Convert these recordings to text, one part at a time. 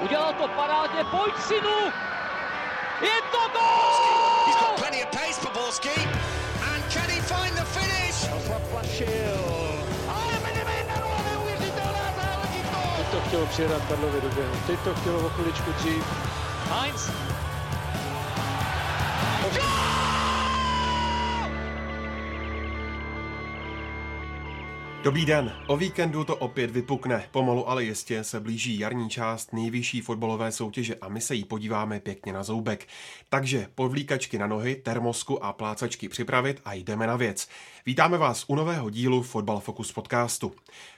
Udělal to parádně, pojď synu! Je to gol! He's got plenty of pace for Borski. And can he find the finish? Zaplašil. Ale Medemena, neuvěřitelná záležitost! Teď to chtělo přijedat Karlovi do běhu. Teď to chtělo o chviličku dřív. Heinz. Dobrý den, o víkendu to opět vypukne. Pomalu ale jistě se blíží jarní část nejvyšší fotbalové soutěže a my se jí podíváme pěkně na zoubek. Takže podvlíkačky na nohy, termosku a plácačky připravit a jdeme na věc. Vítáme vás u nového dílu Fotbal Focus podcastu.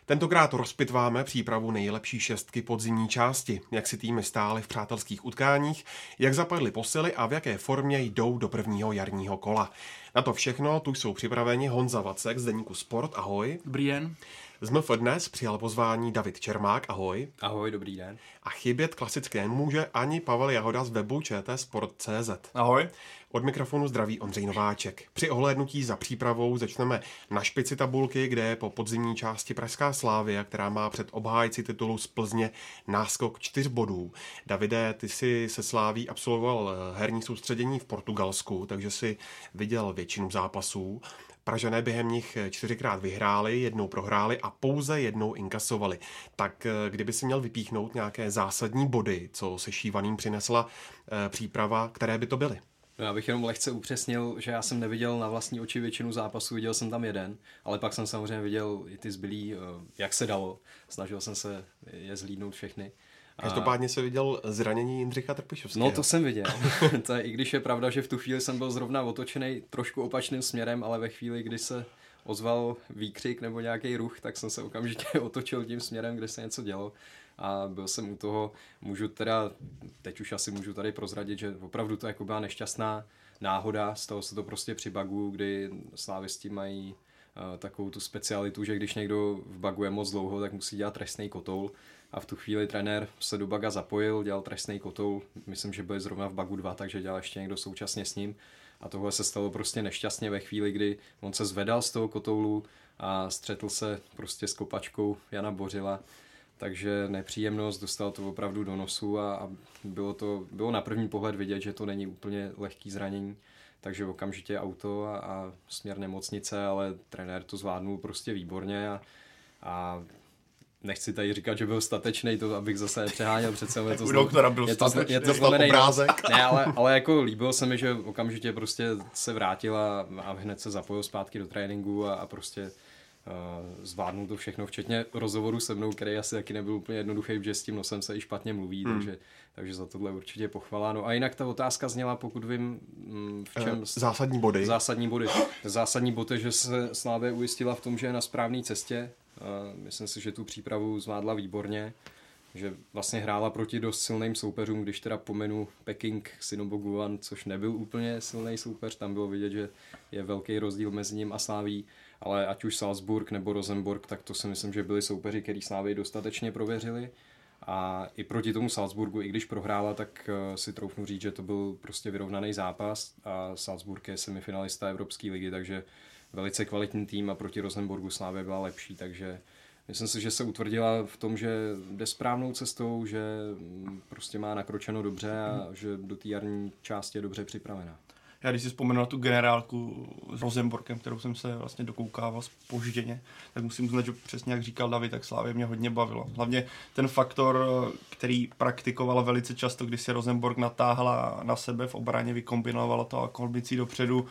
Tentokrát rozpitváme přípravu nejlepší šestky podzimní části, jak si týmy stály v přátelských utkáních, jak zapadly posily a v jaké formě jdou do prvního jarního kola. Na to všechno tu jsou připraveni Honza Vacek z deníku Sport, ahoj. Dobrý den. Z MF dnes přijal pozvání David Čermák, ahoj. Ahoj, dobrý den. A chybět klasické nemůže ani Pavel Jahoda z webu čtsport.cz. Ahoj. Od mikrofonu zdraví Ondřej Nováček. Při ohlédnutí za přípravou začneme na špici tabulky, kde je po podzimní části Pražská Slávia, která má před obhájci titulu z Plzně náskok čtyř bodů. Davide, ty si se Sláví absolvoval herní soustředění v Portugalsku, takže si viděl většinu zápasů. Pražané během nich čtyřikrát vyhráli, jednou prohráli a pouze jednou inkasovali. Tak kdyby si měl vypíchnout nějaké zásadní body, co se šívaným přinesla eh, příprava, které by to byly? No já bych jenom lehce upřesnil, že já jsem neviděl na vlastní oči většinu zápasů, viděl jsem tam jeden, ale pak jsem samozřejmě viděl i ty zbylý, eh, jak se dalo. Snažil jsem se je zhlídnout všechny. Každopádně se viděl zranění Jindřicha Trpišovského. No to jsem viděl. to je, I když je pravda, že v tu chvíli jsem byl zrovna otočený trošku opačným směrem, ale ve chvíli, kdy se ozval výkřik nebo nějaký ruch, tak jsem se okamžitě otočil tím směrem, kde se něco dělo a byl jsem u toho, můžu teda, teď už asi můžu tady prozradit, že opravdu to jako byla nešťastná náhoda, stalo se to prostě při bagu, kdy slávisti mají uh, takovou tu specialitu, že když někdo v bagu je moc dlouho, tak musí dělat trestný kotoul a v tu chvíli trenér se do baga zapojil, dělal trestný kotoul, myslím, že byl zrovna v bagu 2, takže dělal ještě někdo současně s ním. A tohle se stalo prostě nešťastně ve chvíli, kdy on se zvedal z toho kotoulu a střetl se prostě s kopačkou Jana Bořila takže nepříjemnost, dostal to opravdu do nosu a, a bylo to bylo na první pohled vidět, že to není úplně lehký zranění, takže okamžitě auto a, a směr nemocnice, ale trenér to zvládnul prostě výborně a, a nechci tady říkat, že byl statečný, to abych zase přeháněl přece. Je to, u doktora byl je to, je to znamený, obrázek. Ne, ale, ale jako líbilo se mi, že okamžitě prostě se vrátil a, a hned se zapojil zpátky do tréninku a, a prostě zvládnul to všechno, včetně rozhovoru se mnou, který asi taky nebyl úplně jednoduchý, že s tím nosem se i špatně mluví, hmm. takže, takže za tohle určitě pochvala. No a jinak ta otázka zněla, pokud vím, mm, v čem... Eh, zásadní body. Zásadní body. Zásadní bod je, že se Slávě ujistila v tom, že je na správné cestě. Myslím si, že tu přípravu zvládla výborně že vlastně hrála proti dost silným soupeřům, když teda pomenu Peking Sinoboguan, což nebyl úplně silný soupeř, tam bylo vidět, že je velký rozdíl mezi ním a Sláví ale ať už Salzburg nebo Rosenborg, tak to si myslím, že byli soupeři, který Slávy dostatečně prověřili. A i proti tomu Salzburgu, i když prohrála, tak eh, si troufnu říct, že to byl prostě vyrovnaný zápas a Salzburg je semifinalista Evropské ligy, takže velice kvalitní tým a proti Rosenborgu Slávě byla lepší, takže myslím si, že se utvrdila v tom, že jde správnou cestou, že mm, prostě má nakročeno dobře a že do té jarní části je dobře připravená. Já když si vzpomenu na tu generálku s Rosenborkem, kterou jsem se vlastně dokoukával spožděně, tak musím uznat, že přesně jak říkal David, tak Slávě mě hodně bavilo. Hlavně ten faktor, který praktikovala velice často, když se Rosenborg natáhla na sebe v obraně, vykombinovala to a kolbicí dopředu,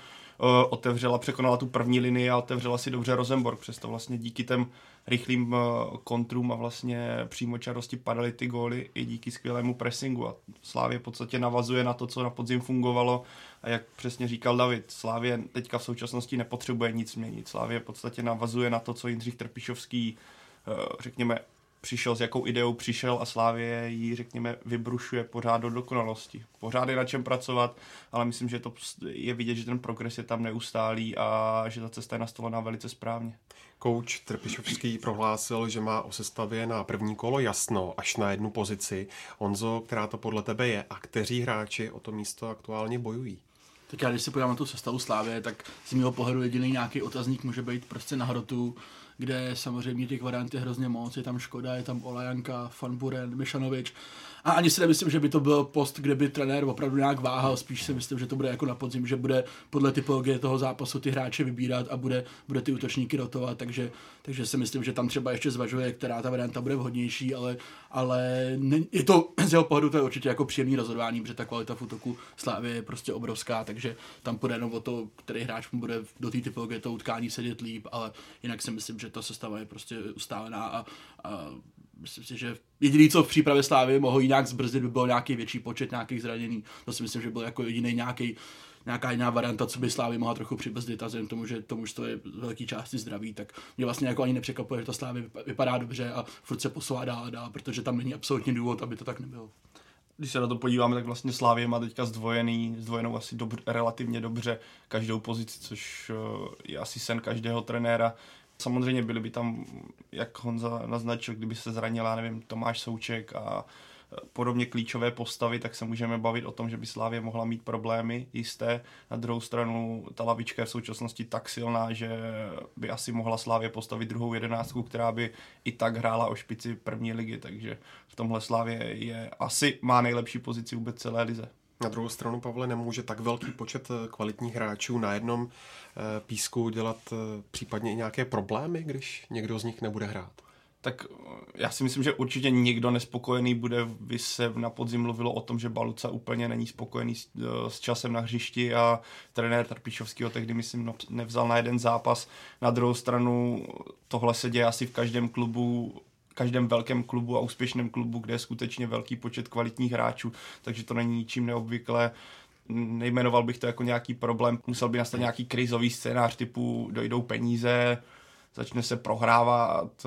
otevřela, překonala tu první linii a otevřela si dobře Rosenborg. Přesto vlastně díky těm rychlým eh, kontrům a vlastně přímočarosti padaly ty góly i díky skvělému pressingu. A Slávě v podstatě navazuje na to, co na podzim fungovalo. A jak přesně říkal David, Slávě teďka v současnosti nepotřebuje nic měnit. Slávě v podstatě navazuje na to, co Jindřich Trpišovský eh, řekněme, přišel, s jakou ideou přišel a Slávě ji, řekněme, vybrušuje pořád do dokonalosti. Pořád je na čem pracovat, ale myslím, že to je vidět, že ten progres je tam neustálý a že ta cesta je nastolená velice správně. Kouč Trpišovský prohlásil, že má o sestavě na první kolo jasno až na jednu pozici. Honzo, která to podle tebe je a kteří hráči o to místo aktuálně bojují? Tak já když si podívám na tu sestavu Slávě, tak z mého pohledu jediný nějaký otazník může být prostě na hrotu kde samozřejmě těch variant je hrozně moc, je tam Škoda, je tam Olajanka, Fanburen, Mišanovič A ani si nemyslím, že by to byl post, kde by trenér opravdu nějak váhal, spíš si myslím, že to bude jako na podzim, že bude podle typologie toho zápasu ty hráče vybírat a bude, bude ty útočníky rotovat, takže, takže si myslím, že tam třeba ještě zvažuje, která ta varianta bude vhodnější, ale, ale ne, je to z jeho pohledu to je určitě jako příjemný rozhodování, protože ta kvalita v útoku Slávy je prostě obrovská, takže tam půjde jenom o to, který hráč mu bude do té typologie toho utkání sedět líp, ale jinak si myslím, že ta sestava je prostě ustálená a, a myslím si, že jediný, co v přípravě Slávy mohlo nějak zbrzdit, by byl nějaký větší počet nějakých zranění. To si myslím, že byl jako jediný nějaký nějaká jiná varianta, co by Slávy mohla trochu přibrzdit a vzhledem tomu, že tomu to je velký části zdraví, tak mě vlastně jako ani nepřekvapuje, že ta Slávy vypadá dobře a furt se posouvá dál a dál, protože tam není absolutní důvod, aby to tak nebylo. Když se na to podíváme, tak vlastně Slávě má teďka zdvojený, zdvojenou asi dobře, relativně dobře každou pozici, což eh, je asi sen každého trenéra. Samozřejmě byly by tam, jak Honza naznačil, kdyby se zranila, nevím, Tomáš Souček a podobně klíčové postavy, tak se můžeme bavit o tom, že by Slávě mohla mít problémy jisté. Na druhou stranu ta lavička je v současnosti tak silná, že by asi mohla Slávě postavit druhou jedenáctku, která by i tak hrála o špici první ligy, takže v tomhle Slávě je asi má nejlepší pozici vůbec celé lize. Na druhou stranu, Pavle, nemůže tak velký počet eh, kvalitních hráčů na jednom eh, písku dělat eh, případně i nějaké problémy, když někdo z nich nebude hrát? tak já si myslím, že určitě nikdo nespokojený bude. Vy se na podzim mluvilo o tom, že Baluca úplně není spokojený s, s časem na hřišti a trenér Trpišovský ho tehdy, myslím, nevzal na jeden zápas. Na druhou stranu tohle se děje asi v každém klubu každém velkém klubu a úspěšném klubu, kde je skutečně velký počet kvalitních hráčů, takže to není ničím neobvyklé. Nejmenoval bych to jako nějaký problém. Musel by nastat nějaký krizový scénář typu dojdou peníze, začne se prohrávat,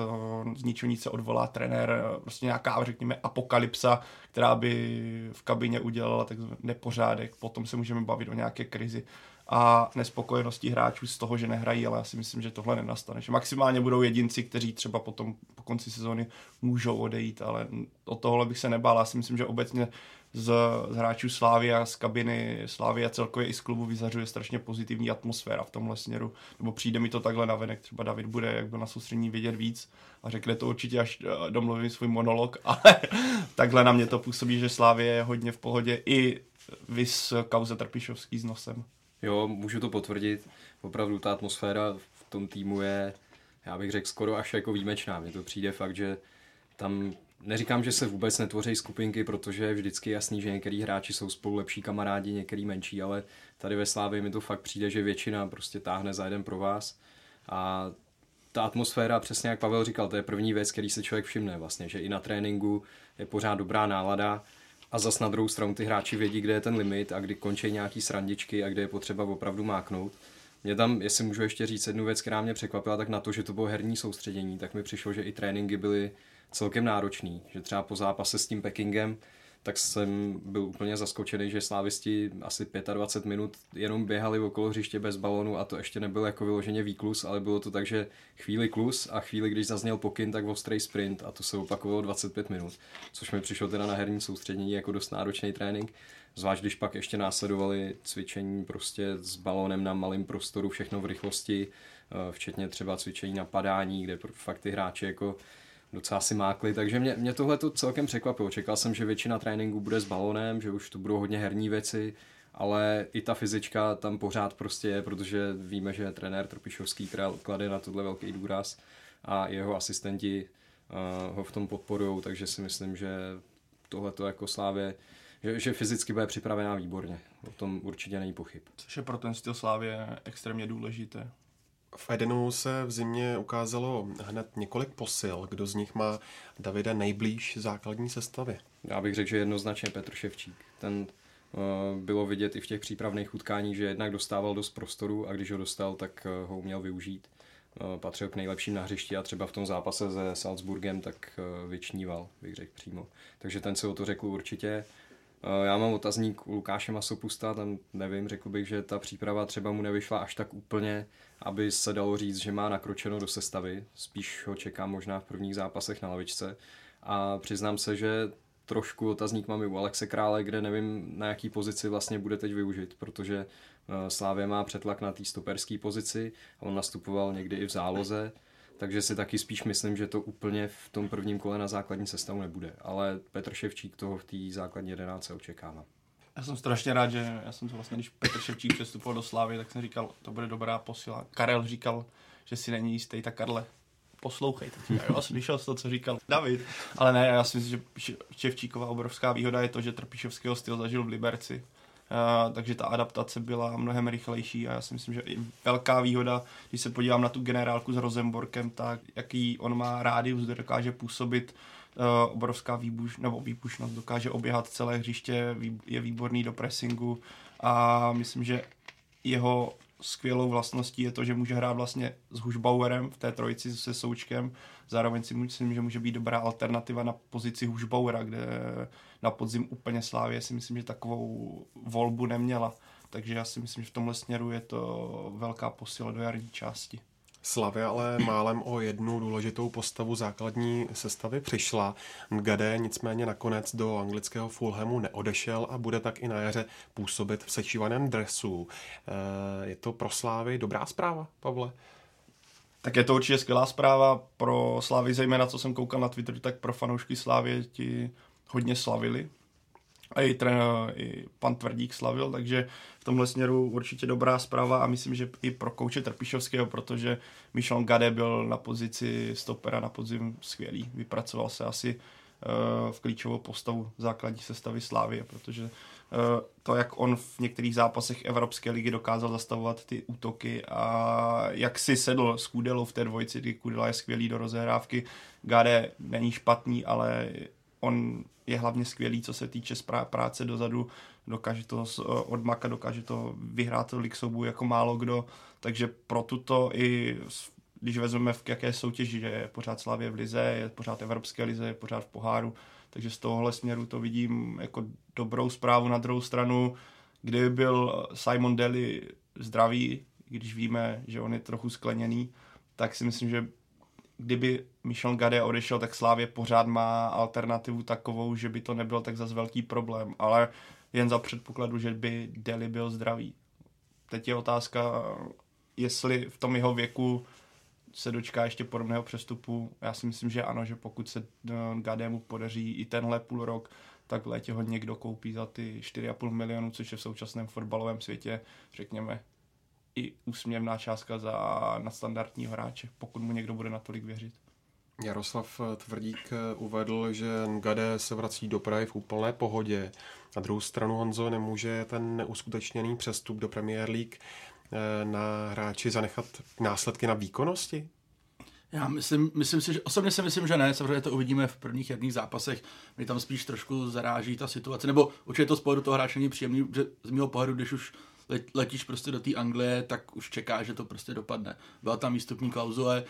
z ničeho nic se odvolá trenér, prostě nějaká, řekněme, apokalypsa, která by v kabině udělala tak nepořádek, potom se můžeme bavit o nějaké krizi a nespokojenosti hráčů z toho, že nehrají, ale já si myslím, že tohle nenastane. Že maximálně budou jedinci, kteří třeba potom po konci sezóny můžou odejít, ale o tohle bych se nebál. Já si myslím, že obecně z, z hráčů Slávy a z kabiny Slávy a celkově i z klubu vyzařuje strašně pozitivní atmosféra v tomhle směru. Nebo přijde mi to takhle na venek, třeba David bude, jak byl na soustřední vidět víc a řekne to určitě, až eh, domluvím svůj monolog, ale takhle na mě to působí, že Slávě je hodně v pohodě i vys kauze Trpišovský s nosem. Jo, můžu to potvrdit. Opravdu ta atmosféra v tom týmu je, já bych řekl, skoro až jako výjimečná. Mně to přijde fakt, že tam Neříkám, že se vůbec netvoří skupinky, protože je vždycky jasný, že některý hráči jsou spolu lepší kamarádi, některý menší, ale tady ve Slávě mi to fakt přijde, že většina prostě táhne za jeden pro vás. A ta atmosféra, přesně jak Pavel říkal, to je první věc, který se člověk všimne vlastně, že i na tréninku je pořád dobrá nálada a zas na druhou stranu ty hráči vědí, kde je ten limit a kdy končí nějaký srandičky a kde je potřeba opravdu máknout. Mě tam, jestli můžu ještě říct jednu věc, která mě překvapila, tak na to, že to bylo herní soustředění, tak mi přišlo, že i tréninky byly celkem náročný, že třeba po zápase s tím Pekingem, tak jsem byl úplně zaskočený, že slávisti asi 25 minut jenom běhali okolo hřiště bez balonu a to ještě nebyl jako vyloženě výklus, ale bylo to tak, že chvíli klus a chvíli, když zazněl pokyn, tak ostrý sprint a to se opakovalo 25 minut, což mi přišlo teda na herní soustředění jako dost náročný trénink. Zvlášť když pak ještě následovali cvičení prostě s balónem na malém prostoru, všechno v rychlosti, eh, včetně třeba cvičení na padání, kde fakt ty hráči jako docela si mákli, takže mě, mě tohle to celkem překvapilo. Čekal jsem, že většina tréninku bude s balónem, že už to budou hodně herní věci, ale i ta fyzička tam pořád prostě je, protože víme, že trenér Tropišovský klade na tohle velký důraz a jeho asistenti uh, ho v tom podporují, takže si myslím, že tohle to jako Slávě, že, že fyzicky bude připravená výborně. O tom určitě není pochyb. Což je pro ten styl Slávě extrémně důležité. V Edenu se v zimě ukázalo hned několik posil. Kdo z nich má Davida nejblíž základní sestavě? Já bych řekl, že jednoznačně Petr Ševčík. Ten uh, bylo vidět i v těch přípravných utkáních, že jednak dostával dost prostoru a když ho dostal, tak uh, ho uměl využít. Uh, patřil k nejlepším na hřišti a třeba v tom zápase se Salzburgem tak vyčníval, bych řekl přímo. Takže ten se o to řekl určitě. Já mám otazník u Lukáše Masopusta, tam nevím, řekl bych, že ta příprava třeba mu nevyšla až tak úplně, aby se dalo říct, že má nakročeno do sestavy. Spíš ho čekám možná v prvních zápasech na lavičce. A přiznám se, že trošku otazník mám i u Alexe Krále, kde nevím, na jaký pozici vlastně bude teď využit, protože Slávě má přetlak na té stoperské pozici a on nastupoval někdy i v záloze takže si taky spíš myslím, že to úplně v tom prvním kole na základní sestavu nebude. Ale Petr Ševčík toho v té základní jedenáce očekává. Já jsem strašně rád, že já jsem to vlastně, když Petr Ševčík přestupoval do Slávy, tak jsem říkal, to bude dobrá posila. Karel říkal, že si není jistý, tak Karle, poslouchej teď. Jo, slyšel to, co říkal David. Ale ne, já si myslím, že Ševčíková obrovská výhoda je to, že Trpišovského styl zažil v Liberci. Uh, takže ta adaptace byla mnohem rychlejší a já si myslím, že i velká výhoda, když se podívám na tu generálku s Rosenborkem, tak jaký on má rádius, kde dokáže působit uh, obrovská výbuš, nebo výbušnost, dokáže oběhat celé hřiště, je výborný do pressingu a myslím, že jeho skvělou vlastností je to, že může hrát vlastně s Hušbauerem v té trojici se Součkem. Zároveň si myslím, že může být dobrá alternativa na pozici Hušbauera, kde na podzim úplně Slávě si myslím, že takovou volbu neměla. Takže já si myslím, že v tomhle směru je to velká posila do jarní části. Slavia ale málem o jednu důležitou postavu základní sestavy přišla. Ngade nicméně nakonec do anglického Fulhamu neodešel a bude tak i na jaře působit v sečívaném dresu. Eh, je to pro Slávy dobrá zpráva, Pavle? Tak je to určitě skvělá zpráva pro Slávy, zejména co jsem koukal na Twitter, tak pro fanoušky Slávy ti hodně slavili, a i, trenér, i pan Tvrdík slavil, takže v tomhle směru určitě dobrá zpráva a myslím, že i pro kouče Trpišovského, protože Michel Gade byl na pozici stopera na podzim skvělý. Vypracoval se asi uh, v klíčovou postavu základní sestavy Slávie, protože uh, to, jak on v některých zápasech Evropské ligy dokázal zastavovat ty útoky a jak si sedl s Kudelou v té dvojici, kdy Kudela je skvělý do rozehrávky, Gade není špatný, ale on je hlavně skvělý, co se týče práce dozadu, dokáže to odmakat, dokáže to vyhrát lik soubu jako málo kdo, takže pro tuto i když vezmeme v jaké soutěži, že je pořád Slavě v Lize, je pořád Evropské lize, je pořád v poháru, takže z tohohle směru to vidím jako dobrou zprávu. Na druhou stranu, kdyby byl Simon Daly zdravý, když víme, že on je trochu skleněný, tak si myslím, že kdyby Michel Gade odešel, tak Slávě pořád má alternativu takovou, že by to nebyl tak zase velký problém, ale jen za předpokladu, že by Deli byl zdravý. Teď je otázka, jestli v tom jeho věku se dočká ještě podobného přestupu. Já si myslím, že ano, že pokud se eh, Gademu podaří i tenhle půl rok, tak v létě ho někdo koupí za ty 4,5 milionů, což je v současném fotbalovém světě, řekněme, i úsměvná částka za nadstandardního hráče, pokud mu někdo bude natolik věřit. Jaroslav Tvrdík uvedl, že Ngade se vrací do Prahy v úplné pohodě. Na druhou stranu Honzo nemůže ten neuskutečněný přestup do Premier League eh, na hráči zanechat následky na výkonnosti? Já myslím, myslím si, že osobně si myslím, že ne, samozřejmě to uvidíme v prvních jedných zápasech. Mě tam spíš trošku zaráží ta situace, nebo určitě to z pohledu toho hráče není příjemný, že z mého pohledu, když už letíš prostě do té Anglie, tak už čeká, že to prostě dopadne. Byla tam výstupní klauzule,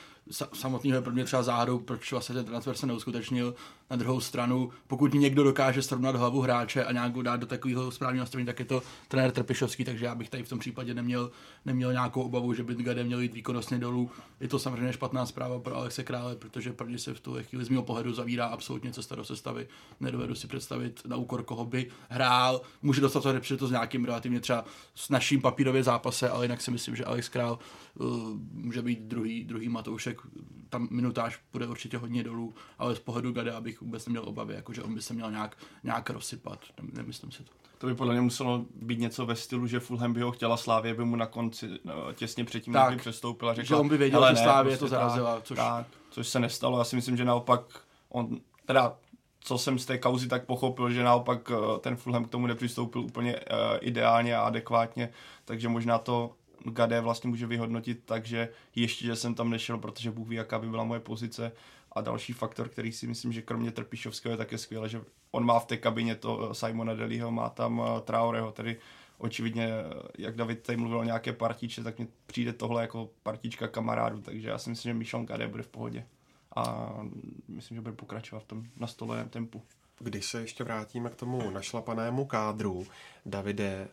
samotný je pro mě třeba záhadou, proč vlastně ten transfer se neuskutečnil. Na druhou stranu, pokud někdo dokáže srovnat hlavu hráče a nějakou dát do takového správného nastavení, tak je to trenér Trpišovský, takže já bych tady v tom případě neměl, neměl nějakou obavu, že by Gade měl jít výkonnostně dolů. Je to samozřejmě špatná zpráva pro Alexe Krále, protože pro se v tu chvíli z mého pohledu zavírá absolutně cesta do sestavy. Nedovedu si představit na úkor koho by hrál. Může dostat to s nějakým relativně třeba s naším papírově zápase, ale jinak si myslím, že Alex Král uh, může být druhý, druhý Matoušek tam minutáž bude určitě hodně dolů, ale z pohledu Gade, abych vůbec neměl obavy, jakože on by se měl nějak, nějak rozsypat, nemyslím si to. To by podle mě muselo být něco ve stylu, že Fulham by ho chtěla Slávě, by mu na konci no, těsně předtím, tak, by přestoupila, řekla, že on by věděl, že Slávě prostě to zarazila, což... Tak, což se nestalo. Já si myslím, že naopak on, teda co jsem z té kauzy tak pochopil, že naopak eh, ten Fulham k tomu nepřistoupil úplně uh, ideálně a adekvátně, takže možná to Gade vlastně může vyhodnotit tak, že ještě, že jsem tam nešel, protože Bůh ví, jaká by byla moje pozice. A další faktor, který si myslím, že kromě Trpišovského je také skvělé, že on má v té kabině to eh, Simona Deliho, má tam eh, Traoreho, tedy očividně, eh, jak David tady mluvil o nějaké partiče, tak mi přijde tohle jako partička kamarádů, takže já si myslím, že Michel Gade bude v pohodě. A myslím, že bude pokračovat v tom nastoleném tempu. Když se ještě vrátíme k tomu našlapanému kádru, Davide,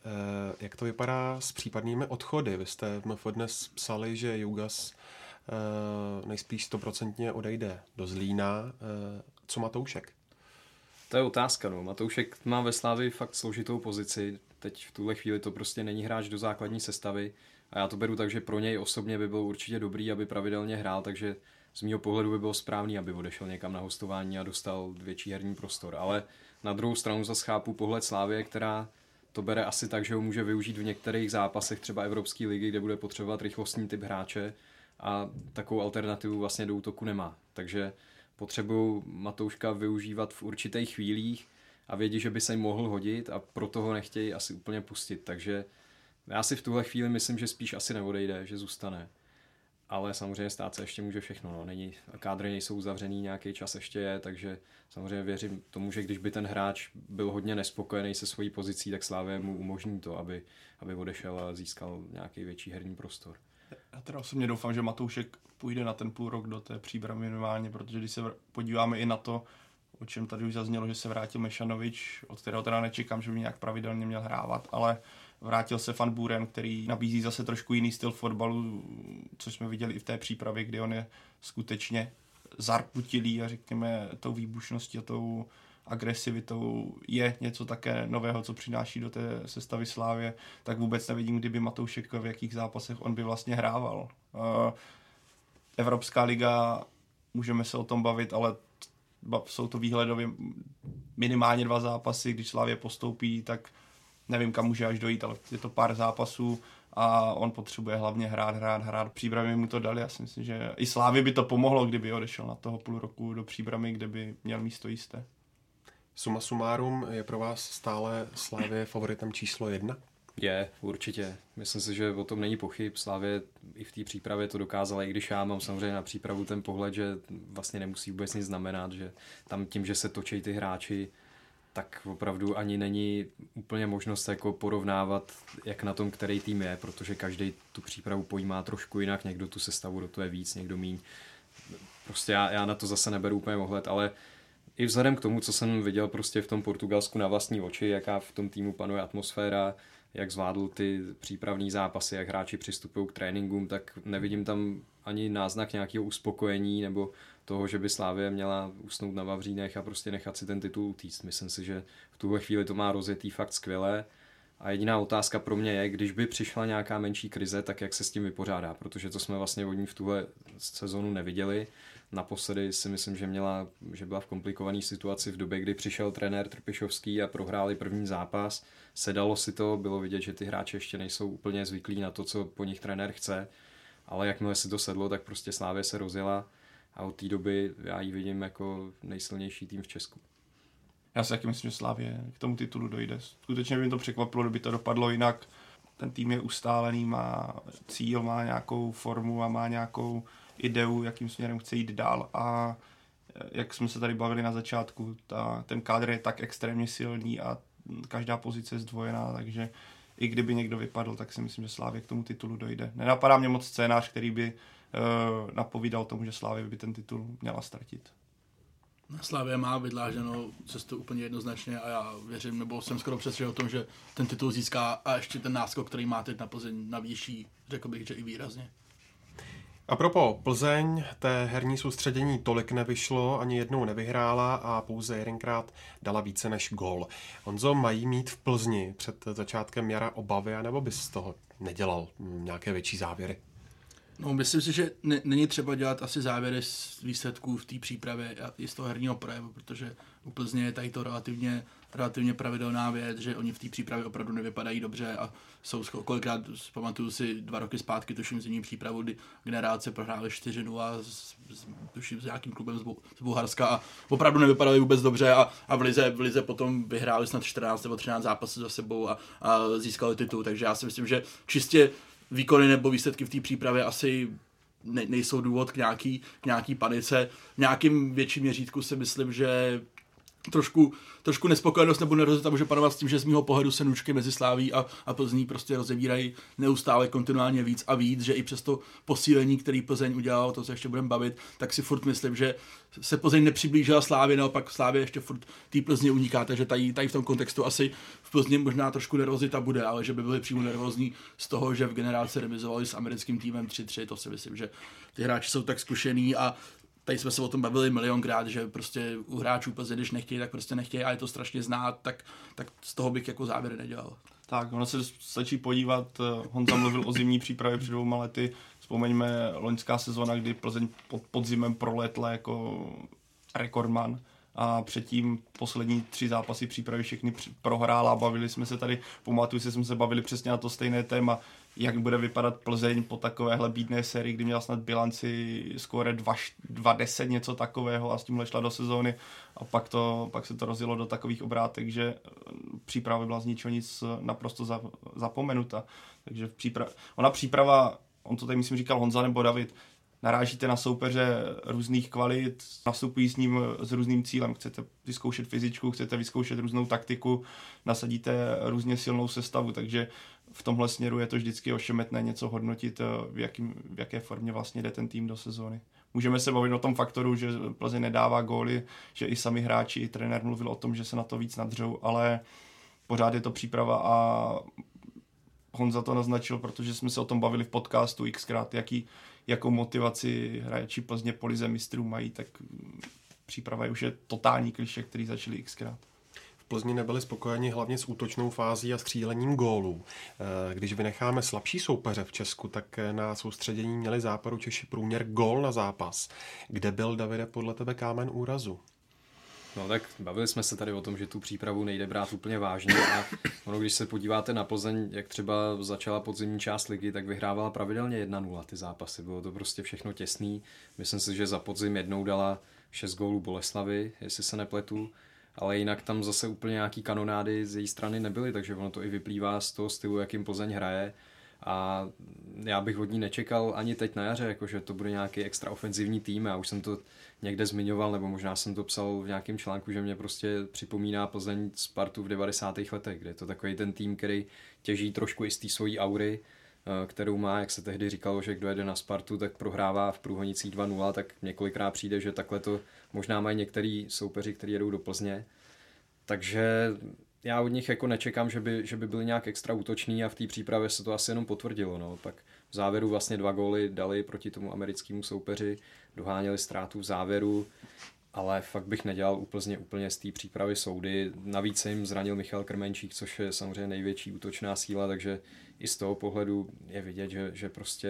jak to vypadá s případnými odchody? Vy jste v MF dnes psali, že Jugas nejspíš stoprocentně odejde do Zlína. Eh, co Matoušek? To je otázka. No. Matoušek má ve Slávi fakt složitou pozici. Teď v tuhle chvíli to prostě není hráč do základní sestavy. A já to beru tak, že pro něj osobně by bylo určitě dobrý, aby pravidelně hrál, takže z mého pohledu by bylo správný, aby odešel někam na hostování a dostal větší herní prostor. Ale na druhou stranu zase chápu pohled Slávě, která to bere asi tak, že ho může využít v některých zápasech třeba Evropské ligy, kde bude potřebovat rychlostní typ hráče a takovou alternativu vlastně do útoku nemá. Takže potřebují Matouška využívat v určitých chvílích a vědí, že by se jim mohl hodit a proto ho nechtějí asi úplně pustit. Takže já si v tuhle chvíli myslím, že spíš asi neodejde, že zůstane. Ale samozřejmě stát se ještě může všechno. No. Není, kádry nejsou uzavřený, nějaký čas ještě je, takže samozřejmě věřím tomu, že když by ten hráč byl hodně nespokojený se svojí pozicí, tak Slávě mu umožní to, aby, aby odešel a získal nějaký větší herní prostor. Já teda osobně doufám, že Matoušek půjde na ten půl rok do té příbramy minimálně, protože když se podíváme i na to, o čem tady už zaznělo, že se vrátil Mešanovič, od kterého teda nečekám, že by nějak pravidelně měl hrávat, ale vrátil se Van Buren, který nabízí zase trošku jiný styl fotbalu, což jsme viděli i v té přípravě, kdy on je skutečně zarputilý a řekněme tou výbušností a tou agresivitou je něco také nového, co přináší do té sestavy Slávě, tak vůbec nevidím, kdyby Matoušek v jakých zápasech on by vlastně hrával. Evropská liga, můžeme se o tom bavit, ale jsou to výhledově minimálně dva zápasy, když Slávě postoupí, tak nevím, kam může až dojít, ale je to pár zápasů a on potřebuje hlavně hrát, hrát, hrát. Příbramy mu to dali, já si myslím, že i Slávě by to pomohlo, kdyby odešel na toho půl roku do příbramy, kde by měl místo jisté. Suma sumárum, je pro vás stále Slávě favoritem číslo jedna? Je, určitě. Myslím si, že o tom není pochyb. Slávě i v té přípravě to dokázala, i když já mám samozřejmě na přípravu ten pohled, že vlastně nemusí vůbec nic znamenat, že tam tím, že se točí ty hráči, tak opravdu ani není úplně možnost jako porovnávat, jak na tom, který tým je, protože každý tu přípravu pojímá trošku jinak, někdo tu sestavu do toho je víc, někdo míň. Prostě já, já na to zase neberu úplně ohled, ale i vzhledem k tomu, co jsem viděl prostě v tom Portugalsku na vlastní oči, jaká v tom týmu panuje atmosféra, jak zvládl ty přípravní zápasy, jak hráči přistupují k tréninkům, tak nevidím tam ani náznak nějakého uspokojení nebo toho, že by Slávě měla usnout na Vavřínech a prostě nechat si ten titul utíct. Myslím si, že v tuhle chvíli to má rozjetý fakt skvěle. A jediná otázka pro mě je, když by přišla nějaká menší krize, tak jak se s tím vypořádá, protože to jsme vlastně od ní v tuhle sezonu neviděli. Naposledy si myslím, že, měla, že byla v komplikované situaci v době, kdy přišel trenér Trpišovský a prohráli první zápas. Sedalo si to, bylo vidět, že ty hráči ještě nejsou úplně zvyklí na to, co po nich trenér chce, ale jakmile si to sedlo, tak prostě Slávě se rozjela a od té doby já ji vidím jako nejsilnější tým v Česku. Já si taky myslím, že Slávě k tomu titulu dojde. Skutečně by mě to překvapilo, kdyby to dopadlo jinak. Ten tým je ustálený, má cíl, má nějakou formu a má nějakou ideu, jakým směrem chce jít dál a jak jsme se tady bavili na začátku, ta, ten kádr je tak extrémně silný a každá pozice je zdvojená, takže i kdyby někdo vypadl, tak si myslím, že Slávě k tomu titulu dojde. Nenapadá mě moc scénář, který by uh, napovídal tomu, že Slávě by ten titul měla ztratit. Slávě má vydláženou cestu úplně jednoznačně a já věřím, nebo jsem skoro přesvědčen o tom, že ten titul získá a ještě ten náskok, který má teď na Plzeň, navýší, řekl bych, že i výrazně. A propo, Plzeň té herní soustředění tolik nevyšlo, ani jednou nevyhrála a pouze jedenkrát dala více než gol. Honzo, mají mít v Plzni před začátkem jara obavy, anebo bys z toho nedělal nějaké větší závěry? No, myslím si, že ne, není třeba dělat asi závěry z výsledků v té přípravě i z toho herního projevu, protože u Plzně je tady to relativně, relativně pravidelná věc, že oni v té přípravě opravdu nevypadají dobře a jsou kolikrát, pamatuju si dva roky zpátky, tuším zimní přípravu, kdy generáce prohráli 4-0 s, s, tuším s nějakým klubem z, z Bulharska a opravdu nevypadali vůbec dobře a, a v, Lize, v Lize potom vyhráli snad 14 nebo 13 zápasů za sebou a, a získali titul, takže já si myslím, že čistě výkony nebo výsledky v té přípravě asi ne, nejsou důvod k nějaký, k nějaký panice. V nějakým větším měřítku si myslím, že trošku, trošku nespokojenost nebo nervozita může panovat s tím, že z mého pohledu se nůžky mezi Sláví a, a Plzní prostě rozevírají neustále kontinuálně víc a víc, že i přes to posílení, který Plzeň udělal, to se ještě budeme bavit, tak si furt myslím, že se Plzeň nepřiblížila Slávě, naopak Slávě ještě furt té Plzně uniká, takže tady, tady v tom kontextu asi v Plzni možná trošku nervozita bude, ale že by byli přímo nervózní z toho, že v generálce remizovali s americkým týmem 3-3, to si myslím, že ty hráči jsou tak zkušený a tady jsme se o tom bavili milionkrát, že prostě u hráčů Plze, když nechtějí, tak prostě nechtějí a je to strašně znát, tak, tak z toho bych jako závěr nedělal. Tak, ono se stačí podívat, eh, Honza mluvil o zimní přípravě před dvouma lety, Vzpomeňme loňská sezóna, kdy Plzeň pod podzimem proletla jako rekordman a předtím poslední tři zápasy přípravy všechny prohrála. Bavili jsme se tady, pamatuju si, jsme se bavili přesně na to stejné téma, jak bude vypadat Plzeň po takovéhle bídné sérii, kdy měla snad bilanci skóre 2-10, něco takového a s tímhle šla do sezóny a pak, to, pak se to rozjelo do takových obrátek, že příprava byla z ničeho nic naprosto zapomenuta. Takže příprava, ona příprava, on to tady myslím říkal Honza nebo David, narážíte na soupeře různých kvalit, nastupují s ním s různým cílem. Chcete vyzkoušet fyzičku, chcete vyzkoušet různou taktiku, nasadíte různě silnou sestavu, takže v tomhle směru je to vždycky ošemetné něco hodnotit, v, jakým, v jaké formě vlastně jde ten tým do sezóny. Můžeme se bavit o tom faktoru, že Plzeň nedává góly, že i sami hráči, i trenér mluvil o tom, že se na to víc nadřou, ale pořád je to příprava a Honza to naznačil, protože jsme se o tom bavili v podcastu xkrát, jaký, jakou motivaci hráči Plzně po lize mistrů mají, tak příprava je už je totální kliše, který začali xkrát. V Plzni nebyli spokojeni hlavně s útočnou fází a střílením gólů. Eh, když vynecháme slabší soupeře v Česku, tak na soustředění měli západu Češi průměr gól na zápas. Kde byl, Davide, podle tebe kámen úrazu? No tak bavili jsme se tady o tom, že tu přípravu nejde brát úplně vážně a ono, když se podíváte na Plzeň, jak třeba začala podzimní část ligy, tak vyhrávala pravidelně 1-0 ty zápasy. Bylo to prostě všechno těsný. Myslím si, že za podzim jednou dala 6 gólů Boleslavy, jestli se nepletu, ale jinak tam zase úplně nějaký kanonády z její strany nebyly, takže ono to i vyplývá z toho stylu, jakým Plzeň hraje. A já bych od ní nečekal ani teď na jaře, jako že to bude nějaký extra ofenzivní tým. Já už jsem to někde zmiňoval, nebo možná jsem to psal v nějakém článku, že mě prostě připomíná Plzeň Spartu v 90. letech, kde je to takový ten tým, který těží trošku i z té svojí aury, eh, kterou má, jak se tehdy říkalo, že kdo jede na Spartu, tak prohrává v průhonicích 2-0, tak několikrát přijde, že takhle to možná mají některý soupeři, kteří jedou do Plzně. Takže já od nich jako nečekám, že by, že by byli nějak extra útoční a v té přípravě se to asi jenom potvrdilo. No. Pak v závěru vlastně dva góly dali proti tomu americkému soupeři, doháněli ztrátu v závěru, ale fakt bych nedělal úplně, úplně z té přípravy soudy. Navíc se jim zranil Michal Krmenčík, což je samozřejmě největší útočná síla, takže i z toho pohledu je vidět, že, že prostě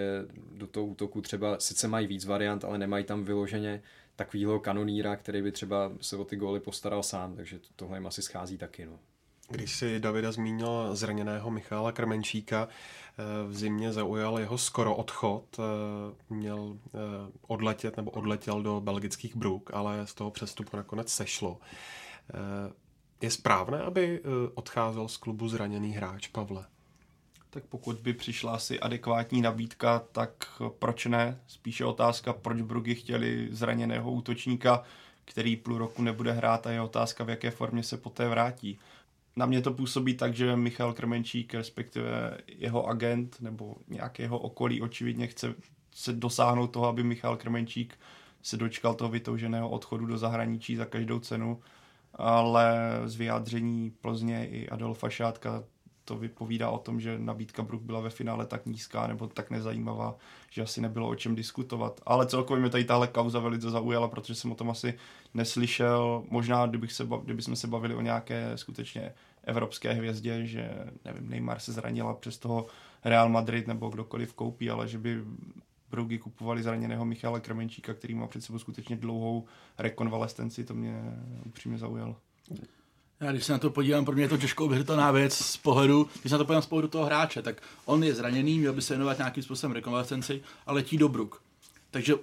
do toho útoku třeba sice mají víc variant, ale nemají tam vyloženě takovýho kanoníra, který by třeba se o ty góly postaral sám, takže tohle jim asi schází taky. No. Když si Davida zmínil zraněného Michála Krmenčíka, eh, v zimě zaujal jeho skoro odchod, eh, měl eh, odletět nebo odletěl do belgických Bruk, ale z toho přestupu nakonec sešlo. Je správné, aby odcházel z klubu zraněný hráč Pavle? Tak pokud by přišla asi adekvátní nabídka, tak proč ne? Spíše otázka, proč Brugy chtěli zraněného útočníka, který půl roku nebude hrát a je otázka, v jaké formě se poté vrátí na mě to působí tak, že Michal Krmenčík, respektive jeho agent nebo nějakého okolí očividně chce se dosáhnout toho, aby Michal Krmenčík se dočkal toho vytouženého odchodu do zahraničí za každou cenu, ale z vyjádření Plzně i Adolfa Šátka to vypovídá o tom, že nabídka Brook byla ve finále tak nízká nebo tak nezajímavá, že asi nebylo o čem diskutovat. Ale celkově mě tady tahle kauza velice zaujala, protože jsem o tom asi neslyšel. Možná, kdybych se, kdybychom se bavili o nějaké skutečně evropské hvězdě, že nevím, Neymar se zranila přes toho Real Madrid nebo kdokoliv koupí, ale že by Brugy kupovali zraněného Michala Krmenčíka, který má před sebou skutečně dlouhou rekonvalescenci, to mě upřímně zaujalo. Já když se na to podívám, pro mě je to těžko obhřitelná věc z pohledu, když se na to podívám z pohledu toho hráče, tak on je zraněný, měl by se věnovat nějakým způsobem rekonvalescenci a letí do Bruk. Takže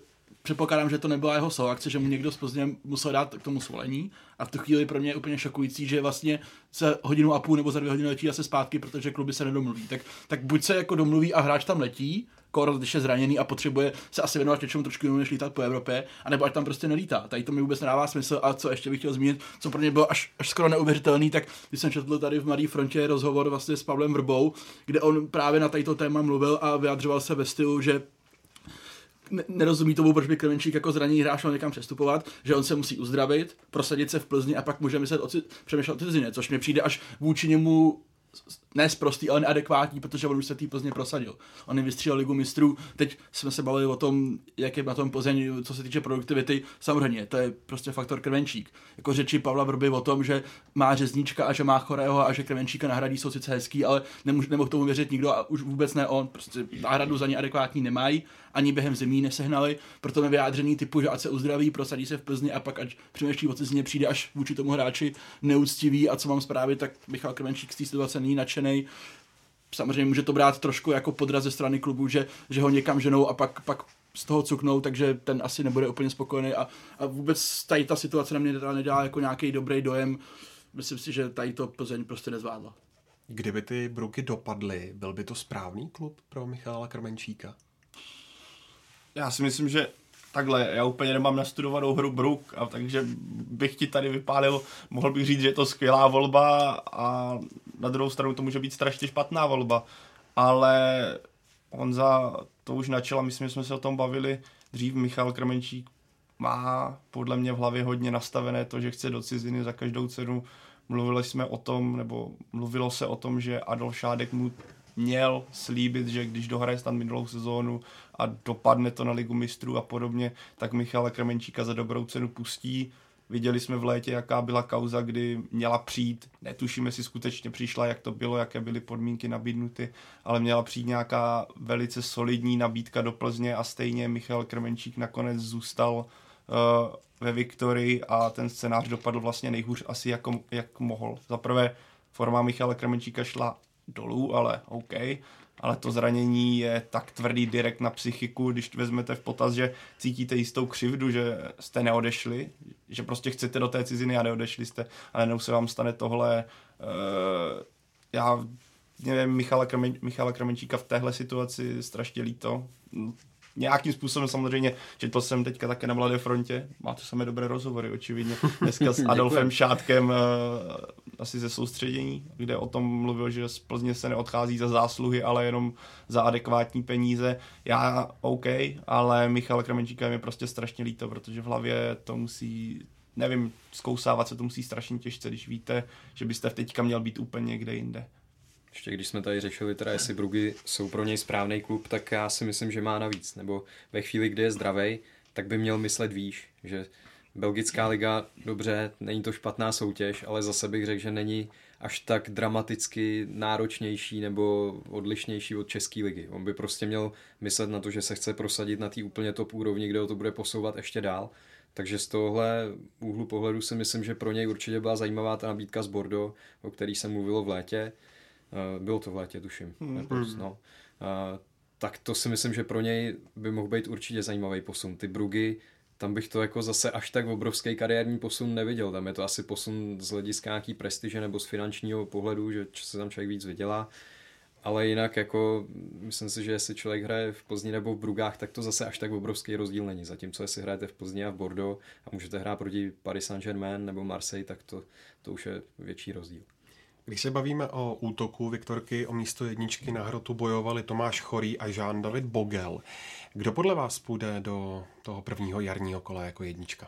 předpokládám, že to nebyla jeho solo akce, že mu někdo z Plzně musel dát k tomu svolení a v tu chvíli pro mě je úplně šokující, že vlastně se hodinu a půl nebo za dvě hodiny letí zase zpátky, protože kluby se nedomluví. Tak, tak buď se jako domluví a hráč tam letí, kor, když je zraněný a potřebuje se asi věnovat něčemu trošku jinému, než lítat po Evropě, anebo ať tam prostě nelítá. Tady to mi vůbec nedává smysl. A co ještě bych chtěl zmínit, co pro mě bylo až, až skoro neuvěřitelný, tak když jsem četl tady v Mladé frontě rozhovor vlastně s Pavlem Vrbou, kde on právě na tato téma mluvil a vyjadřoval se ve stylu, že nerozumí tomu, proč by Kremenčík jako zraněný hráč měl někam přestupovat, že on se musí uzdravit, prosadit se v Plzni a pak může myslet o, přemýšlet o cizině, což mi přijde až vůči němu ne sprostý, ale neadekvátní, protože on už se tý Plzně prosadil. On vystřílel ligu mistrů, teď jsme se bavili o tom, jak je na tom Plzeň, co se týče produktivity, samozřejmě, to je prostě faktor krvenčík. Jako řeči Pavla Vrby o tom, že má řezníčka a že má chorého a že krvenčíka nahradí, jsou sice hezký, ale nemůže, nemohl tomu věřit nikdo a už vůbec ne on, prostě náhradu za ně adekvátní nemají, ani během zemí nesehnali, proto mi vyjádření typu, že ať se uzdraví, prosadí se v Plzni a pak ať přemýšlí o cizině přijde až vůči tomu hráči neúctivý a co mám zprávy, tak Michal Krmenčík z té situace není nadšený. Samozřejmě může to brát trošku jako podraz ze strany klubu, že, že ho někam ženou a pak, pak z toho cuknou, takže ten asi nebude úplně spokojený a, a vůbec tady ta situace na mě nedělá jako nějaký dobrý dojem. Myslím si, že tady to Plzeň prostě nezvládla. Kdyby ty Bruky dopadly, byl by to správný klub pro Michala Krmenčíka? Já si myslím, že takhle, já úplně nemám nastudovanou hru Brook, a takže bych ti tady vypálil, mohl bych říct, že je to skvělá volba a na druhou stranu to může být strašně špatná volba, ale Honza to už načela, myslím, že jsme se o tom bavili dřív, Michal Krmenčík má podle mě v hlavě hodně nastavené to, že chce do ciziny za každou cenu. Mluvili jsme o tom, nebo mluvilo se o tom, že Adolf Šádek mu měl slíbit, že když dohraje stan minulou sezónu a dopadne to na ligu mistrů a podobně, tak Michala Kremenčíka za dobrou cenu pustí. Viděli jsme v létě, jaká byla kauza, kdy měla přijít, netušíme, jestli skutečně přišla, jak to bylo, jaké byly podmínky nabídnuty, ale měla přijít nějaká velice solidní nabídka do Plzně a stejně Michal Kremenčík nakonec zůstal uh, ve Viktorii a ten scénář dopadl vlastně nejhůř asi jako, jak mohl. Za prvé forma Michala Kremenčíka šla dolů, ale OK. Ale to zranění je tak tvrdý direkt na psychiku, když vezmete v potaz, že cítíte jistou křivdu, že jste neodešli, že prostě chcete do té ciziny a neodešli jste, ale najednou se vám stane tohle. Uh, já nevím, Michala, Kremen, Michala Kremenčíka v téhle situaci strašně líto nějakým způsobem samozřejmě, četl jsem teďka také na Mladé frontě, máte samé dobré rozhovory, očividně, dneska s Adolfem Šátkem uh, asi ze soustředění, kde o tom mluvil, že z Plzně se neodchází za zásluhy, ale jenom za adekvátní peníze. Já OK, ale Michal Kramenčíka je mi prostě strašně líto, protože v hlavě to musí nevím, zkousávat se to musí strašně těžce, když víte, že byste teďka měl být úplně někde jinde. Ještě když jsme tady řešili, teda jestli Brugy jsou pro něj správný klub, tak já si myslím, že má navíc. Nebo ve chvíli, kdy je zdravý, tak by měl myslet výš, že Belgická liga, dobře, není to špatná soutěž, ale zase bych řekl, že není až tak dramaticky náročnější nebo odlišnější od České ligy. On by prostě měl myslet na to, že se chce prosadit na té úplně top úrovni, kde ho to bude posouvat ještě dál. Takže z tohohle úhlu pohledu si myslím, že pro něj určitě byla zajímavá ta nabídka z Bordeaux, o který se mluvilo v létě. Eh, bylo to v létě, tuším. Mm-hmm. No. Uh, tak to si myslím, že pro něj by mohl být určitě zajímavý posun. Ty Brugy, tam bych to jako zase až tak obrovský kariérní posun neviděl. Tam je to asi posun z hlediska nějaký prestiže nebo z finančního pohledu, že se tam člověk víc vydělá. Ale jinak jako myslím si, že jestli člověk hraje v Plzni nebo v Brugách, tak to zase až tak obrovský rozdíl není. Zatímco jestli hrajete v Plzni a v Bordeaux a můžete hrát proti Paris Saint-Germain nebo Marseille, tak to, to už je větší rozdíl. Když se bavíme o útoku Viktorky, o místo jedničky na hrotu bojovali Tomáš Chorý a Jean-David Bogel. Kdo podle vás půjde do toho prvního jarního kola jako jednička?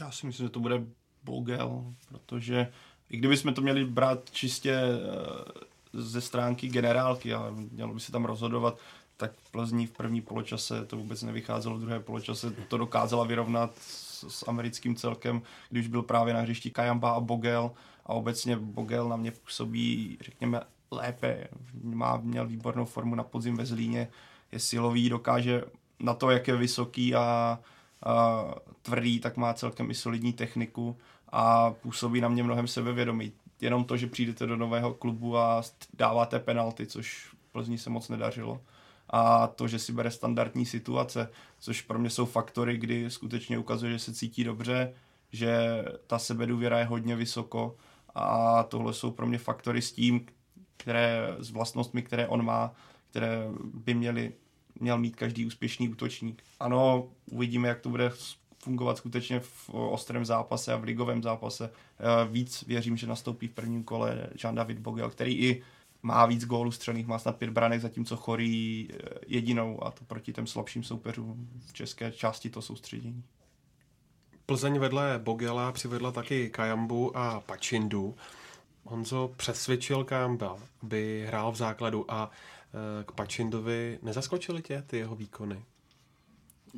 Já si myslím, že to bude Bogel, protože i kdybychom to měli brát čistě eh, ze stránky generálky a mělo by se tam rozhodovat, tak Plzní v první poločase to vůbec nevycházelo, v druhé poločase to dokázala vyrovnat s, s americkým celkem, když byl právě na hřišti Kajamba a Bogel a obecně Bogel na mě působí, řekněme, lépe. Má, měl výbornou formu na podzim ve Zlíně, je silový, dokáže na to, jak je vysoký a, a tvrdý, tak má celkem i solidní techniku a působí na mě mnohem sebevědomí. Jenom to, že přijdete do nového klubu a dáváte penalty, což Plzni se moc nedařilo. A to, že si bere standardní situace, což pro mě jsou faktory, kdy skutečně ukazuje, že se cítí dobře, že ta sebedůvěra je hodně vysoko a tohle jsou pro mě faktory s tím, které, s vlastnostmi, které on má, které by měli, měl mít každý úspěšný útočník. Ano, uvidíme, jak to bude fungovat skutečně v ostrém zápase a v ligovém zápase. Eh, víc věřím, že nastoupí v prvním kole Jean-David Bogel, který i má víc gólů střelných, má snad pět branek, zatímco chorý eh, jedinou a to proti těm slabším soupeřům v české části to soustředění. Plzeň vedle Bogela přivedla taky Kajambu a Pačindu. Honzo přesvědčil Campbell, aby hrál v základu a eh, k Pačindovi nezaskočili tě ty jeho výkony?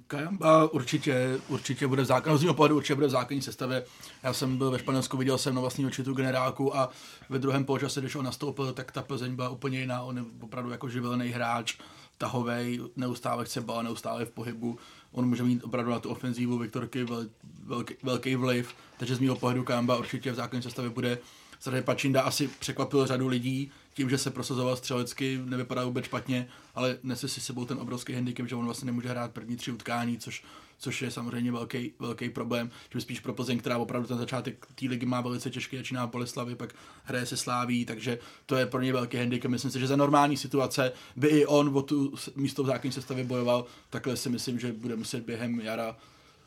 Kajamba určitě, určitě bude v základní, z pohledu určitě bude v základní sestavě. Já jsem byl ve Španělsku, viděl jsem na vlastní oči tu generálku a ve druhém poločase, když on nastoupil, tak ta Plzeň byla úplně jiná. On je opravdu jako živelný hráč, tahovej, neustále chce bal, neustále v pohybu. On může mít opravdu na tu ofenzívu Viktorky vel, velký, velký vliv, takže z mého pohledu Kajamba určitě v základní sestavě bude. Samozřejmě Pačinda asi překvapil řadu lidí, tím, že se prosazoval střelecky, nevypadá vůbec špatně, ale nese si sebou ten obrovský handicap, že on vlastně nemůže hrát první tři utkání, což, což je samozřejmě velký, velký problém. Že spíš pro Plzeň, která opravdu ten začátek té ligy má velice těžký, začíná Boleslavy, pak hraje se Sláví, takže to je pro ně velký handicap. Myslím si, že za normální situace by i on o tu místo v základní sestavě bojoval, takhle si myslím, že bude muset během jara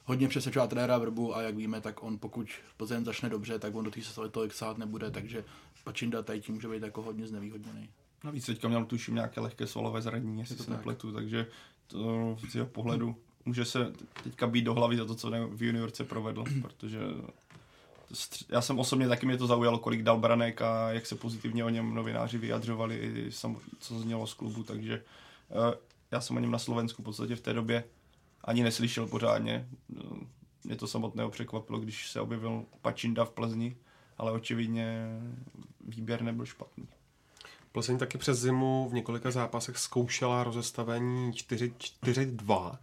hodně přesvědčovat trenéra Vrbu a jak víme, tak on pokud Plzeň začne dobře, tak on do té sestavy tolik sát nebude, takže Pačinda tady tím může být jako hodně znevýhodněný. Navíc teďka měl tuším nějaké lehké svalové zranění, jestli se nepletu, takže to z jeho pohledu může se teďka být do hlavy za to, co v juniorce provedl, protože já jsem osobně taky mě to zaujalo, kolik dal Branek a jak se pozitivně o něm novináři vyjadřovali, i co znělo z klubu, takže eh, já jsem o něm na Slovensku v podstatě v té době ani neslyšel pořádně. Mě to samotného překvapilo, když se objevil Pačinda v Plzni, ale očividně výběr nebyl špatný. Plzeň taky přes zimu v několika zápasech zkoušela rozestavení 4-2.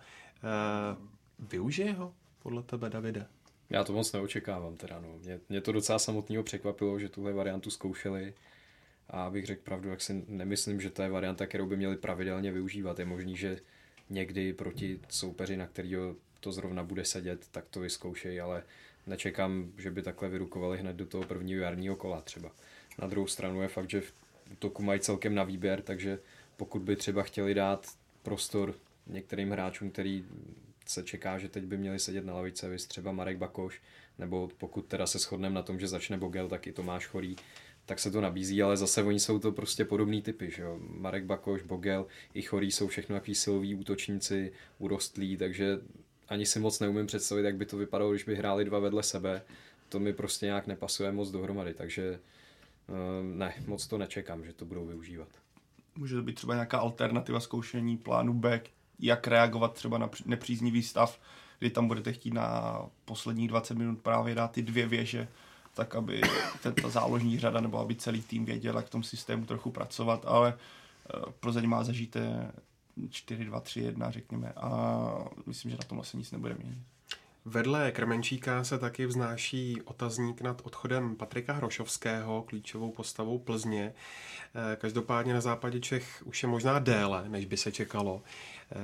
Eh, využije ho podle tebe, Davide? Já to moc neočekávám teda, no. Mě, mě to docela samotného překvapilo, že tuhle variantu zkoušeli a abych řekl pravdu, jak si nemyslím, že to je varianta, kterou by měli pravidelně využívat. Je možný, že někdy proti soupeři, na kterýho to zrovna bude sedět, tak to vyzkoušej, ale nečekám, že by takhle vyrukovali hned do toho prvního jarního kola třeba. Na druhou stranu je fakt, že v útoku mají celkem na výběr, takže pokud by třeba chtěli dát prostor některým hráčům, který se čeká, že teď by měli sedět na lavice, vys třeba Marek Bakoš, nebo pokud teda se shodneme na tom, že začne Bogel, tak i Tomáš Chorý, tak se to nabízí, ale zase oni jsou to prostě podobný typy, že jo? Marek Bakoš, Bogel, i Chorý jsou všechno takový siloví útočníci, urostlí, takže ani si moc neumím představit, jak by to vypadalo, když by hráli dva vedle sebe. To mi prostě nějak nepasuje moc dohromady, takže eh, ne, moc to nečekám, že to budou využívat. Může to být třeba nějaká alternativa zkoušení plánu B, jak reagovat třeba na nepříznivý stav, kdy tam budete chtít na posledních 20 minut právě dát ty dvě věže, tak aby ta záložní řada nebo aby celý tým věděl, jak v tom systému trochu pracovat, ale uh, Plzeň má zažité 4-2-3-1, řekněme, a myslím, že na tom asi nic nebude měnit. Vedle Krmenčíka se taky vznáší otazník nad odchodem Patrika Hrošovského, klíčovou postavou Plzně. Eh, každopádně na západě Čech už je možná déle, než by se čekalo. Eh,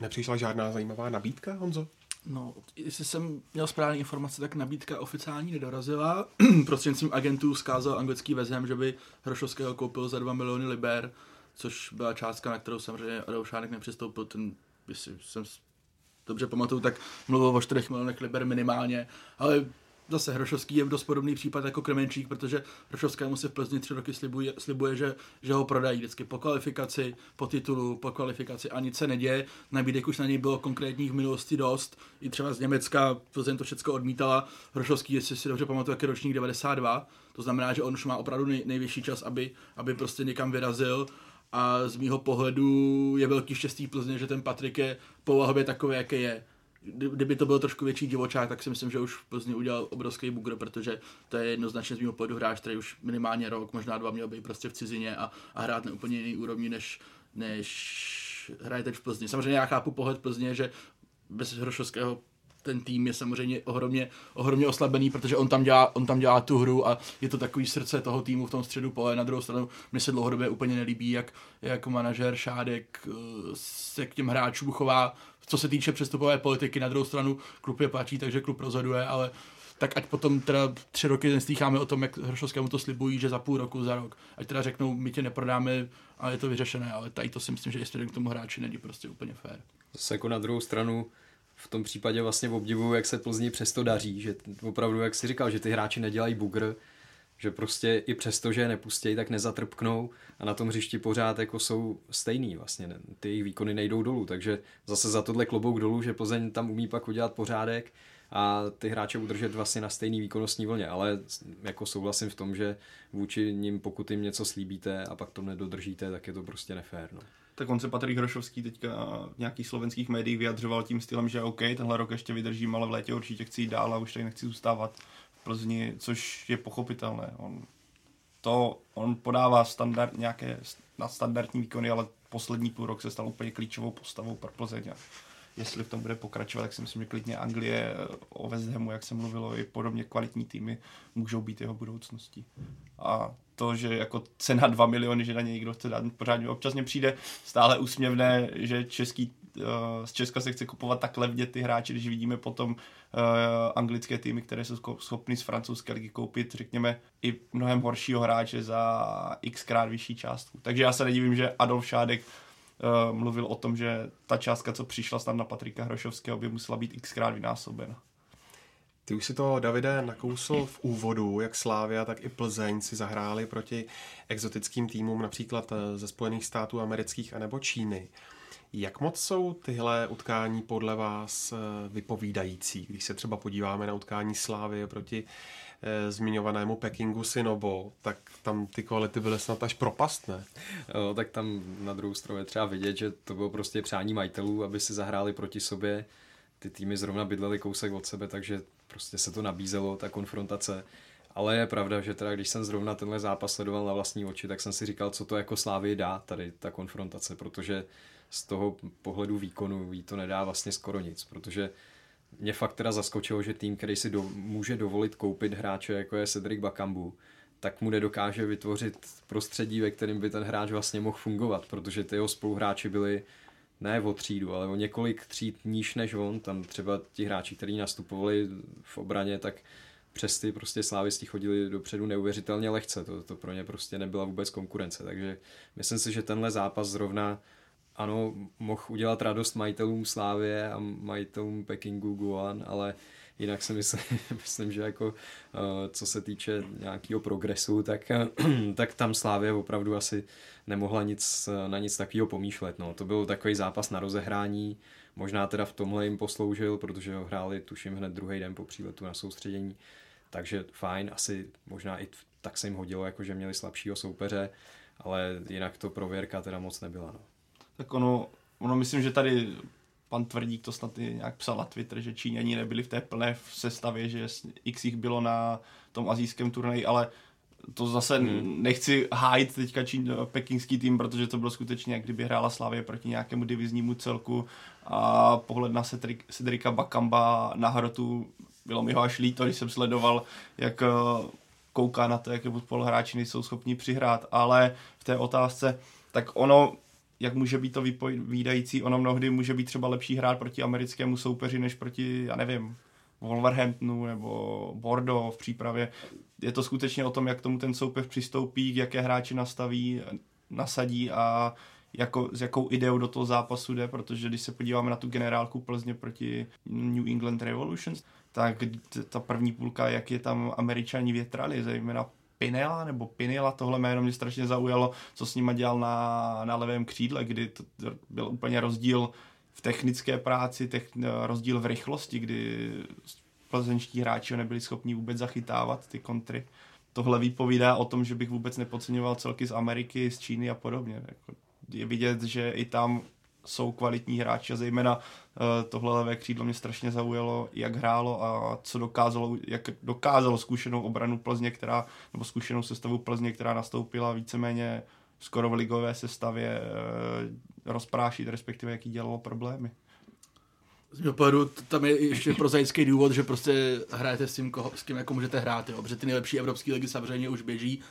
nepřišla žádná zajímavá nabídka, Honzo? No, jestli jsem měl správné informace, tak nabídka oficiální nedorazila. Prostřednictvím agentů zkázal anglický vezem, že by Hrošovského koupil za 2 miliony liber, což byla částka, na kterou samozřejmě Adolf Šánek nepřistoupil. Ten, jestli jsem dobře pamatuju, tak mluvil o 4 milionech liber minimálně, ale zase Hrošovský je dost podobný případ jako Kremenčík, protože Hrošovskému se v Plzni tři roky slibuje, slibuje že, že ho prodají vždycky po kvalifikaci, po titulu, po kvalifikaci a nic se neděje. Nabídek už na něj bylo konkrétních v minulosti dost. I třeba z Německa Plzeň to všechno odmítala. Hrošovský, jestli si dobře pamatuju, jak je ročník 92. To znamená, že on už má opravdu nej, nejvyšší čas, aby, aby prostě někam vyrazil a z mýho pohledu je velký štěstí Plzně, že ten Patrik je povahově takový, jaký je kdyby to byl trošku větší divočák, tak si myslím, že už v udělal obrovský bugr, protože to je jednoznačně z mého pohledu hráč, který už minimálně rok, možná dva měl být prostě v cizině a, a hrát na úplně jiný úrovni, než, než hraje teď v Plzni. Samozřejmě já chápu pohled Plzně, že bez Hrošovského ten tým je samozřejmě ohromně, ohromně oslabený, protože on tam, dělá, on tam dělá tu hru a je to takový srdce toho týmu v tom středu pole. Na druhou stranu mi se dlouhodobě úplně nelíbí, jak, jak manažer Šádek eh, se k těm hráčům chová, co se týče přestupové politiky. Na druhou stranu klub je platí, takže klub rozhoduje, ale tak ať potom teda tři roky neslýcháme o tom, jak Hrošovskému to slibují, že za půl roku, za rok. Ať teda řeknou, my tě neprodáme a je to vyřešené, ale tady to si myslím, že jestli k tomu hráči není prostě úplně fér. Zase jako na druhou stranu, v tom případě vlastně obdivuju, jak se Plzni přesto daří, že opravdu, jak si říkal, že ty hráči nedělají bugr, že prostě i přesto, že je nepustějí, tak nezatrpknou a na tom hřišti pořád jako jsou stejný vlastně, ty jejich výkony nejdou dolů, takže zase za tohle klobouk dolů, že Plzeň tam umí pak udělat pořádek a ty hráče udržet vlastně na stejný výkonnostní vlně, ale jako souhlasím v tom, že vůči ním, pokud jim něco slíbíte a pak to nedodržíte, tak je to prostě nefér. No. Tak on se Patrik Hrošovský teďka v nějakých slovenských médiích vyjadřoval tím stylem, že OK, tenhle rok ještě vydržím, ale v létě určitě chci jít dál a už tady nechci zůstávat v Plzni, což je pochopitelné. On, to, on podává standard, nějaké na standardní výkony, ale poslední půl rok se stal úplně klíčovou postavou pro Plzeň jestli v tom bude pokračovat, tak si myslím, že klidně Anglie o West Hamu, jak se mluvilo, i podobně kvalitní týmy můžou být jeho budoucností. A to, že jako cena 2 miliony, že na něj někdo chce dát pořádně. Občas mě přijde stále úsměvné, že český, uh, z Česka se chce kupovat tak levně ty hráči, když vidíme potom uh, anglické týmy, které jsou schopny z francouzské ligy koupit, řekněme, i mnohem horšího hráče za x krát vyšší částku. Takže já se nedivím, že Adolf Šádek uh, mluvil o tom, že ta částka, co přišla snad na Patrika Hrošovského, by musela být xkrát vynásobena. Ty už si to, Davide, nakousl v úvodu, jak Slávia, tak i Plzeň si zahráli proti exotickým týmům, například eh, ze Spojených států amerických anebo Číny. Jak moc jsou tyhle utkání podle vás eh, vypovídající, když se třeba podíváme na utkání Slávy proti e, zmiňovanému Pekingu Sinobo, tak tam ty kvality byly snad až propastné. Jo, tak tam na druhou stranu je třeba vidět, že to bylo prostě přání majitelů, aby si zahráli proti sobě. Ty týmy zrovna bydleli kousek od sebe, takže prostě se to nabízelo, ta konfrontace. Ale je pravda, že teda když jsem zrovna tenhle zápas sledoval na vlastní oči, tak jsem si říkal, co to jako Slávy dá tady ta konfrontace, protože z toho pohledu výkonu jí to nedá vlastně skoro nic, protože mě fakt teda zaskočilo, že tým, který si do, může dovolit koupit hráče, jako je Cedric Bakambu, tak mu nedokáže vytvořit prostředí, ve kterém by ten hráč vlastně mohl fungovat, protože ty jeho spoluhráči byli ne o třídu, ale o několik tříd níž než on. Tam třeba ti hráči, kteří nastupovali v obraně, tak přes ty prostě slávisti chodili dopředu neuvěřitelně lehce. To, to pro ně prostě nebyla vůbec konkurence. Takže myslím si, že tenhle zápas zrovna ano, mohl udělat radost majitelům Slávě a majitelům Pekingu Guan, ale jinak si myslím, myslím že jako eh, co se týče nějakého progresu, tak, tak tam Slávě opravdu asi nemohla nic, na nic takového pomýšlet. No. To byl takový zápas na rozehrání, možná teda v tomhle jim posloužil, protože ho hráli tuším hned druhý den po příletu na soustředění, takže fajn, asi možná i tak se jim hodilo, jako že měli slabšího soupeře, ale jinak to prověrka teda moc nebyla. No. Tak ono, ono myslím, že tady pan Tvrdík to snad nějak psal na Twitter, že Číňani nebyli v té plné sestavě, že x jich bylo na tom azijském turnaji, ale to zase hmm. nechci hájit teďka čín, pekingský tým, protože to bylo skutečně, jak kdyby hrála Slavě proti nějakému diviznímu celku a pohled na Cedrika Bakamba na hrotu, bylo mi ho až líto, když jsem sledoval, jak eh, kouká na to, jak hráči nejsou schopni přihrát, ale v té otázce, tak ono jak může být to vypovídající, ono mnohdy může být třeba lepší hrát proti americkému soupeři, než proti, já nevím, Wolverhamptonu nebo Bordeaux v přípravě. Je to skutečně o tom, jak tomu ten soupeř přistoupí, jaké hráči nastaví, nasadí a jako, s jakou ideou do toho zápasu jde, protože když se podíváme na tu generálku Plzně proti New England Revolutions, tak ta první půlka, jak je tam američani větrali, zejména Pinela nebo Pinela, tohle jméno mě strašně zaujalo, co s nima dělal na, na levém křídle, kdy to byl úplně rozdíl v technické práci, tech, rozdíl v rychlosti, kdy plzeňští hráči nebyli schopni vůbec zachytávat ty kontry. Tohle vypovídá o tom, že bych vůbec nepodceňoval celky z Ameriky, z Číny a podobně. Jako je vidět, že i tam jsou kvalitní hráči a zejména uh, tohle levé křídlo mě strašně zaujalo, jak hrálo a co dokázalo, jak dokázalo zkušenou obranu Plzně, která, nebo zkušenou sestavu Plzně, která nastoupila víceméně skoro v ligové sestavě uh, rozprášit, respektive jaký dělalo problémy. Z mého pohledu tam je ještě prozaický důvod, že prostě hrajete s tím, koho, s kým jako můžete hrát, jo. protože ty nejlepší evropské ligy samozřejmě už běží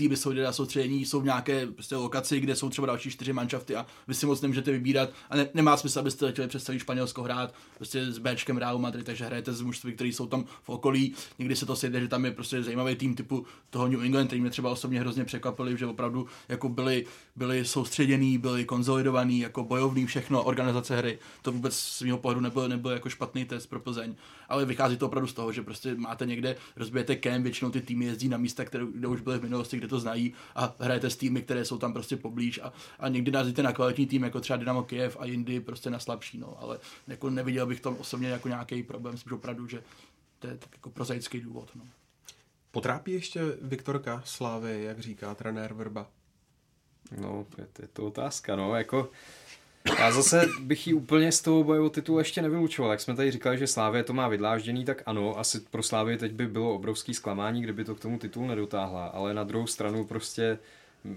týmy jsou na soustředění, jsou v nějaké prostě lokaci, kde jsou třeba další čtyři manšafty a vy si moc nemůžete vybírat a ne, nemá smysl, abyste chtěli přes celý Španělsko hrát prostě s Bčkem Realu Madrid, takže hrajete s mužství, které jsou tam v okolí. Někdy se to sejde, že tam je prostě zajímavý tým typu toho New England, který mě třeba osobně hrozně překvapili, že opravdu jako byli, byli soustředění, byli konzolidovaní, jako bojovní, všechno, organizace hry. To vůbec z mého pohledu nebyl, nebyl jako špatný test pro Plzeň, ale vychází to opravdu z toho, že prostě máte někde, rozbijete kem, většinou ty týmy jezdí na místa, které, kde už byly v minulosti, kde to znají a hrajete s týmy, které jsou tam prostě poblíž a, a někdy narazíte na kvalitní tým, jako třeba Dynamo Kiev a jindy prostě na slabší, no, ale jako neviděl bych tam osobně jako nějaký problém, myslím, že opravdu, že to je tak jako prozaický důvod. No. Potrápí ještě Viktorka Slávy, jak říká trenér Vrba? No, je, je to otázka, no, jako já zase bych ji úplně z toho boje o titul ještě nevylučoval. Jak jsme tady říkali, že Slávě to má vydlážděný, tak ano, asi pro Slávě teď by bylo obrovský zklamání, kdyby to k tomu titulu nedotáhla, ale na druhou stranu prostě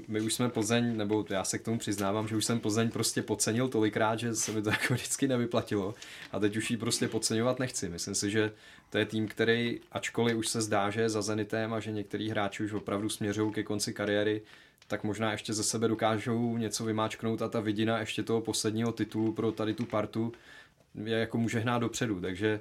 my už jsme Plzeň, nebo já se k tomu přiznávám, že už jsem Plzeň prostě podcenil tolikrát, že se mi to jako vždycky nevyplatilo a teď už ji prostě podceňovat nechci. Myslím si, že to je tým, který, ačkoliv už se zdá, že je za Zenitem a že některý hráči už opravdu směřují ke konci kariéry, tak možná ještě ze sebe dokážou něco vymáčknout a ta vidina ještě toho posledního titulu pro tady tu partu je jako může hnát dopředu, takže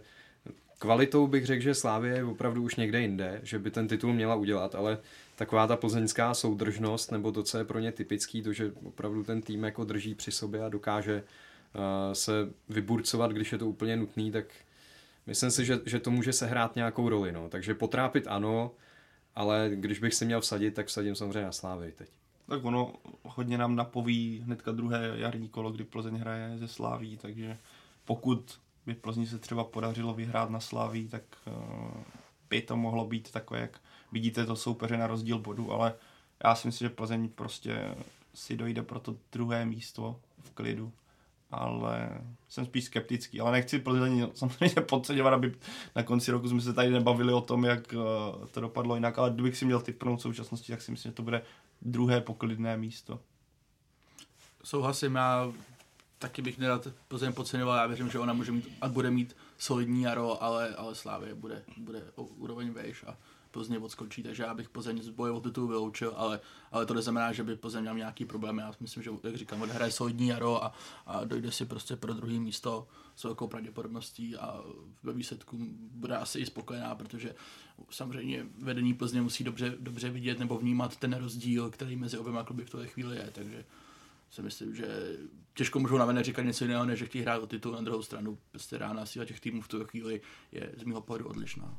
kvalitou bych řekl, že Slávě je opravdu už někde jinde, že by ten titul měla udělat, ale taková ta plzeňská soudržnost, nebo to, co je pro ně typický, to, že opravdu ten tým jako drží při sobě a dokáže uh, se vyburcovat, když je to úplně nutný, tak myslím si, že, že to může sehrát nějakou roli. No. Takže potrápit ano, ale když bych si měl vsadit, tak vsadím samozřejmě na Slávy teď. Tak ono hodně nám napoví hnedka druhé jarní kolo, kdy Plzeň hraje ze Sláví, takže pokud by Plzni se třeba podařilo vyhrát na Sláví, tak uh, by to mohlo být takové, jak vidíte to soupeře na rozdíl bodu, ale já si myslím, že Plzeň prostě si dojde pro to druhé místo v klidu ale jsem spíš skeptický. Ale nechci Plzeň samozřejmě podceňovat, aby na konci roku jsme se tady nebavili o tom, jak eh, to dopadlo jinak, ale kdybych si měl typnout v současnosti, tak si myslím, že to bude druhé poklidné místo. Souhlasím, já taky bych nerad Plzeň podceňoval, já věřím, že ona může mít a bude mít solidní jaro, ale, ale Slávě bude, bude o úroveň vejš a Plzně odskočí, takže já bych Plzeň z boje o titul vyloučil, ale, ale to neznamená, že by Plzeň měl nějaký problém. Já myslím, že, jak říkám, odhraje solidní jaro a, a dojde si prostě pro druhé místo s velkou pravděpodobností a ve výsledku bude asi i spokojená, protože samozřejmě vedení Plzně musí dobře, dobře vidět nebo vnímat ten rozdíl, který mezi oběma kluby v tuhle chvíli je, takže si myslím, že těžko můžou na říkat něco jiného, než že chtějí hrát o titul na druhou stranu. Prostě rána síla těch týmů v tuhle chvíli je z mého pohledu odlišná.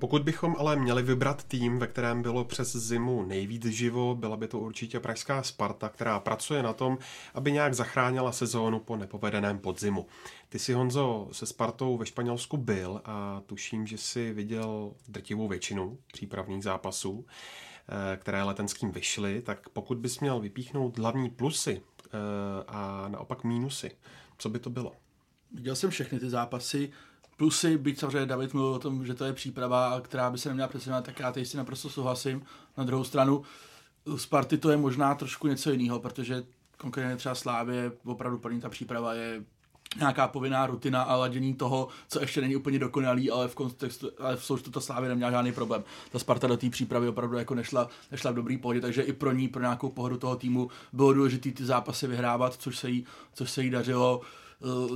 Pokud bychom ale měli vybrat tým, ve kterém bylo přes zimu nejvíc živo, byla by to určitě pražská Sparta, která pracuje na tom, aby nějak zachránila sezónu po nepovedeném podzimu. Ty si Honzo se Spartou ve Španělsku byl a tuším, že si viděl drtivou většinu přípravných zápasů. Eh, které letenským vyšly, tak pokud bys měl vypíchnout hlavní plusy eh, a naopak mínusy, co by to bylo? Viděl jsem všechny ty zápasy. Plusy, byť samozřejmě David mluvil o tom, že to je příprava, která by se neměla přesunovat, tak já teď si naprosto souhlasím. Na druhou stranu, Sparty to je možná trošku něco jiného, protože konkrétně třeba Slávě opravdu první ta příprava je nějaká povinná rutina a ladění toho, co ještě není úplně dokonalý, ale v kontextu, ale v součtu to Slávě neměla žádný problém. Ta Sparta do té přípravy opravdu jako nešla, nešla v dobrý pohodě, takže i pro ní, pro nějakou pohodu toho týmu bylo důležité ty zápasy vyhrávat, což se jí, což se jí dařilo.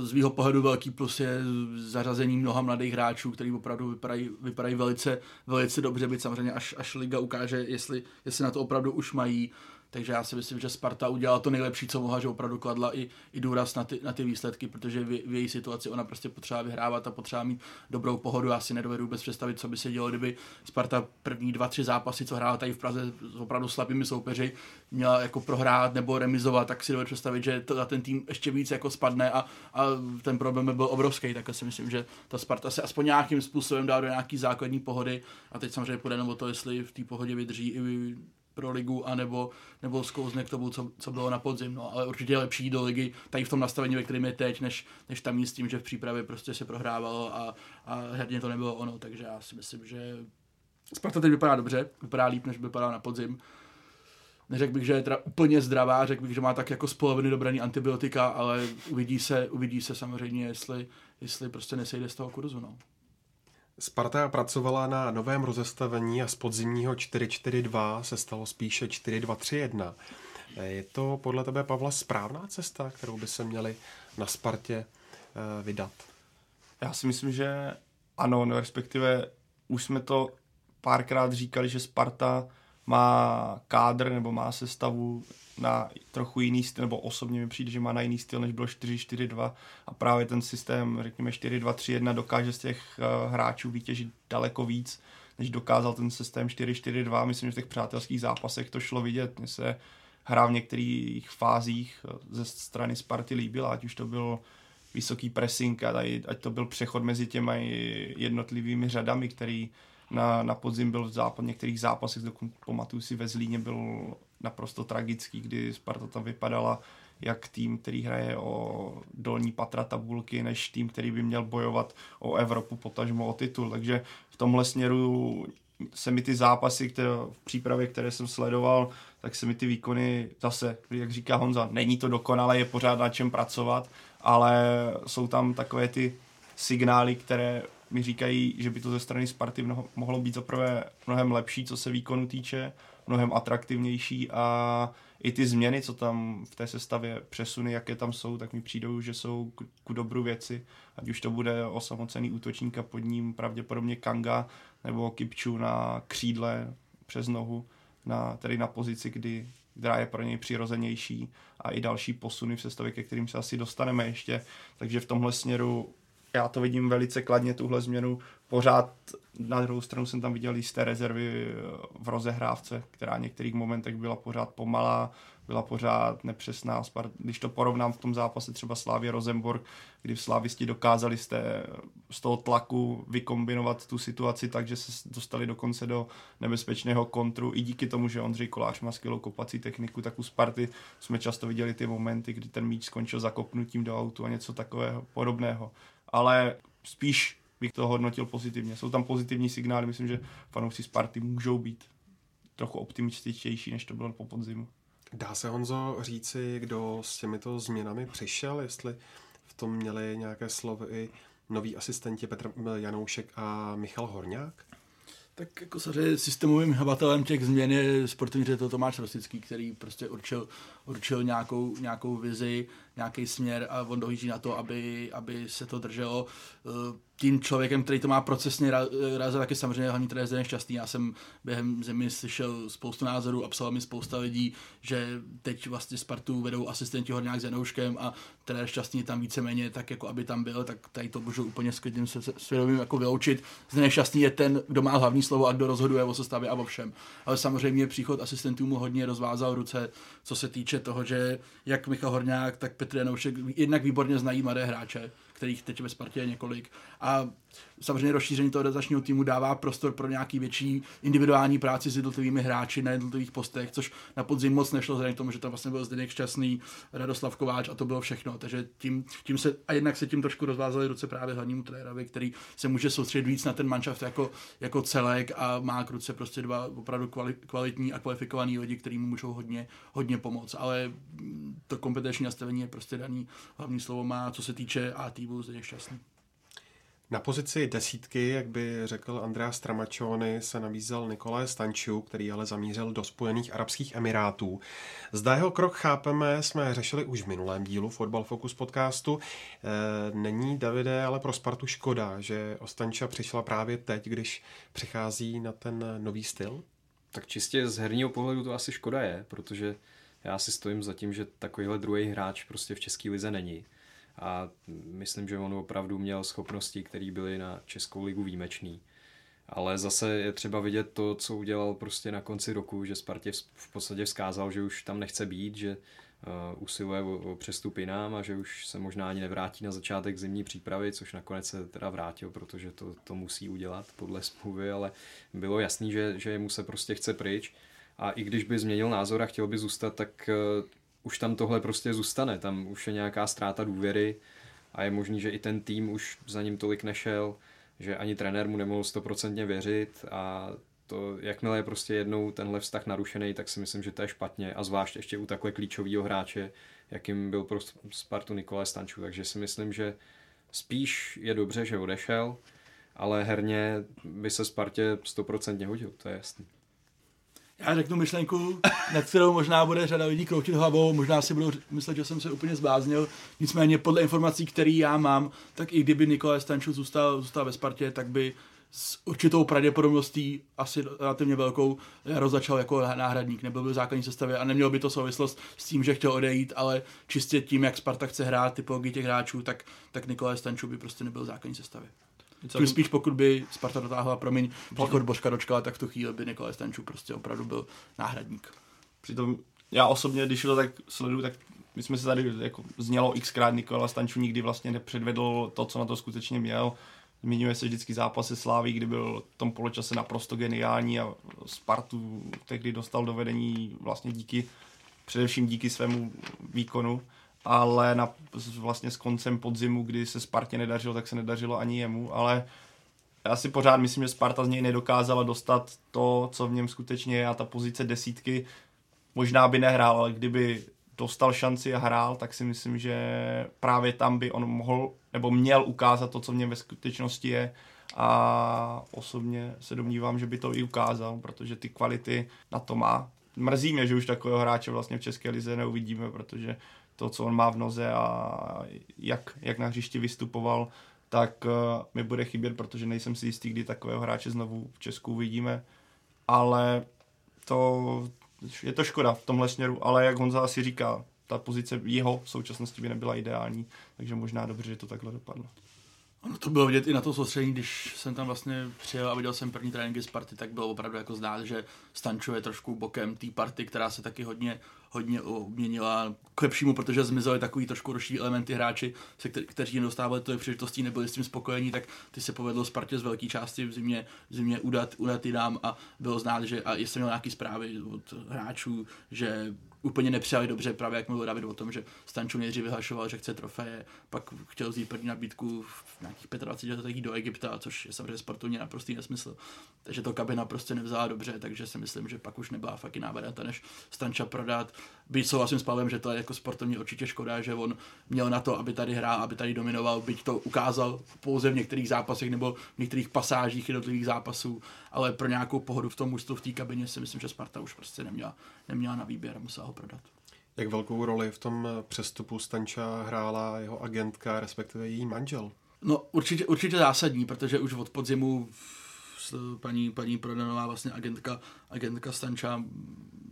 Z mého pohledu velký plus je zařazení mnoha mladých hráčů, kteří opravdu vypadají, vypadají velice, velice dobře, byť samozřejmě až, až liga ukáže, jestli, jestli na to opravdu už mají. Takže já si myslím, že Sparta udělala to nejlepší, co mohla, že opravdu kladla i, i důraz na ty, na ty výsledky, protože v, v její situaci ona prostě potřeba vyhrávat a potřeba mít dobrou pohodu. Já si nedovedu vůbec představit, co by se dělo, kdyby Sparta první dva, tři zápasy, co hrála tady v Praze s opravdu slabými soupeři, měla jako prohrát nebo remizovat, tak si dovedu představit, že to za ten tým ještě víc jako spadne a, a ten problém by byl obrovský. Tak si myslím, že ta Sparta se aspoň nějakým způsobem dá do nějaký základní pohody a teď samozřejmě půjde o to, jestli v té pohodě vydrží i pro ligu, anebo, nebo zkouzne k tomu, co, co bylo na podzim. No, ale určitě je lepší do ligy tady v tom nastavení, ve kterém je teď, než, než tam s tím, že v přípravě prostě se prohrávalo a, a herně to nebylo ono. Takže já si myslím, že Sparta teď vypadá dobře, vypadá líp, než vypadá na podzim. Neřekl bych, že je teda úplně zdravá, řekl bych, že má tak jako z poloviny dobraný antibiotika, ale uvidí se, uvidí se samozřejmě, jestli, jestli prostě nesejde z toho kurzu. No. Sparta pracovala na novém rozestavení a z podzimního 4-4-2 se stalo spíše 4-2-3-1. Je to podle tebe, Pavla, správná cesta, kterou by se měli na Spartě eh, vydat? Já si myslím, že ano, no respektive už jsme to párkrát říkali, že Sparta má kádr nebo má sestavu na trochu jiný styl, nebo osobně mi přijde, že má na jiný styl, než bylo 4-4-2 a právě ten systém, řekněme 4-2-3-1 dokáže z těch uh, hráčů vytěžit daleko víc, než dokázal ten systém 4-4-2. Myslím, že v těch přátelských zápasech to šlo vidět. Mně se hra v některých fázích eh, ze strany Sparty líbila, ať už to byl vysoký pressing, ať to byl přechod mezi těmi jednotlivými řadami, který na, na podzim byl v západ, některých zápasech, dokonce pamatuju si ve Zlíně byl naprosto tragický, kdy Sparta tam vypadala jak tým, který hraje o dolní patra tabulky, než tým, který by měl bojovat o Evropu, potažmo o titul. Takže v tomhle směru se mi ty zápasy které, v přípravě, které jsem sledoval, tak se mi ty výkony zase, jak říká Honza, není to dokonale, je pořád na čem pracovat, ale jsou tam takové ty signály, které mi říkají, že by to ze strany Sparty mnoho, mohlo být zaprvé mnohem lepší, co se výkonu týče, mnohem atraktivnější a i ty změny, co tam v té sestavě přesuny, jaké tam jsou, tak mi přijdou, že jsou ku, ku dobru věci. Ať už to bude osamocený útočník a pod ním pravděpodobně Kanga nebo Kipču na křídle přes nohu, na, tedy na pozici, kdy, která je pro něj přirozenější a i další posuny v sestavě, ke kterým se asi dostaneme ještě. Takže v tomhle směru já to vidím velice kladně, tuhle změnu. Pořád na druhou stranu jsem tam viděl jisté rezervy v rozehrávce, která v některých momentech byla pořád pomalá, byla pořád nepřesná. Když to porovnám v tom zápase třeba Slávě Rosenborg, kdy v Slávisti dokázali z, té, z toho tlaku vykombinovat tu situaci tak, že se dostali dokonce do nebezpečného kontru. I díky tomu, že Ondřej Kolář má skvělou kopací techniku, tak u Sparty jsme často viděli ty momenty, kdy ten míč skončil zakopnutím do autu a něco takového podobného ale spíš bych to hodnotil pozitivně. Jsou tam pozitivní signály, myslím, že fanoušci Sparty můžou být trochu optimističtější, než to bylo po podzimu. Dá se, Honzo, říci, kdo s těmito změnami přišel, jestli v tom měli nějaké slovy noví asistenti Petr Janoušek a Michal Horňák? Tak jako samozřejmě systémovým hbatelem těch změn je sportovní ředitel Tomáš Rostický, který prostě určil, určil nějakou, nějakou vizi, nějaký směr a on dohlíží na to, aby, aby se to drželo. Eh, tím člověkem, který to má procesně razit, tak je samozřejmě hlavní trenér Zdeněk Šťastný. Já jsem během zemi slyšel spoustu názorů a psal mi spousta lidí, že teď vlastně Spartu vedou asistenti Horňák s Janouškem a trenér Šťastný tam víceméně tak, jako aby tam byl, tak tady to můžu úplně s klidným svědomím jako vyloučit. Zdeněk Šťastný je ten, kdo má hlavní slovo a kdo rozhoduje o sestavě a o všem. Ale samozřejmě příchod asistentů mu hodně rozvázal ruce, co se týče toho, že jak Michal Horňák, tak Petr Janoušek jednak výborně znají mladé hráče, kterých teď ve Spartě je několik. A samozřejmě rozšíření toho realizačního týmu dává prostor pro nějaký větší individuální práci s jednotlivými hráči na jednotlivých postech, což na podzim moc nešlo, vzhledem k tomu, že tam vlastně byl Zdeněk Šťastný, Radoslav Kováč a to bylo všechno. Takže tím, tím se, a jednak se tím trošku rozvázaly ruce právě hlavnímu trenérovi, který se může soustředit víc na ten manšaft jako, jako celek a má k ruce prostě dva opravdu kvalitní a kvalifikovaní lidi, kteří mu můžou hodně, hodně pomoct. Ale to kompetenční nastavení je prostě daný. Hlavní slovo má, co se týče A týmu Zdeněk Šťastný. Na pozici desítky, jak by řekl Andrea Stramačony, se nabízel Nikolaj Stančiu, který ale zamířil do Spojených Arabských Emirátů. Zda jeho krok chápeme, jsme řešili už v minulém dílu Football Focus podcastu. E, není, Davide, ale pro Spartu škoda, že Ostanča přišla právě teď, když přichází na ten nový styl? Tak čistě z herního pohledu to asi škoda je, protože já si stojím za tím, že takovýhle druhý hráč prostě v České lize není a myslím, že on opravdu měl schopnosti, které byly na Českou ligu výjimečný. Ale zase je třeba vidět to, co udělal prostě na konci roku, že Spartě v podstatě vzkázal, že už tam nechce být, že uh, usiluje o, o přestup jinam a že už se možná ani nevrátí na začátek zimní přípravy, což nakonec se teda vrátil, protože to, to musí udělat podle smlouvy, ale bylo jasný, že, že mu se prostě chce pryč. A i když by změnil názor a chtěl by zůstat, tak uh, už tam tohle prostě zůstane, tam už je nějaká ztráta důvěry a je možný, že i ten tým už za ním tolik nešel, že ani trenér mu nemohl stoprocentně věřit a to, jakmile je prostě jednou tenhle vztah narušený, tak si myslím, že to je špatně a zvlášť ještě u takhle klíčového hráče, jakým byl pro Spartu Nikolaj Stančů, takže si myslím, že spíš je dobře, že odešel, ale herně by se Spartě stoprocentně hodil, to je jasný. Já řeknu myšlenku, na kterou možná bude řada lidí kroutit hlavou, možná si budou myslet, že jsem se úplně zbláznil. Nicméně podle informací, které já mám, tak i kdyby Nikolaj Stanču zůstal, zůstal ve Spartě, tak by s určitou pravděpodobností, asi relativně velkou, Jaro začal jako náhradník, nebyl by v základní sestavě a nemělo by to souvislost s tím, že chtěl odejít, ale čistě tím, jak Sparta chce hrát, typologii těch hráčů, tak, tak Nikolaj Stanču by prostě nebyl v základní sestavě. Tím spíš pokud by Sparta dotáhla, promiň, příchod Božka dočkala, tak v tu chvíli by Nikolaj Stanču prostě opravdu byl náhradník. Přitom já osobně, když to tak sleduju, tak my jsme se tady jako znělo xkrát Nikola Stanču nikdy vlastně nepředvedl to, co na to skutečně měl. Zmiňuje se vždycky zápasy Slávy, kdy byl v tom poločase naprosto geniální a Spartu tehdy dostal do vedení vlastně díky, především díky svému výkonu, ale na, vlastně s koncem podzimu, kdy se Spartě nedařilo, tak se nedařilo ani jemu, ale já si pořád myslím, že Sparta z něj nedokázala dostat to, co v něm skutečně je a ta pozice desítky možná by nehrál, ale kdyby dostal šanci a hrál, tak si myslím, že právě tam by on mohl nebo měl ukázat to, co v něm ve skutečnosti je a osobně se domnívám, že by to i ukázal, protože ty kvality na to má. Mrzí mě, že už takového hráče vlastně v České lize neuvidíme, protože to, co on má v noze a jak, jak na hřišti vystupoval, tak uh, mi bude chybět, protože nejsem si jistý, kdy takového hráče znovu v Česku uvidíme. Ale to, je to škoda v tomhle směru, ale jak Honza asi říká, ta pozice jeho v současnosti by nebyla ideální, takže možná dobře, že to takhle dopadlo. Ono to bylo vidět i na to soustředění, když jsem tam vlastně přijel a viděl jsem první tréninky z party, tak bylo opravdu jako znát, že Stančo je trošku bokem té party, která se taky hodně, hodně obměnila k lepšímu, protože zmizely takový trošku roční elementy hráči, se kter- kteří nedostávali to příležitostí, nebyli s tím spokojení, tak ty se povedlo Spartě z velké části v zimě, v zimě udat, udat dám a bylo znát, že a jestli měl nějaký zprávy od hráčů, že úplně nepřijali dobře, právě jak mluvil David o tom, že Stanču nejdřív vyhlašoval, že chce trofeje, pak chtěl vzít první nabídku v nějakých 25 letech do Egypta, což je samozřejmě sportovně naprostý nesmysl. Takže to kabina prostě nevzala dobře, takže si myslím, že pak už nebyla fakt jiná varianta, než Stanča prodat. Byť souhlasím s Pavlem, že to je jako sportovně určitě škoda, že on měl na to, aby tady hrál, aby tady dominoval, byť to ukázal pouze v některých zápasech nebo v některých pasážích jednotlivých zápasů, ale pro nějakou pohodu v tom mužstvu v té kabině si myslím, že Sparta už prostě neměla, neměla na výběr a musela ho prodat. Jak velkou roli v tom přestupu Stanča hrála jeho agentka, respektive její manžel? No určitě, určitě zásadní, protože už od podzimu paní, paní Prodanová, vlastně agentka, agentka Stanča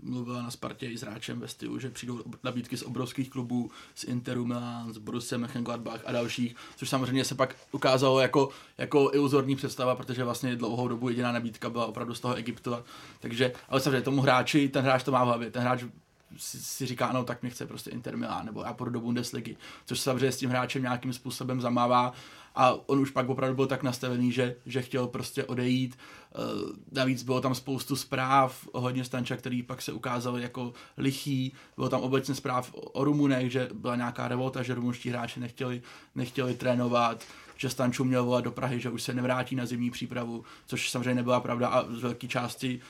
mluvila na Spartě i s hráčem ve stylu, že přijdou nabídky z obrovských klubů, z Interu Milan, z Borussia Mönchengladbach a dalších, což samozřejmě se pak ukázalo jako, jako iluzorní představa, protože vlastně dlouhou dobu jediná nabídka byla opravdu z toho Egyptu. Takže, ale samozřejmě tomu hráči, ten hráč to má v hlavě, ten hráč si, si říká, no tak mě chce prostě Inter Milan, nebo já půjdu do Bundesligy, což samozřejmě s tím hráčem nějakým způsobem zamává a on už pak opravdu byl tak nastavený, že, že chtěl prostě odejít. Uh, navíc bylo tam spoustu zpráv hodně Stanča, který pak se ukázal jako lichý. Bylo tam obecně zpráv o Rumunech, že byla nějaká revolta, že rumunští hráči nechtěli, nechtěli trénovat že Stanču měl volat do Prahy, že už se nevrátí na zimní přípravu, což samozřejmě nebyla pravda a z velké části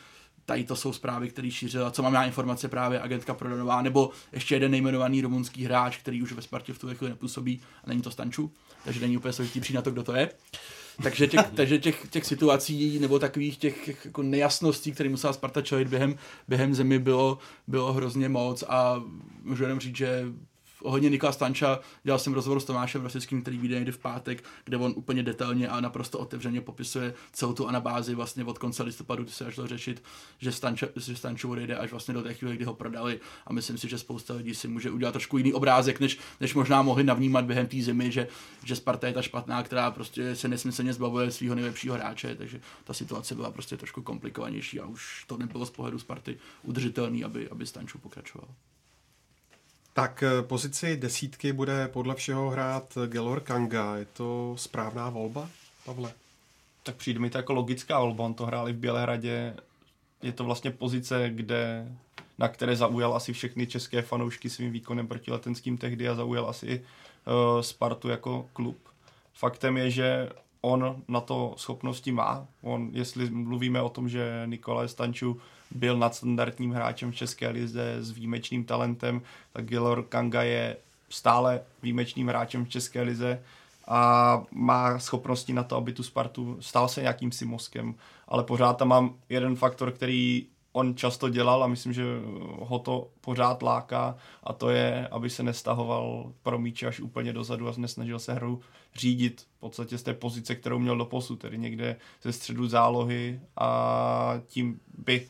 tady to jsou zprávy, které šířila, co mám já informace právě agentka Prodanová, nebo ještě jeden nejmenovaný rumunský hráč, který už ve Spartě v tu chvíli nepůsobí a není to Stanču, takže není úplně složitý přijít na to, kdo to je. Takže těch, takže těch, těch situací nebo takových těch jako nejasností, které musela Sparta čelit během, během zemi, bylo, bylo hrozně moc a můžu jenom říct, že ohledně Nikola Stanča dělal jsem rozhovor s Tomášem Rosickým, který vyjde někdy v pátek, kde on úplně detailně a naprosto otevřeně popisuje celou tu anabázi vlastně od konce listopadu, kdy se až řešit, že, Stanča, že Stanču odejde až vlastně do té chvíle, kdy ho prodali a myslím si, že spousta lidí si může udělat trošku jiný obrázek, než, než možná mohli navnímat během té zimy, že, že Sparta je ta špatná, která prostě se nesmyslně zbavuje svého nejlepšího hráče, takže ta situace byla prostě trošku komplikovanější a už to nebylo z pohledu Sparty udržitelný, aby, aby Stanču pokračoval. Tak eh, pozici desítky bude podle všeho hrát Gelor Kanga. Je to správná volba, Pavle? Tak přijde mi to jako logická volba. On to hráli v Bělehradě. Je to vlastně pozice, kde, na které zaujal asi všechny české fanoušky svým výkonem proti letenským tehdy a zaujal asi uh, Spartu jako klub. Faktem je, že on na to schopnosti má. On, jestli mluvíme o tom, že Nikolaj Stanču byl nadstandardním hráčem v České lize s výjimečným talentem, tak Gilor Kanga je stále výjimečným hráčem v České lize a má schopnosti na to, aby tu Spartu stal se nějakým si mozkem, ale pořád tam mám jeden faktor, který on často dělal a myslím, že ho to pořád láká a to je, aby se nestahoval pro míče až úplně dozadu a nesnažil se hru řídit v podstatě z té pozice, kterou měl do posu, tedy někde ze středu zálohy a tím by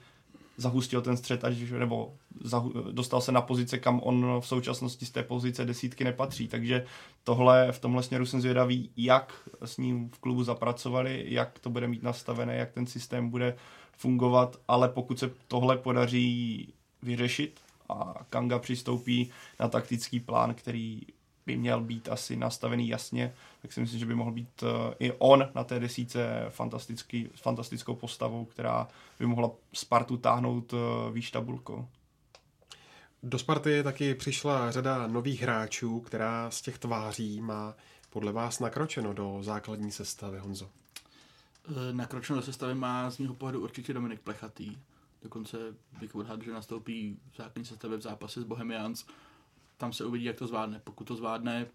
zahustil ten střed, až, nebo zahu, dostal se na pozice, kam on v současnosti z té pozice desítky nepatří. Takže tohle, v tomhle směru jsem zvědavý, jak s ním v klubu zapracovali, jak to bude mít nastavené, jak ten systém bude fungovat, ale pokud se tohle podaří vyřešit a Kanga přistoupí na taktický plán, který by měl být asi nastavený jasně, tak si myslím, že by mohl být eh, i on na té desíce fantastický, fantastickou postavou, která by mohla Spartu táhnout eh, výš tabulkou. Do Sparty taky přišla řada nových hráčů, která z těch tváří má podle vás nakročeno do základní sestavy, Honzo. Eh, nakročeno do sestavy má z mého pohledu určitě Dominik Plechatý. Dokonce bych odhadl, že nastoupí v základní sestavě v zápase s Bohemians. Tam se uvidí, jak to zvládne. Pokud to zvládne,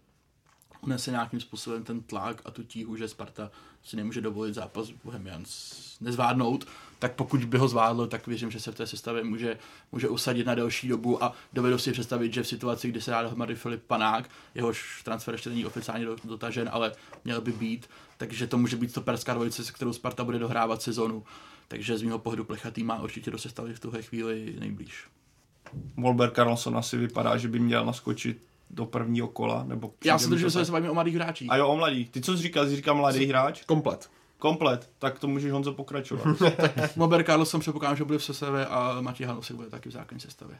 unese nějakým způsobem ten tlak a tu tíhu, že Sparta si nemůže dovolit zápas Bohemians nezvládnout, tak pokud by ho zvládlo, tak věřím, že se v té sestavě může, může usadit na delší dobu a dovedu si představit, že v situaci, kdy se dá dohromady Filip Panák, jehož transfer ještě není oficiálně dotažen, ale měl by být, takže to může být stoperská dvojice, se kterou Sparta bude dohrávat sezonu. Takže z mého pohledu Plechatý má určitě do sestavy v tuhle chvíli nejblíž. Volber Carlson asi vypadá, že by měl naskočit do prvního kola, nebo... Já si držím, že se bavíme o mladých hráčích. A jo, o mladých. Ty co jsi říkal? Jsi říkal mladý hráč? Komplet. Komplet. Tak to můžeš Honzo pokračovat. Mober jsem předpokládám, že bude v sestave a Matěj Hanosek bude taky v základní sestavě.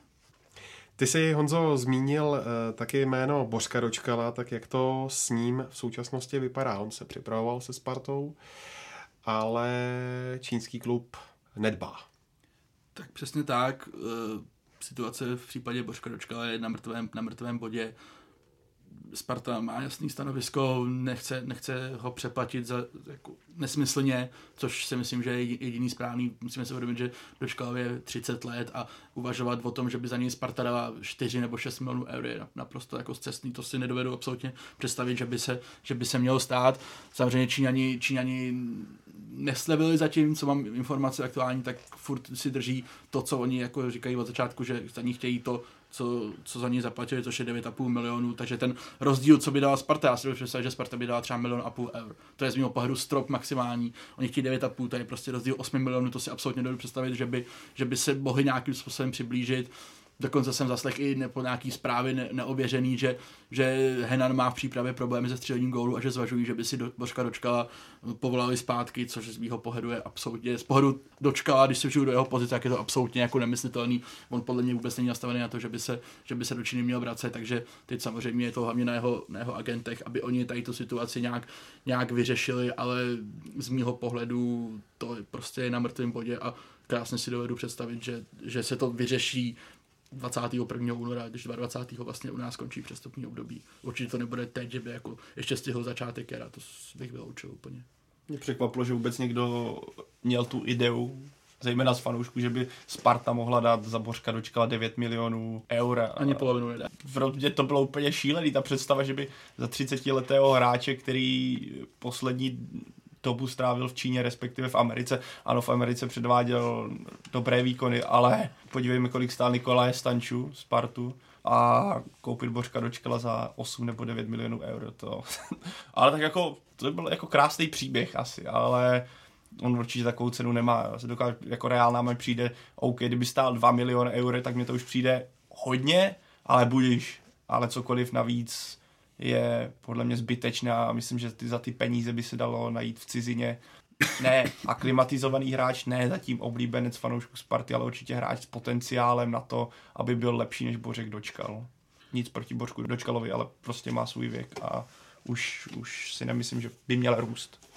Ty jsi, Honzo, zmínil uh, taky jméno Božka Dočkala, tak jak to s ním v současnosti vypadá? On se připravoval se Spartou, ale čínský klub nedbá. Tak přesně tak. Uh, situace v případě Božka Dočkala je na mrtvém, na mrtvém bodě. Sparta má jasný stanovisko, nechce, nechce ho přeplatit za jako, nesmyslně, což si myslím, že je jediný správný. Musíme se uvědomit, že dočkal je 30 let a uvažovat o tom, že by za něj Sparta dala 4 nebo 6 milionů eur je naprosto jako cestný. To si nedovedu absolutně představit, že by se, že by se mělo stát. Samozřejmě Číňani, Číňani neslevili zatím, co mám informace aktuální, tak furt si drží to, co oni jako říkají od začátku, že za ní chtějí to, co, co za ní zaplatili, což je 9,5 milionů, takže ten rozdíl, co by dala Sparta, já si bych představit, že Sparta by dala třeba milion a půl eur. To je z mého pohledu strop maximální. Oni chtějí 9,5, to je prostě rozdíl 8 milionů, to si absolutně dovedu představit, že by, že by se mohli nějakým způsobem přiblížit. Dokonce jsem zaslech i po nějaký zprávy ne, neověřený, že, že Henan má v přípravě problémy se střelením gólu a že zvažují, že by si do, Božka dočkala, povolali zpátky, což z mého pohledu je absolutně, z pohledu dočkala, když se vžiju do jeho pozice, tak je to absolutně jako nemyslitelný. On podle mě vůbec není nastavený na to, že by se, že by se do Číny měl vracet, takže teď samozřejmě je to hlavně na jeho, na jeho agentech, aby oni tady tu situaci nějak, nějak vyřešili, ale z mého pohledu to prostě je na mrtvém bodě a krásně si dovedu představit, že, že se to vyřeší 21. února, když 22. vlastně u nás končí přestupní období. Určitě to nebude teď, že by jako ještě stihl začátek jara, to bych vyloučil úplně. Mě překvapilo, že vůbec někdo měl tu ideu, zejména z fanoušků, že by Sparta mohla dát za Bořka dočkala 9 milionů eur. Ani polovinu nedá. Protože to bylo úplně šílený, ta představa, že by za 30 letého hráče, který poslední dobu strávil v Číně, respektive v Americe. Ano, v Americe předváděl dobré výkony, ale podívejme, kolik stál Nikolaj Stanču z Partu a koupit Božka dočkala za 8 nebo 9 milionů euro. To. ale tak jako, to byl jako krásný příběh asi, ale on určitě takovou cenu nemá. Dokážu, jako reálná mi přijde, OK, kdyby stál 2 miliony eur, tak mi to už přijde hodně, ale budíš. Ale cokoliv navíc je podle mě zbytečná a myslím, že ty, za ty peníze by se dalo najít v cizině. Ne, aklimatizovaný hráč, ne zatím oblíbenec fanoušků Sparty, ale určitě hráč s potenciálem na to, aby byl lepší než Bořek Dočkal. Nic proti Bořku Dočkalovi, ale prostě má svůj věk a už, už si nemyslím, že by měl růst.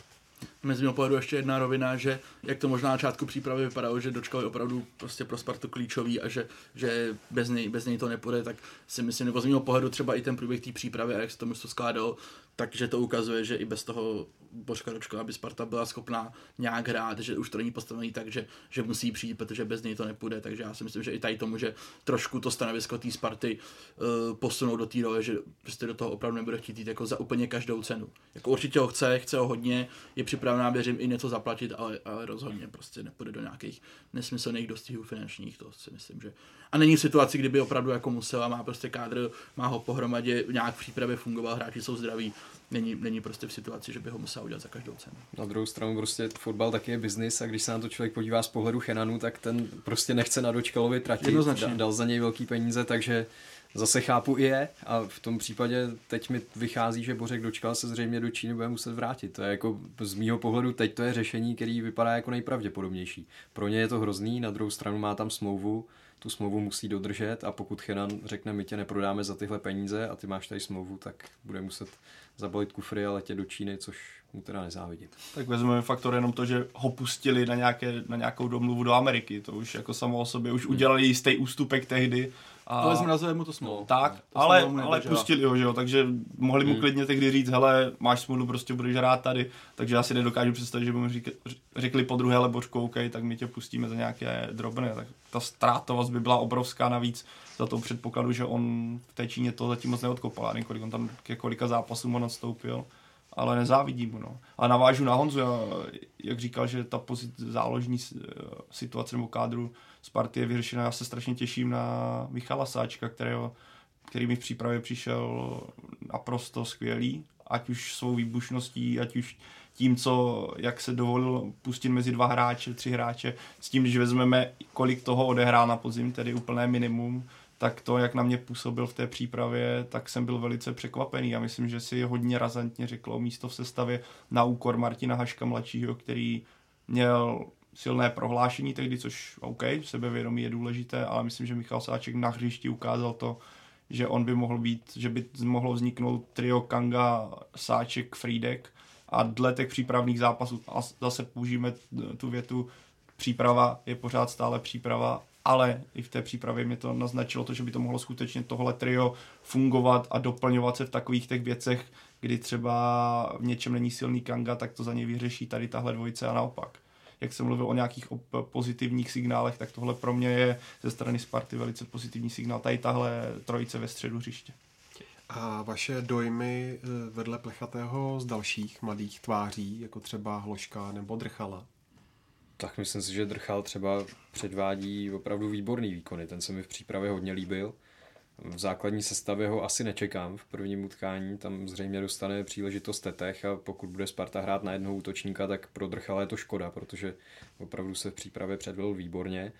Mezi mého pohledu ještě jedna rovina, že jak to možná na začátku přípravy vypadalo, že dočkal je opravdu prostě pro Spartu klíčový a že, že bez, něj, bez něj to nepůjde, tak si myslím, nebo z mého pohledu třeba i ten průběh té přípravy a jak se to mužstvo skládalo, takže to ukazuje, že i bez toho Božka Dočka, aby Sparta byla schopná nějak hrát, že už to není postavený tak, že, že musí přijít, protože bez něj to nepůjde, takže já si myslím, že i tady to může trošku to stanovisko té Sparty uh, posunout do té role, že prostě do toho opravdu nebude chtít jít jako za úplně každou cenu. Jako určitě ho chce, chce ho hodně, je připravený Stravná věřím i něco zaplatit, ale, ale rozhodně prostě nepůjde do nějakých nesmyslných dostihů finančních, to si myslím, že a není v situaci, kdyby opravdu jako musela, má prostě kádr, má ho pohromadě, nějak v přípravě fungoval, hráči jsou zdraví, není, není prostě v situaci, že by ho musel udělat za každou cenu. Na druhou stranu prostě fotbal taky je biznis a když se na to člověk podívá z pohledu Chenanu, tak ten prostě nechce na Dočkalovi tratit, dal, dal za něj velký peníze, takže zase chápu i je a v tom případě teď mi vychází, že Bořek Dočkal se zřejmě do Číny bude muset vrátit. To je jako z mýho pohledu teď to je řešení, který vypadá jako nejpravděpodobnější. Pro ně je to hrozný, na druhou stranu má tam smlouvu, tu smlouvu musí dodržet a pokud Chenan řekne, my tě neprodáme za tyhle peníze a ty máš tady smlouvu, tak bude muset zabalit kufry a letět do Číny, což mu teda nezávidím. Tak vezmeme faktor jenom to, že ho pustili na, nějaké, na nějakou domluvu do Ameriky. To už jako samo o sobě už udělali jistý ústupek tehdy a... Ale jsme mu to smlouvu. No, tak, to ale, ale pustili ho, že jo, takže mohli mu hmm. klidně tehdy říct, hele, máš smlouvu, prostě budeš hrát tady, takže já si nedokážu představit, že by mu řekli po druhé lebočku, OK, tak my tě pustíme za nějaké drobné, tak ta ztrátovost by byla obrovská navíc za to předpokladu, že on v té Číně to zatím moc neodkopal, já kolik on tam ke kolika zápasům on odstoupil, ale nezávidím mu, no. A navážu na Honzu, jak říkal, že ta pozit, záložní situace nebo kádru Sparty je vyřešena. Já se strašně těším na Michala Sáčka, kterého, který mi v přípravě přišel naprosto skvělý, ať už svou výbušností, ať už tím, co, jak se dovolil pustit mezi dva hráče, tři hráče, s tím, když vezmeme, kolik toho odehrál na podzim, tedy úplné minimum, tak to, jak na mě působil v té přípravě, tak jsem byl velice překvapený. Já myslím, že si hodně razantně řeklo místo v sestavě na úkor Martina Haška mladšího, který měl silné prohlášení tehdy, což OK, sebevědomí je důležité, ale myslím, že Michal Sáček na hřišti ukázal to, že on by mohl být, že by mohlo vzniknout trio Kanga, Sáček, Friedek a dle těch přípravných zápasů, a zase použijeme tu větu, příprava je pořád stále příprava, ale i v té přípravě mě to naznačilo to, že by to mohlo skutečně tohle trio fungovat a doplňovat se v takových těch věcech, kdy třeba v něčem není silný Kanga, tak to za něj vyřeší tady tahle dvojice a naopak jak jsem mluvil o nějakých pozitivních signálech, tak tohle pro mě je ze strany Sparty velice pozitivní signál. Tady tahle trojice ve středu hřiště. A vaše dojmy eh, vedle Plechatého z dalších mladých tváří, jako třeba Hloška nebo Drchala? Tak myslím si, že Drchal třeba předvádí opravdu výborný výkony. Ten se mi v přípravě hodně líbil. V základní sestavě ho asi nečekám v prvním utkání, tam zřejmě dostane příležitost Tetech a pokud bude Sparta hrát na jednoho útočníka, tak pro Drchala je to škoda, protože opravdu se v přípravě předvedl výborně.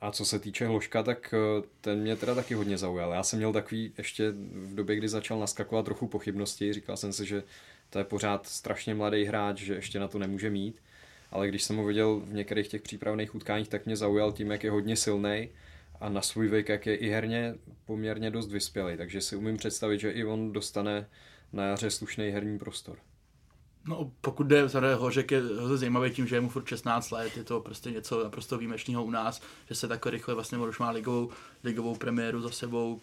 A co se týče Hloška, tak eh, ten mě teda taky hodně zaujal. Já jsem měl takový ještě v době, kdy začal naskakovat trochu pochybnosti, říkal jsem si, že to je pořád strašně mladý hráč, že ještě na to nemůže mít. Ale když jsem ho viděl v některých těch přípravných utkáních, tak mě zaujal tím, jak je hodně silný a na svůj věk, jak je i herně poměrně dost vyspělý, takže si umím představit, že i on dostane na jaře slušný herní prostor. No, pokud jde za Hořek je zajímavý tím, že je mu furt 16 let, je to prostě něco naprosto výjimečného u nás, že se tak rychle vlastně už má ligovou, ligovou premiéru za sebou,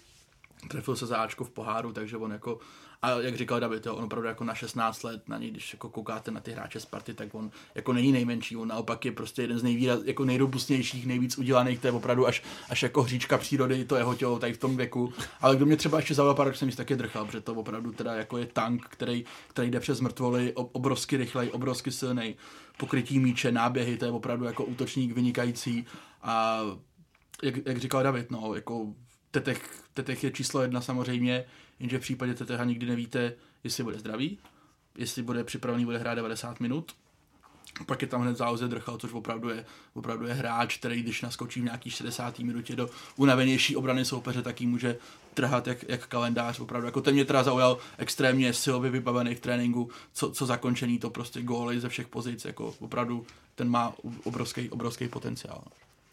trefil se za Ačko v poháru, takže on jako a jak říkal David, jo, on opravdu jako na 16 let, na něj, když jako koukáte na ty hráče z party, tak on jako není nejmenší, on naopak je prostě jeden z nejvýraz, jako nejrobustnějších, nejvíc udělaných, to je opravdu až, až jako hříčka přírody, to jeho tělo tady v tom věku. Ale kdo mě třeba ještě zaujal pár, jsem taky drchal, protože to opravdu teda jako je tank, který, který jde přes mrtvoly, obrovsky rychlej, obrovsky silný, pokrytí míče, náběhy, to je opravdu jako útočník vynikající. A jak, jak říkal David, no, jako Tetech, Tetech je číslo jedna samozřejmě, jenže v případě Teteha nikdy nevíte, jestli bude zdravý, jestli bude připravený, bude hrát 90 minut. Pak je tam hned záloze Drchal, což opravdu je, opravdu je hráč, který když naskočí v nějaký 60. minutě do unavenější obrany soupeře, tak jí může trhat jak, jak kalendář. Opravdu. Jako ten mě teda zaujal extrémně silově vybavený v tréninku, co, co zakončení, to prostě góly ze všech pozic. Jako opravdu ten má obrovský, obrovský potenciál.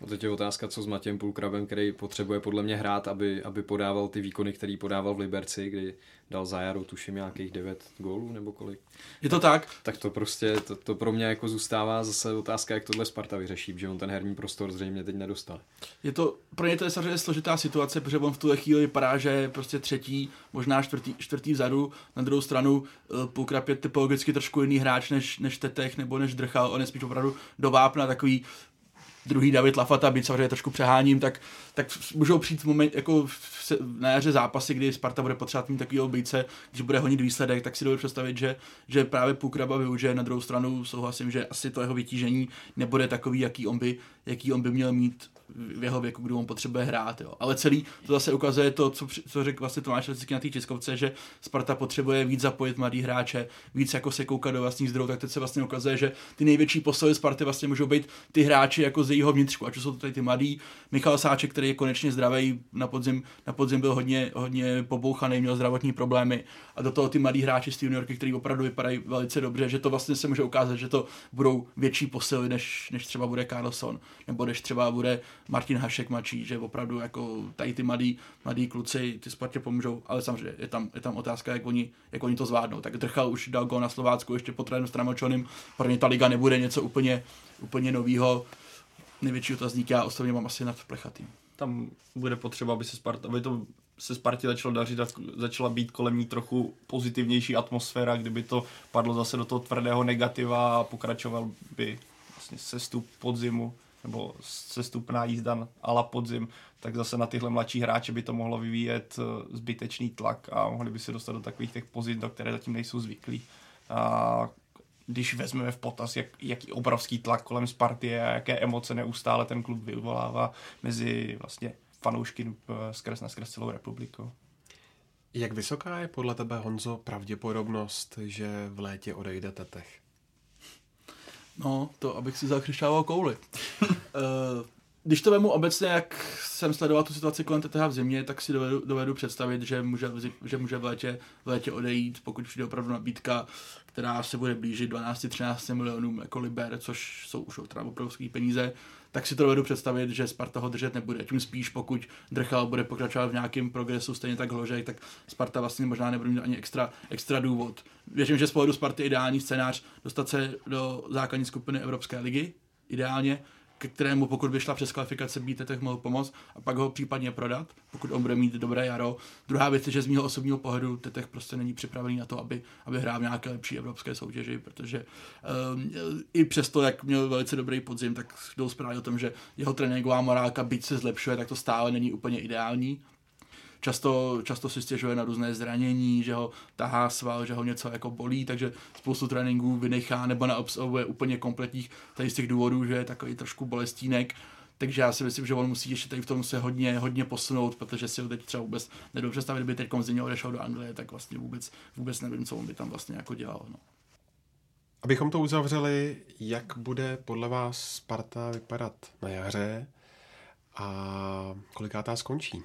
A teď je otázka, co s Matějem Pulkrabem, který potřebuje podle mě hrát, aby, aby podával ty výkony, který podával v Liberci, kdy dal za jaro, tuším, nějakých 9 gólů nebo kolik. Je to tak? Tak to prostě, to, to pro mě jako zůstává zase otázka, jak tohle Sparta vyřeší, že on ten herní prostor zřejmě teď nedostal. Je to, pro ně to je samozřejmě složitá situace, protože on v tuhle chvíli vypadá, že je prostě třetí, možná čtvrtý, čtvrtý vzadu. Na druhou stranu eh, Pulkrab je typologicky trošku jiný hráč než, než Tetech nebo než Drchal. On je spíš opravdu do vápna takový druhý David Lafata, byť samozřejmě trošku přeháním, tak, tak můžou přijít moment, jako se, na jaře zápasy, kdy Sparta bude potřebovat mít takový obyce, když bude honit výsledek, tak si dovedu představit, že, že právě Pukraba využije. Na druhou stranu souhlasím, že asi to jeho vytížení nebude takový, jaký on by, jaký on by měl mít v jeho věku, kdy on potřebuje hrát. Jo. Ale celý to zase ukazuje to, co, co řekl vlastně Tomáš na té tiskovce, že Sparta potřebuje víc zapojit mladý hráče, víc jako se koukat do vlastních zdrojů, tak teď se vlastně ukazuje, že ty největší posily Sparty vlastně můžou být ty hráči jako z jejího vnitřku, ať jsou to tady ty mladý, Michal Sáček, který je konečně zdravý, na podzim, na podzim byl hodně, hodně pobouchaný, měl zdravotní problémy a do toho ty mladí hráči z té juniorky, který opravdu vypadají velice dobře, že to vlastně se může ukázat, že to budou větší posily, než, než třeba bude Carlson, nebo než třeba bude Martin Hašek mladší, že opravdu jako tady ty mladí, mladí kluci ty Spartě pomůžou, ale samozřejmě je tam, je tam otázka, jak oni, jak oni to zvládnou. Tak Drchal už dal go na Slovácku ještě po s Tramočonem, pro ně ta liga nebude něco úplně, úplně novýho. Největší otazník já osobně mám asi nad Plechatým. Tam bude potřeba, aby se Sparta, aby to se Spartě začalo dařit a začala být kolem ní trochu pozitivnější atmosféra, kdyby to padlo zase do toho tvrdého negativa a pokračoval by vlastně sestup podzimu nebo sestupná jízda ala podzim, tak zase na tyhle mladší hráče by to mohlo vyvíjet eh, zbytečný tlak a mohli by se dostat do takových těch pozic, do které zatím nejsou zvyklí. A když vezmeme v potaz, jak, jaký obrovský tlak kolem Sparty a jaké emoce neustále ten klub vyvolává mezi vlastně fanoušky eh, skrz na skrz celou republikou. Jak vysoká je podle tebe, Honzo, pravděpodobnost, že v létě odejde Tetech? No, to abych si zakřišťával kouli. Eh, když to vemu obecně, jak jsem sledoval tu situaci kolem TTH v zimě, tak si dovedu, dovedu představit, že může, že může v, létě, v létě odejít, pokud přijde opravdu nabídka, která se bude blížit 12-13 milionům jako liber, což jsou už opravdu peníze, tak si to dovedu představit, že Sparta ho držet nebude. Tím spíš, pokud Drchal bude pokračovat v nějakém progresu, stejně tak Hložej, tak Sparta vlastně možná nebude mít ani extra, extra důvod. Věřím, že z pohledu Sparty ideální scénář dostat se do základní skupiny Evropské ligy, ideálně, kterému pokud by šla přes kvalifikace být tak mohl pomoct a pak ho případně prodat, pokud on bude mít dobré jaro. Druhá věc je, že z mého osobního pohledu Tetech prostě není připravený na to, aby, aby hrál v nějaké lepší evropské soutěži, protože um, i přesto, jak měl velice dobrý podzim, tak jdou zprávy o tom, že jeho tréninková morálka, byť se zlepšuje, tak to stále není úplně ideální často, často si stěžuje na různé zranění, že ho tahá sval, že ho něco jako bolí, takže spoustu tréninků vynechá nebo neobsahuje úplně kompletních tady z těch důvodů, že je takový trošku bolestínek. Takže já si myslím, že on musí ještě tady v tom se hodně, hodně posunout, protože si ho teď třeba vůbec nedovedu představit, kdyby teď z něho odešel do Anglie, tak vlastně vůbec, vůbec nevím, co on by tam vlastně jako dělal. No. Abychom to uzavřeli, jak bude podle vás Sparta vypadat na jaře a kolikátá skončí?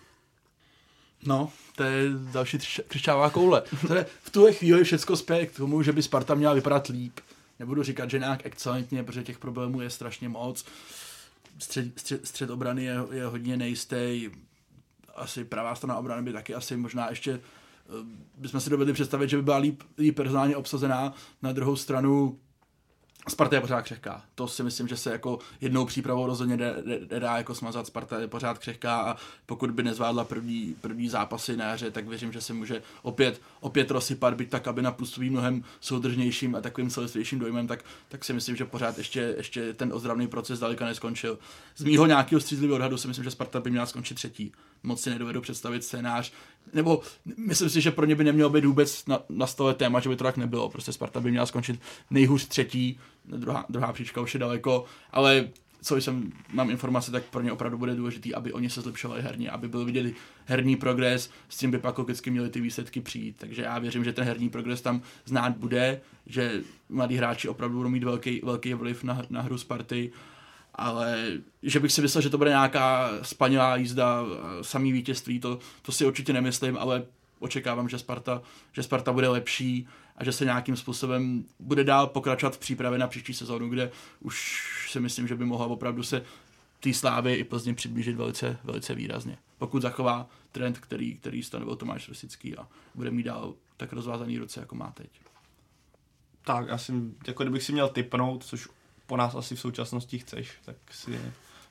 No, to je další křičává koule. Tady v tuhle chvíli všechno spěje k tomu, že by Sparta měla vypadat líp. Nebudu říkat, že nějak excelentně, protože těch problémů je strašně moc. Střed, střed, střed obrany je, je hodně nejistý. Asi pravá strana obrany by taky asi možná ještě eh, bychom si dovedli představit, že by byla líp, líp personálně obsazená. Na druhou stranu Sparta je pořád křehká. To si myslím, že se jako jednou přípravou rozhodně dá jako smazat. Sparta je pořád křehká a pokud by nezvládla první, první zápasy na jaře, tak věřím, že se může opět, opět rozsypat, být tak, aby na působí mnohem soudržnějším a takovým celistvějším dojmem, tak, tak si myslím, že pořád ještě, ještě ten ozdravný proces daleka neskončil. Z mýho nějakého střízlivého odhadu si myslím, že Sparta by měla skončit třetí. Moc si nedovedu představit scénář, nebo myslím si, že pro ně by nemělo být vůbec na, na stole téma, že by to tak nebylo. Prostě Sparta by měla skončit nejhůř třetí, druhá, druhá příčka už je daleko, ale co jsem, mám informace, tak pro ně opravdu bude důležitý, aby oni se zlepšovali herně, aby byl vidět herní progres, s tím by pak logicky měli ty výsledky přijít. Takže já věřím, že ten herní progres tam znát bude, že mladí hráči opravdu budou mít velký, velký vliv na, na hru Sparty, ale že bych si myslel, že to bude nějaká spanělá jízda, samý vítězství, to, to si určitě nemyslím, ale očekávám, že Sparta, že Sparta bude lepší a že se nějakým způsobem bude dál pokračovat v přípravě na příští sezónu, kde už si myslím, že by mohla opravdu se té slávy i Plzně přiblížit velice, velice výrazně. Pokud zachová trend, který, který stanovil Tomáš Rosický a bude mít dál tak rozvázaný ruce, jako má teď. Tak, já si, jako kdybych si měl typnout, což po nás asi v současnosti chceš, tak si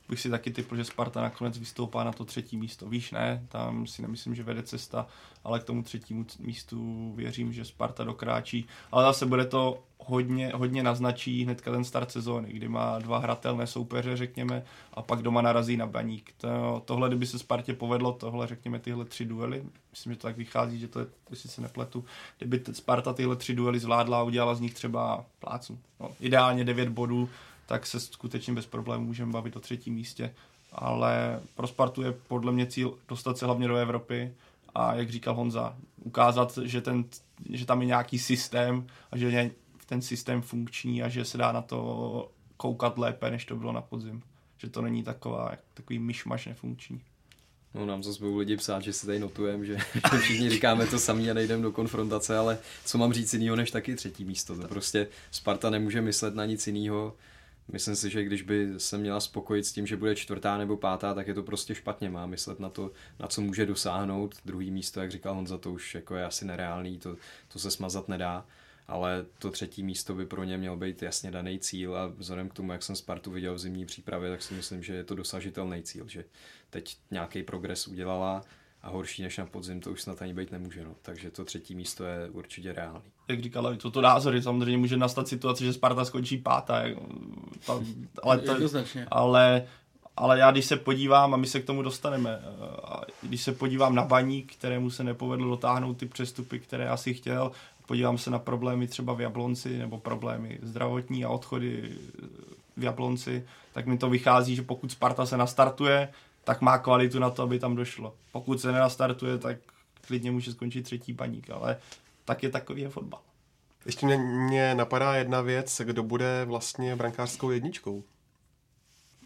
bych si taky typl, že Sparta nakonec vystoupá na to třetí místo. Víš, ne, tam si nemyslím, že vede cesta, ale k tomu třetímu místu věřím, že Sparta dokráčí. Ale zase bude to hodně, hodně naznačí hnedka ten start sezóny, kdy má dva hratelné soupeře, řekněme, a pak doma narazí na baník. To, tohle, kdyby se Spartě povedlo, tohle, řekněme, tyhle tři duely, myslím, že to tak vychází, že to je, jestli se nepletu, kdyby Sparta tyhle tři duely zvládla a udělala z nich třeba plácu, no, ideálně 9 bodů, tak se skutečně bez problémů můžeme bavit o třetím místě. Ale pro Spartu je podle mě cíl dostat se hlavně do Evropy a jak říkal Honza, ukázat, že, ten, že tam je nějaký systém a že ten systém funkční a že se dá na to koukat lépe, než to bylo na podzim. Že to není taková, takový myšmaš nefunkční. No nám zase budou lidi psát, že si tady notujeme, že, že všichni říkáme to samý a nejdeme do konfrontace, ale co mám říct jinýho než taky třetí místo. To prostě Sparta nemůže myslet na nic jiného. Myslím si, že když by se měla spokojit s tím, že bude čtvrtá nebo pátá, tak je to prostě špatně. Má myslet na to, na co může dosáhnout. Druhý místo, jak říkal Honza, to už jako je asi nereálný, to, to se smazat nedá ale to třetí místo by pro ně měl být jasně daný cíl a vzhledem k tomu, jak jsem Spartu viděl v zimní přípravě, tak si myslím, že je to dosažitelný cíl, že teď nějaký progres udělala a horší než na podzim to už snad ani být nemůže. No. Takže to třetí místo je určitě reálný. Jak říkala, to to názory, samozřejmě může nastat situace, že Sparta skončí pátá. To, ale, to, ale, ale já když se podívám, a my se k tomu dostaneme, když se podívám na baník, kterému se nepovedlo dotáhnout ty přestupy, které asi chtěl, podívám se na problémy třeba v Jablonci nebo problémy zdravotní a odchody v Jablonci, tak mi to vychází, že pokud Sparta se nastartuje, tak má kvalitu na to, aby tam došlo. Pokud se nenastartuje, tak klidně může skončit třetí paník, ale tak je takový je fotbal. Ještě mě, mě napadá jedna věc, kdo bude vlastně brankářskou jedničkou.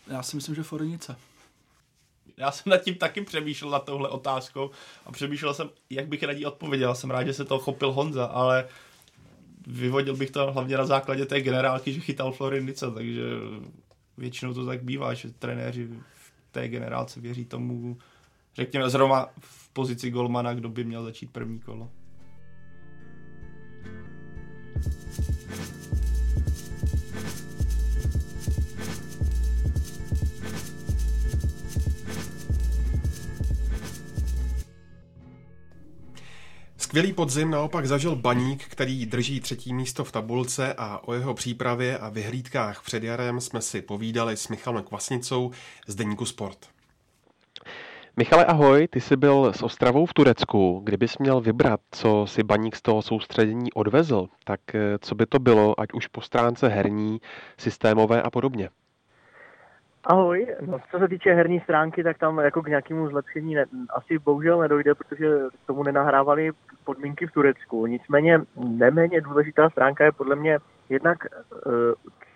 Já si myslím, že Fornice. Já jsem nad tím taky přemýšlel na touhle otázkou a přemýšlel jsem, jak bych raději odpověděl. Jsem rád, že se to chopil Honza, ale vyvodil bych to hlavně na základě té generálky, že chytal Florinice, takže většinou to tak bývá, že trenéři v té generálce věří tomu, řekněme zrovna v pozici golmana, kdo by měl začít první kolo. Skvělý podzim naopak zažil Baník, který drží třetí místo v tabulce a o jeho přípravě a vyhlídkách před jarem jsme si povídali s Michalem Kvasnicou z Deníku Sport. Michale, ahoj, ty jsi byl s Ostravou v Turecku. Kdybys měl vybrat, co si Baník z toho soustředění odvezl, tak eh, co by to bylo, ať už po stránce herní, systémové a podobně? Ahoj, no, co se týče herní stránky, tak tam jako k nějakému zlepšení ne, asi bohužel nedojde, protože k tomu nenahrávali podmínky v Turecku. Nicméně neméně důležitá stránka je podle mě jednak uh,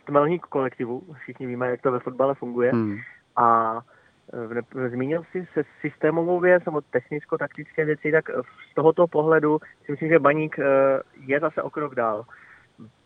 stmelník kolektivu. Všichni víme, jak to ve fotbale funguje. Hmm. A uh, zmínil jsi se systémovou věc nebo technicko-taktické věci, tak z tohoto pohledu si myslím, že Baník uh, je zase o krok dál.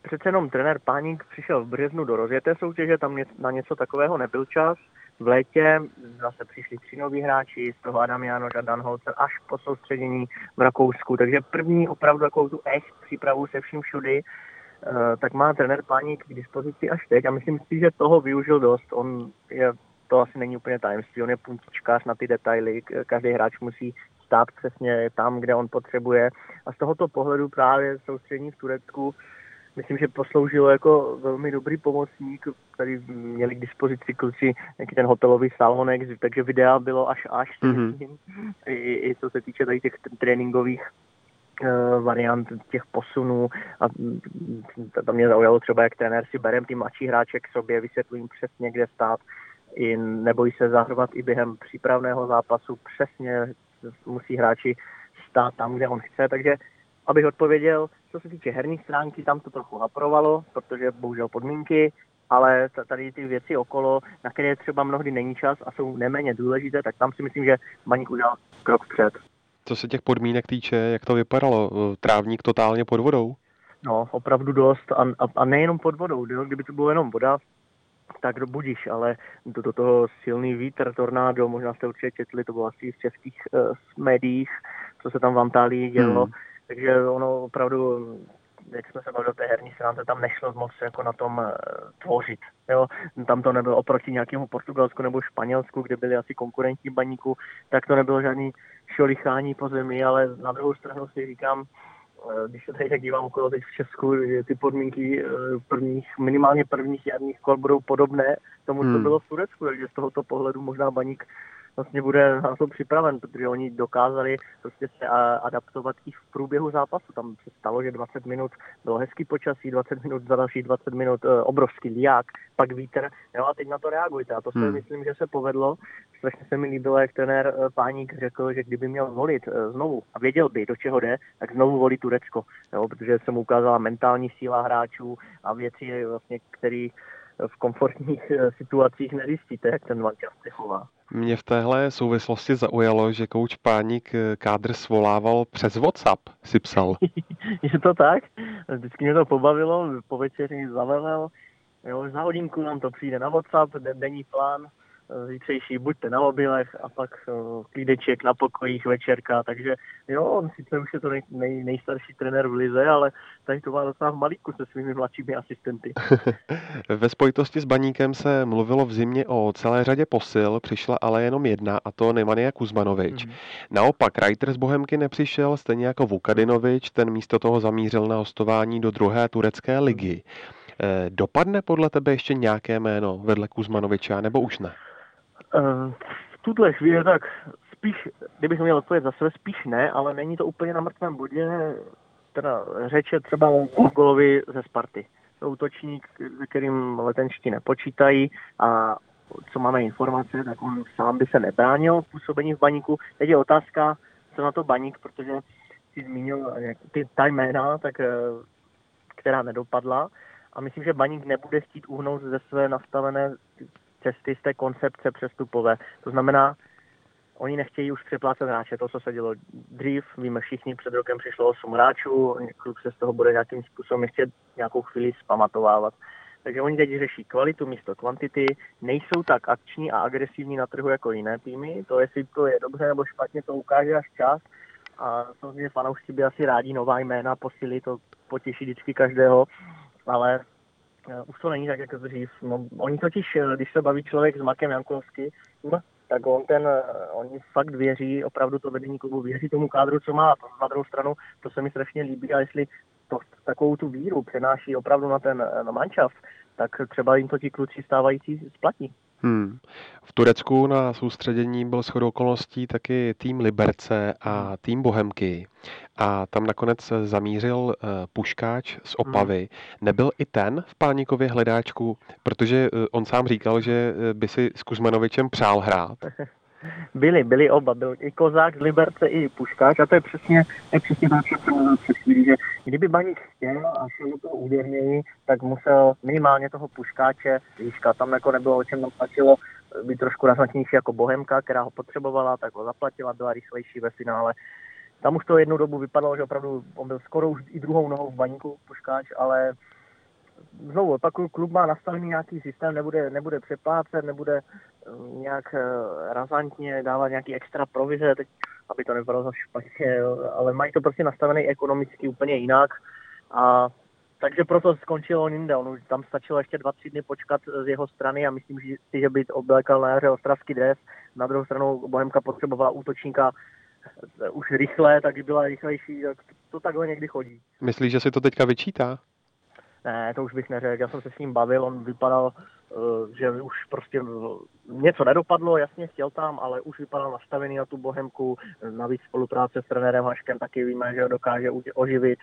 Přece jenom trenér Páník přišel v březnu do rozjeté soutěže, tam na něco takového nebyl čas. V létě zase přišli tři noví hráči, z toho Adam Janoš a Dan Holzer až po soustředění v Rakousku. Takže první opravdu takovou tu echt přípravu se vším všudy, eh, tak má trenér Páník k dispozici až teď a myslím si, že toho využil dost. On je, to asi není úplně tajemství, on je puntičkář na ty detaily, každý hráč musí stát přesně tam, kde on potřebuje. A z tohoto pohledu právě soustředění v Turecku myslím, že posloužilo jako velmi dobrý pomocník. Tady měli k dispozici kluci nějaký ten hotelový salonek, takže videa bylo až až, mm-hmm. I, i co se týče tady těch tréninkových uh, variant těch posunů a to mě zaujalo třeba, jak trenér si berem ty mladší hráče k sobě, vysvětlím přesně, kde stát, i nebojí se zahrovat i během přípravného zápasu, přesně musí hráči stát tam, kde on chce, takže abych odpověděl, co se týče herní stránky, tam to trochu haprovalo, protože bohužel podmínky, ale tady ty věci okolo, na které třeba mnohdy není čas a jsou neméně důležité, tak tam si myslím, že Baník udělal krok vpřed. Co se těch podmínek týče, jak to vypadalo? Trávník totálně pod vodou? No, opravdu dost. A, a, a nejenom pod vodou. Kdyby to bylo jenom voda, tak budíš, ale do, do toho silný vítr, tornádo, možná jste určitě četli, to bylo asi v českých uh, médiích, co se tam v Antálii dělo. Hmm takže ono opravdu jak jsme se bavili o té herní stránce, tam nešlo moc jako na tom uh, tvořit. Jo? Tam to nebylo oproti nějakému Portugalsku nebo Španělsku, kde byli asi konkurentní baníku, tak to nebylo žádný šolichání po zemi, ale na druhou stranu si říkám, Eh, když se tady tak dívám okolo teď v Česku, že ty podmínky eh, prvních, minimálně prvních jarních kol budou podobné tomu, co hmm. bylo v Turecku, takže z tohoto pohledu možná Baník vlastně bude na to připraven, protože oni dokázali prostě se adaptovat i v průběhu zápasu. Tam se stalo, že 20 minut bylo hezký počasí, 20 minut za další 20 minut eh, obrovský liák, pak vítr. Jo, a teď na to reagujte. A to si hmm. myslím, že se povedlo. Strašně se mi líbilo, jak trenér eh, Páník řekl, že kdyby měl volit eh, znovu a věděl by, do čeho jde, tak znovu volí Turecko. Jo, protože se mu ukázala mentální síla hráčů a věci, vlastně, které v komfortních situacích nezjistíte, jak ten mančas se chová. Mě v téhle souvislosti zaujalo, že kouč Páník eh, kádr svolával přes WhatsApp, si psal. Je to tak? Vždycky mě to pobavilo, po večeři zavelel, jo, za hodinku nám to přijde na WhatsApp, denní plán, zítřejší buďte na mobilech a pak klídeček na pokojích večerka, takže jo, on sice už je to nej, nej, nejstarší trenér v Lize, ale tady to má docela v malíku se svými mladšími asistenty. Ve spojitosti s Baníkem se mluvilo v zimě o celé řadě posil, přišla ale jenom jedna a to Nemanja Kuzmanovič. Mm-hmm. Naopak Reiter z Bohemky nepřišel, stejně jako Vukadinovič, ten místo toho zamířil na hostování do druhé turecké ligy. Eh, dopadne podle tebe ještě nějaké jméno vedle Kuzmanoviča, nebo už ne? Eh, v tuhle chvíli tak spíš, kdybych měl odpovědět za sebe, spíš ne, ale není to úplně na mrtvém bodě. Teda řeče třeba o golovi ze Sparty. To útočník, kterým letenští nepočítají a co máme informace, tak on sám by se nebránil působení v baníku. Teď je otázka, co na to baník, protože si zmínil ty, ta jména, tak, eh, která nedopadla. A myslím, že baník nebude chtít uhnout ze své nastavené cesty z té koncepce přestupové. To znamená, oni nechtějí už přeplácet hráče, to, co se dělo dřív, víme všichni, před rokem přišlo 8 hráčů, klub se z toho bude nějakým způsobem ještě nějakou chvíli zpamatovávat. Takže oni teď řeší kvalitu místo kvantity, nejsou tak akční a agresivní na trhu jako jiné týmy. To, jestli to je dobře nebo špatně, to ukáže až čas. A samozřejmě fanoušci by asi rádi nová jména, posílit, to potěší vždycky každého, ale už to není tak, jako dřív. No, oni totiž, eh, když se baví člověk s Makem Jankovským, tak on ten, eh, oni fakt věří, opravdu to vedení klubu věří tomu kádru, co má. Na druhou stranu, to se mi strašně líbí a jestli to, takovou tu víru přenáší opravdu na ten na mančaft, tak třeba jim to ti kluci stávající splatí. Hmm. V Turecku na soustředění byl shodou okolností taky tým Liberce a tým Bohemky. A tam nakonec zamířil eh, puškáč z Opavy. Hmm. Nebyl i ten v Pánikově hledáčku, protože eh, on sám říkal, že eh, by si s Kuzmanovičem přál hrát. Byli, byli oba. Byl i Kozák z Liberce, i Puškáč. A to je přesně, je přesně chvíli, že kdyby Baník chtěl a šel do toho úvěrněji, tak musel minimálně toho Puškáče získat. Tam jako nebylo, o čem tam být trošku razantnější jako Bohemka, která ho potřebovala, tak ho zaplatila, byla rychlejší ve finále. Tam už to jednu dobu vypadalo, že opravdu on byl skoro už i druhou nohou v baníku Puškáč, ale znovu opakuju, klub má nastavený nějaký systém, nebude, nebude přeplácet, nebude eh, nějak eh, razantně dávat nějaký extra provize, teď, aby to nebylo špatně, ale mají to prostě nastavený ekonomicky úplně jinak a takže proto skončil on jinde. On už tam stačilo ještě dva, tři dny počkat z jeho strany a myslím si, že by oblékal na jaře ostravský dres. Na druhou stranu Bohemka potřebovala útočníka eh, už rychle, tak byla rychlejší, tak to takhle někdy chodí. Myslíš, že si to teďka vyčítá? Ne, to už bych neřekl. Já jsem se s ním bavil, on vypadal, eh, že už prostě něco nedopadlo, jasně chtěl tam, ale už vypadal nastavený na tu bohemku. Navíc spolupráce s trenérem Haškem taky víme, že ho dokáže oživit,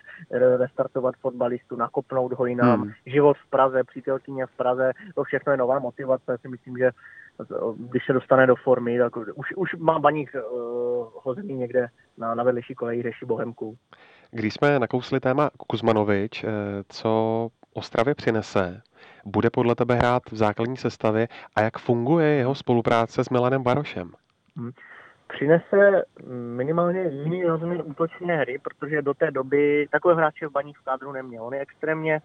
restartovat fotbalistu, nakopnout ho jinam. Hmm. Život v Praze, přítelkyně v Praze, to všechno je nová motivace. Já si myslím, že když se dostane do formy, tak už, už má baník uh, hozený někde na, na vedlejší koleji, řeší bohemku. Když jsme nakousli téma Kuzmanovič, eh, co Ostravě přinese, bude podle tebe hrát v základní sestavě a jak funguje jeho spolupráce s Milanem Barošem? Hmm. Přinese minimálně jiný rozměr útočné hry, protože do té doby takové hráče v baní v kádru neměl. On je extrémně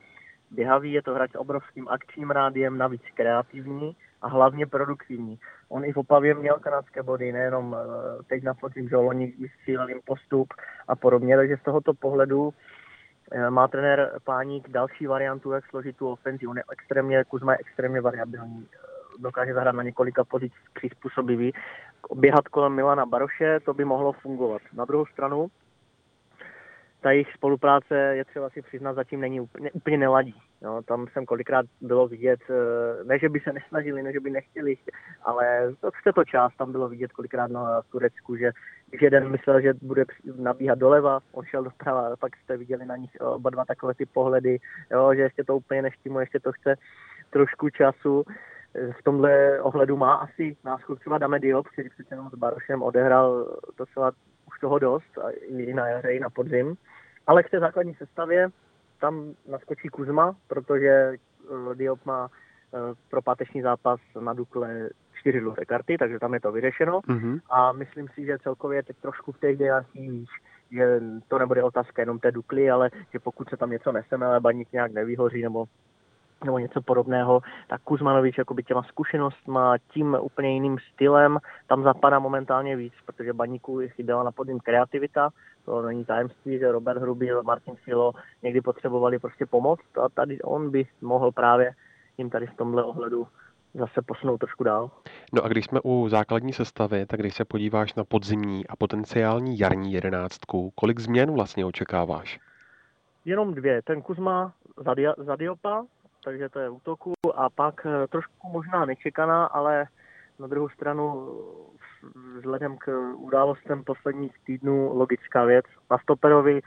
běhavý, je to hráč s obrovským akčním rádiem, navíc kreativní a hlavně produktivní. On i v Opavě měl kanadské body, nejenom eh, teď na podzim, že loni vystřílel jim postup a podobně, takže z tohoto pohledu eh, má trenér Páník další variantu, jak složit tu ofenzi. On je extrémně, Kuzma je extrémně variabilní. Dokáže zahrát na několika pozic přizpůsobivý. Běhat kolem Milana Baroše, to by mohlo fungovat. Na druhou stranu, ta jejich spolupráce, je třeba si přiznat, zatím není úplně, úplně neladí. No, tam jsem kolikrát bylo vidět, eh, ne, že by se nesnažili, ne, že by nechtěli, ale to, chce to část, tam bylo vidět kolikrát na Turecku, že když jeden myslel, že bude nabíhat doleva, on šel doprava, pak jste viděli na nich oba dva takové ty pohledy, jo, že ještě to úplně neštimo, ještě to chce trošku času. V tomhle ohledu má asi náskok třeba Dame Diop, který přece jenom s Barošem odehrál docela už toho dost, i na jaře, i na podzim. Ale k té základní sestavě tam naskočí Kuzma, protože uh, Diop má uh, pro páteční zápas na Dukle čtyři žluté karty, takže tam je to vyřešeno. Mm-hmm. A myslím si, že celkově teď trošku v těch hierarchii víš, že to nebude otázka jenom té Dukly, ale že pokud se tam něco neseme, ale baník nějak nevyhoří nebo nebo něco podobného, tak Kuzmanovič by těma zkušenostma, tím úplně jiným stylem, tam zapadá momentálně víc, protože baníku chyběla na podním kreativita, to není tajemství, že Robert Hrubý a Martin Filo někdy potřebovali prostě pomoc a tady on by mohl právě jim tady v tomhle ohledu zase posunout trošku dál. No a když jsme u základní sestavy, tak když se podíváš na podzimní a potenciální jarní jedenáctku, kolik změn vlastně očekáváš? Jenom dvě. Ten Kuzma za, Diopa, takže to je útoku a pak eh, trošku možná nečekaná, ale na druhou stranu vzhledem k událostem posledních týdnů logická věc. Na stoperovi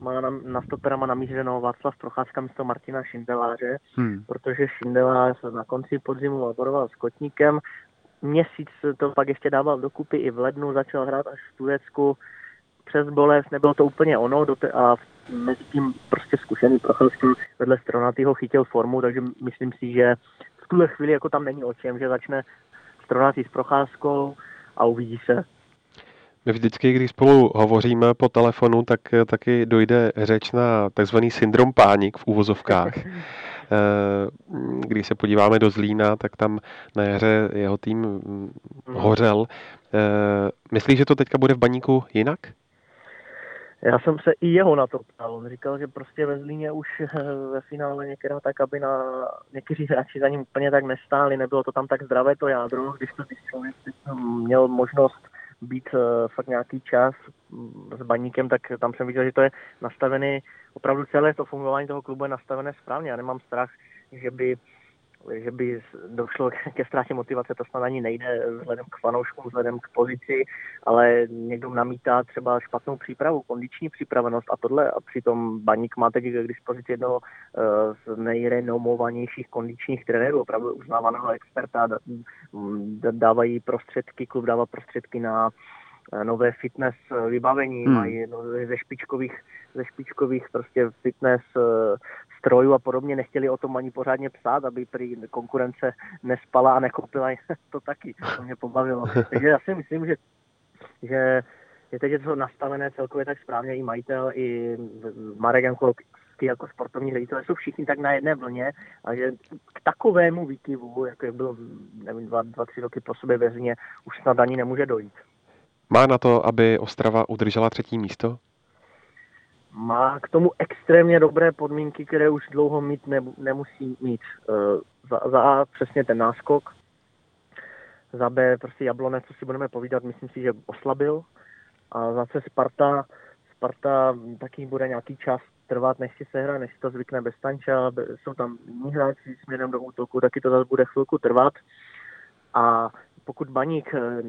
má na, na stopera má namířeno Václav Procházka místo Martina Šindeláře, hmm. protože Šindelář na konci podzimu laboroval s Kotníkem. Měsíc to pak ještě dával dokupy i v lednu, začal hrát až v Turecku přes bolest, nebylo to úplně ono do te- a mezi tím prostě zkušený Procházka vedle Stronatýho chytil formu, takže myslím si, že v tuhle chvíli jako tam není o čem, že začne Stronatý s Procházkou a uvidí se. My vždycky, když spolu hovoříme po telefonu, tak taky dojde řeč na takzvaný syndrom pánik v úvozovkách. Eh, když se podíváme do Zlína, tak tam na jaře jeho tým mm, hořel. Eh, myslíš, že to teďka bude v baníku jinak? Já jsem se i jeho na to ptal. On říkal, že prostě ve Zlíně už eh, ve finále některá ta kabina, někteří hráči za ním úplně tak nestáli, nebylo to tam tak zdravé to jádro, když to když člověk měl možnost být uh, fakt nějaký čas mm, s baníkem, tak tam jsem viděl, že to je nastavený, opravdu celé to fungování toho klubu je nastavené správně. Já nemám strach, že by že by došlo ke ztrátě motivace, to snad ani nejde vzhledem k fanouškům, vzhledem k pozici, ale někdo namítá třeba špatnou přípravu, kondiční připravenost a tohle. A přitom Baník má teď k dispozici jednoho eh, z nejrenomovanějších kondičních trenérů, opravdu uznávaného experta, dávají prostředky, klub dává prostředky na eh, nové fitness vybavení, hmm. mají no, ze špičkových, ze špičkových prostě fitness strojů a podobně, nechtěli o tom ani pořádně psát, aby prý konkurence nespala a nekoupila to taky. To mě pobavilo. Takže já si myslím, že, že je teď je to nastavené celkově tak správně i majitel, i Marek Jankolovský jako sportovní ředitel, jsou všichni tak na jedné vlně a že k takovému výkyvu, jako je bylo nevím, dva, dva, tři roky po sobě ve už snad ani nemůže dojít. Má na to, aby Ostrava udržela třetí místo? Má k tomu extrémně dobré podmínky, které už dlouho mít ne, nemusí mít. Uh, za, za A přesně ten náskok, za B prostě Jablonec, co si budeme povídat, myslím si, že oslabil. A zase Sparta, Sparta taky bude nějaký čas trvat, než si sehra, než si to zvykne bez tanča, jsou tam jiní hráči směrem do útoku, taky to zase bude chvilku trvat. A pokud Baník eh,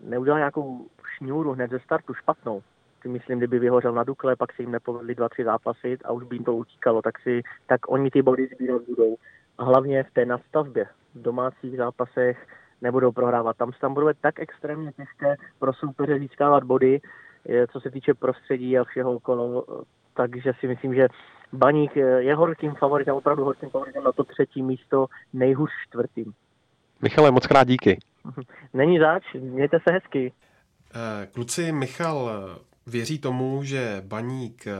neudělá nějakou šňůru hned ze startu špatnou, myslím, kdyby vyhořel na Dukle, pak si jim nepovedli dva, tři zápasy a už by jim to utíkalo, tak, si, tak oni ty body sbírat budou. A hlavně v té nastavbě, v domácích zápasech nebudou prohrávat. Tam tam bude tak extrémně těžké pro soupeře získávat body, co se týče prostředí a všeho okolo. Takže si myslím, že Baník je horkým favoritem, opravdu horkým favoritem na to třetí místo, nejhůř čtvrtým. Michale, moc krát díky. Není zač, mějte se hezky. Eh, kluci, Michal věří tomu, že Baník eh,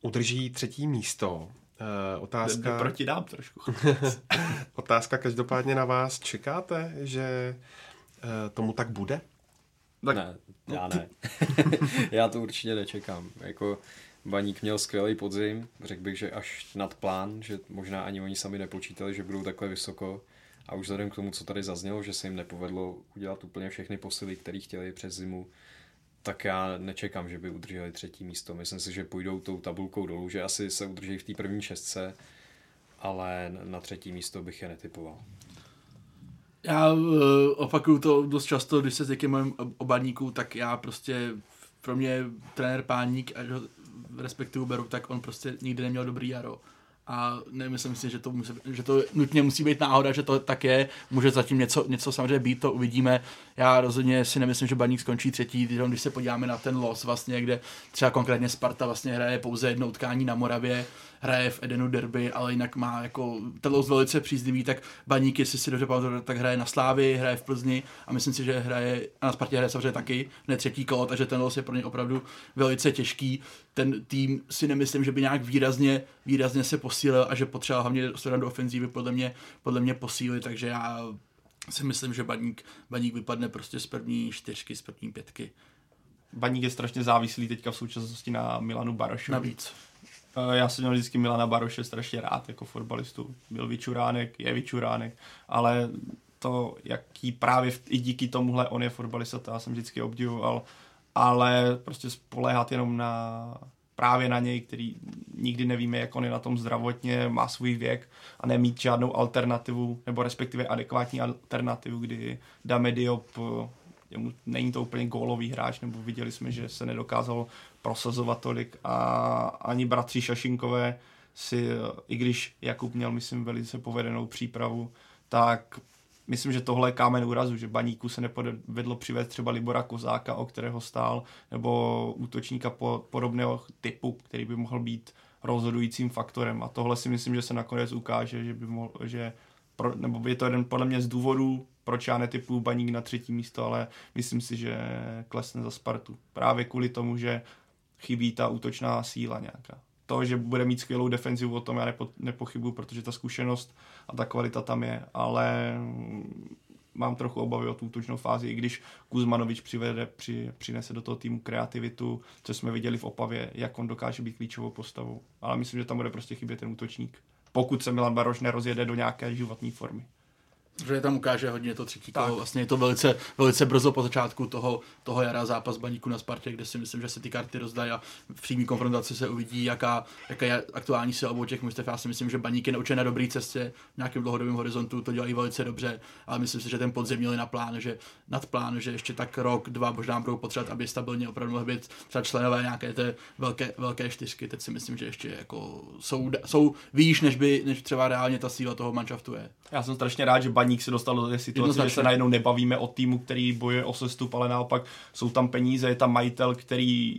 udrží třetí místo. Eh, otázka... proti nám trošku. Otázka každopádně na vás. Čekáte, že eh, tomu tak bude? Tak... Ne, já ne. já to určitě nečekám. Jako, Baník měl skvělý podzim, řekl bych, že až nad plán, že možná ani oni sami nepočítali, že budou takhle vysoko. A už vzhledem k tomu, co tady zaznělo, že se jim nepovedlo udělat úplně všechny posily, které chtěli přes zimu, tak já nečekám, že by udrželi třetí místo. Myslím si, že půjdou tou tabulkou dolů, že asi se udrží v té první šestce, ale na třetí místo bych je netypoval. Já uh, opakuju to dost často, když se s někým mojím obaníků, tak já prostě, pro mě trenér Páník, až ho respektive beru, tak on prostě nikdy neměl dobrý jaro a nemyslím si, že to, musí, že to nutně musí být náhoda, že to tak je. Může zatím něco, něco samozřejmě být, to uvidíme. Já rozhodně si nemyslím, že Baník skončí třetí, když se podíváme na ten los, vlastně, kde třeba konkrétně Sparta vlastně hraje pouze jedno utkání na Moravě, hraje v Edenu derby, ale jinak má jako ten los velice příznivý, tak Baník, jestli si dobře pamatuju, tak hraje na Slávy, hraje v Plzni a myslím si, že hraje, a na Spartě hraje samozřejmě taky, ne třetí kolo, takže ten los je pro ně opravdu velice těžký. Ten tým si nemyslím, že by nějak výrazně, výrazně se posílil a že potřeba hlavně do ofenzívy podle mě, podle mě posílit, takže já si myslím, že Baník, Baník vypadne prostě z první čtyřky, z první pětky. Baník je strašně závislý teďka v současnosti na Milanu Barošu. Navíc. Eh, já jsem měl vždycky Milana Baroše strašně rád jako fotbalistu. Byl vyčuránek, je vyčuránek, ale to, jaký právě i díky tomuhle on je fotbalista, to já jsem vždycky obdivoval, ale prostě spoléhat jenom na právě na něj, který nikdy nevíme, jak on je na tom zdravotně, má svůj věk a nemít žádnou alternativu, nebo respektive adekvátní alternativu, kdy Dame Diop, jemu, není to úplně gólový hráč, nebo viděli jsme, že se nedokázal prosazovat tolik a ani bratři Šašinkové si, i když Jakub měl, myslím, velice povedenou přípravu, tak myslím, že tohle je kámen úrazu, že baníku se nepovedlo přivést třeba Libora Kozáka, o kterého stál, nebo útočníka po, podobného typu, který by mohl být rozhodujícím faktorem. A tohle si myslím, že se nakonec ukáže, že by mohl, že pro, nebo je to jeden podle mě z důvodů, proč já netypuju baník na třetí místo, ale myslím si, že klesne za Spartu. Právě kvůli tomu, že chybí ta útočná síla nějaká. To, že bude mít skvělou defenzivu, o tom já nepo, nepochybuju, protože ta zkušenost a ta kvalita tam je, ale mám trochu obavy o tu útočnou fázi, i když Kuzmanovič přivede, při, přinese do toho týmu kreativitu, co jsme viděli v Opavě, jak on dokáže být klíčovou postavou. Ale myslím, že tam bude prostě chybět ten útočník, pokud se Milan Baroš nerozjede do nějaké životní formy že tam ukáže hodně to třetí kolo. Vlastně je to velice, velice brzo po začátku toho, toho jara zápas baníku na Spartě, kde si myslím, že se ty karty rozdají a v přímý konfrontaci se uvidí, jaká, jaká je aktuální sila obou těch mužstev. Já si myslím, že baník je naučen na dobré cestě, v nějakém dlouhodobém horizontu, to dělají velice dobře, ale myslím si, že ten podzim měli na plán, že nad plán, že ještě tak rok, dva možná budou potřebovat, aby stabilně opravdu mohli být třeba členové nějaké té velké, velké čtyřky. Teď si myslím, že ještě jako jsou, jsou výš, než by než třeba reálně ta síla toho manšaftu je. Já jsem strašně rád, že baník se dostal do té situace, že se najednou nebavíme o týmu, který bojuje o sestup, ale naopak jsou tam peníze, je tam majitel, který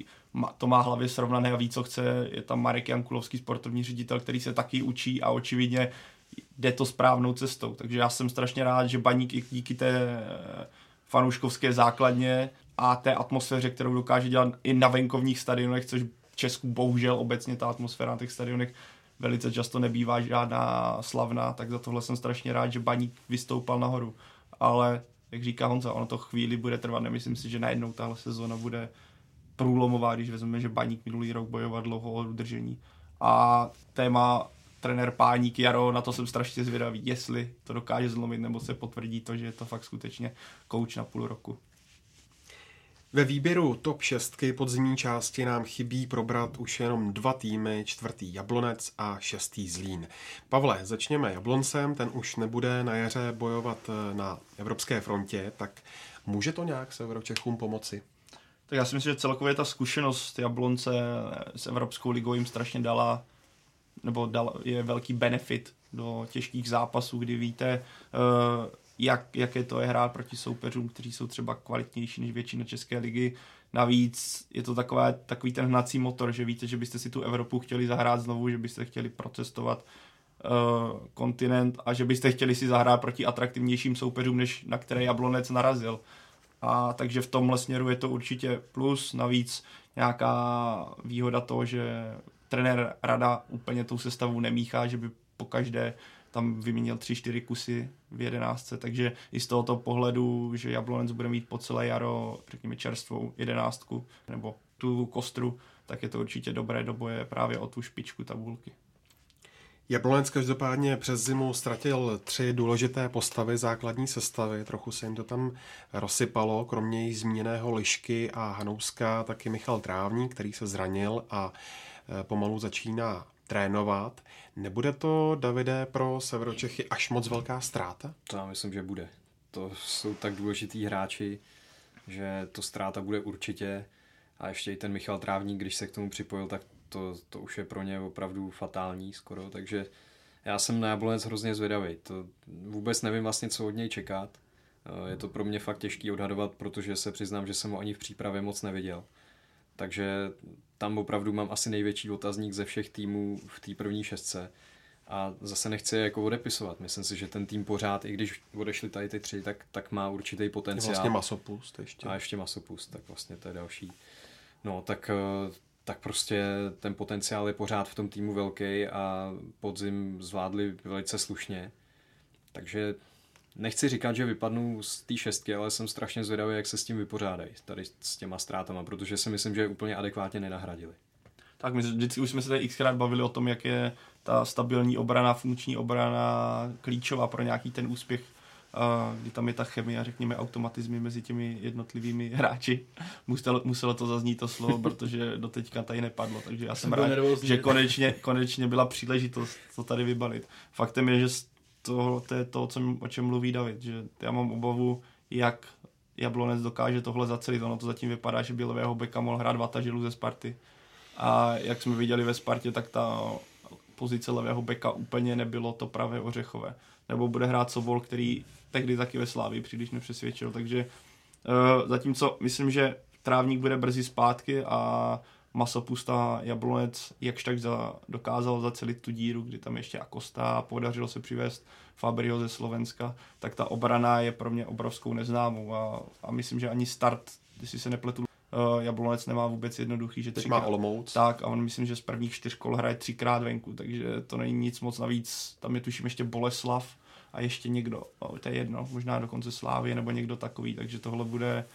to má hlavě srovnané a ví, co chce. Je tam Marek Jankulovský, sportovní ředitel, který se taky učí a očividně jde to správnou cestou. Takže já jsem strašně rád, že baník i díky té fanouškovské základně a té atmosféře, kterou dokáže dělat i na venkovních stadionech, což v Česku bohužel obecně ta atmosféra na těch stadionech velice často nebývá žádná slavná, tak za tohle jsem strašně rád, že Baník vystoupal nahoru. Ale, jak říká Honza, ono to chvíli bude trvat. Nemyslím si, že najednou tahle sezóna bude průlomová, když vezmeme, že Baník minulý rok bojoval dlouho o udržení. A téma trenér Páník Jaro, na to jsem strašně zvědavý, jestli to dokáže zlomit, nebo se potvrdí to, že je to fakt skutečně kouč na půl roku. Ve výběru top 6 podzimní části nám chybí probrat už jenom dva týmy, čtvrtý Jablonec a šestý Zlín. Pavle, začněme Jabloncem, ten už nebude na jaře bojovat eh, na Evropské frontě, tak může to nějak se Euročechům pomoci? Tak já si myslím, že celkově ta zkušenost Jablonce s Evropskou ligou jim strašně dala, nebo dal, je velký benefit do těžkých zápasů, kdy víte, uh, jak, jaké to je hrát proti soupeřům, kteří jsou třeba kvalitnější než většina České ligy. Navíc je to takové, takový ten hnací motor, že víte, že byste si tu Evropu chtěli zahrát znovu, že byste chtěli procestovat uh, kontinent a že byste chtěli si zahrát proti atraktivnějším soupeřům, než na které Jablonec narazil. A takže v tomhle směru je to určitě plus, navíc nějaká výhoda toho, že trenér Rada úplně tou sestavu nemíchá, že by po každé tam vyměnil tři, čtyři kusy v jedenáctce, takže i z tohoto pohledu, že Jablonec bude mít po celé jaro, řekněme, čerstvou jedenáctku, nebo tu kostru tak je to určitě dobré do boje právě o tu špičku tabulky. Jablonec každopádně přes zimu ztratil tři důležité postavy základní sestavy, trochu se jim to tam rozsypalo, kromě jí zmíněného Lišky a Hanouska, taky Michal Trávník, který se zranil a e, pomalu začíná trénovat. Nebude to, Davide, pro Severočechy až moc velká ztráta? To já myslím, že bude. To jsou tak důležitý hráči, že to ztráta bude určitě. A ještě i ten Michal Trávník, když se k tomu připojil, tak to, to už je pro ně opravdu fatální skoro, takže já jsem na Jablonec hrozně zvědavý. To vůbec nevím vlastně, co od něj čekat. Eh, je to pro mě fakt těžký odhadovat, protože se přiznám, že jsem ho ani v přípravě moc neviděl. Takže tam opravdu mám asi největší otazník ze všech týmů v té první šestce. A zase nechci jako odepisovat. Myslím si, že ten tým pořád, i když odešli tady ty tři, tak, tak má určitý potenciál. Je vlastně masopust ještě. A ještě masopust, tak vlastně to je další. No, tak eh, tak prostě ten potenciál je pořád v tom týmu velký a podzim zvládli velice slušně. Takže nechci říkat, že vypadnu z té šestky, ale jsem strašně zvědavý, jak se s tím vypořádají, tady s těma ztrátama, protože si myslím, že je úplně adekvátně nenahradili. Tak my vždycky už jsme se tady xkrát bavili o tom, jak je ta stabilní obrana, funkční obrana klíčová pro nějaký ten úspěch kdy tam je ta chemie a řekněme automatizmy mezi těmi jednotlivými hráči. Muselo, muselo to zaznít to slovo, protože do teďka tady nepadlo, takže já jsem rád, že konečně, konečně byla příležitost to tady vybalit. Faktem je, že to, to je to, co, o čem mluví David, že já mám obavu, jak Jablonec dokáže tohle zacelit. Ono to zatím vypadá, že by levého beka mohl hrát Vatažilu ze Sparty. A jak jsme viděli ve Spartě, tak ta pozice levého beka úplně nebylo to pravé ořechové. Nebo bude hrát Sobol, který tehdy taky ve Slávii příliš nepřesvědčil, takže uh, zatímco myslím, že Trávník bude brzy zpátky a Masopusta Jablonec jakž tak za, dokázal zacelit tu díru, kdy tam ještě Akosta a podařilo se přivést Fabrio ze Slovenska, tak ta obrana je pro mě obrovskou neznámou a, a myslím, že ani start, když se nepletu, uh, Jablonec nemá vůbec jednoduchý, že třikrát, má Olomouc. Tak a on myslím, že z prvních čtyř kol hraje třikrát venku, takže to není nic moc navíc. Tam je tuším ještě Boleslav, a ještě někdo, to je jedno, možná dokonce Slávě nebo někdo takový, takže tohle bude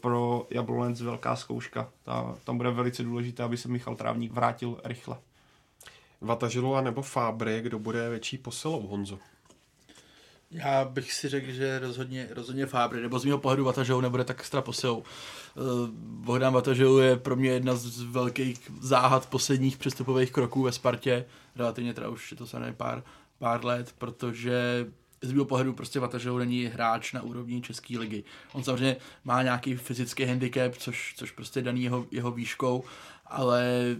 pro Jablonec velká zkouška. Ta, tam bude velice důležité, aby se Michal Trávník vrátil rychle. Vatažilova nebo Fábry, kdo bude větší posilou, Honzo? Já bych si řekl, že rozhodně, rozhodně Fábry, nebo z mého pohledu Vatažou nebude tak extra posilou. Uh, Bohdan Vatažou je pro mě jedna z velkých záhad posledních přestupových kroků ve Spartě, relativně teda už je to se pár, pár let, protože z mého pohledu prostě Vatažou není hráč na úrovni České ligy. On samozřejmě má nějaký fyzický handicap, což, což prostě daný jeho, jeho výškou, ale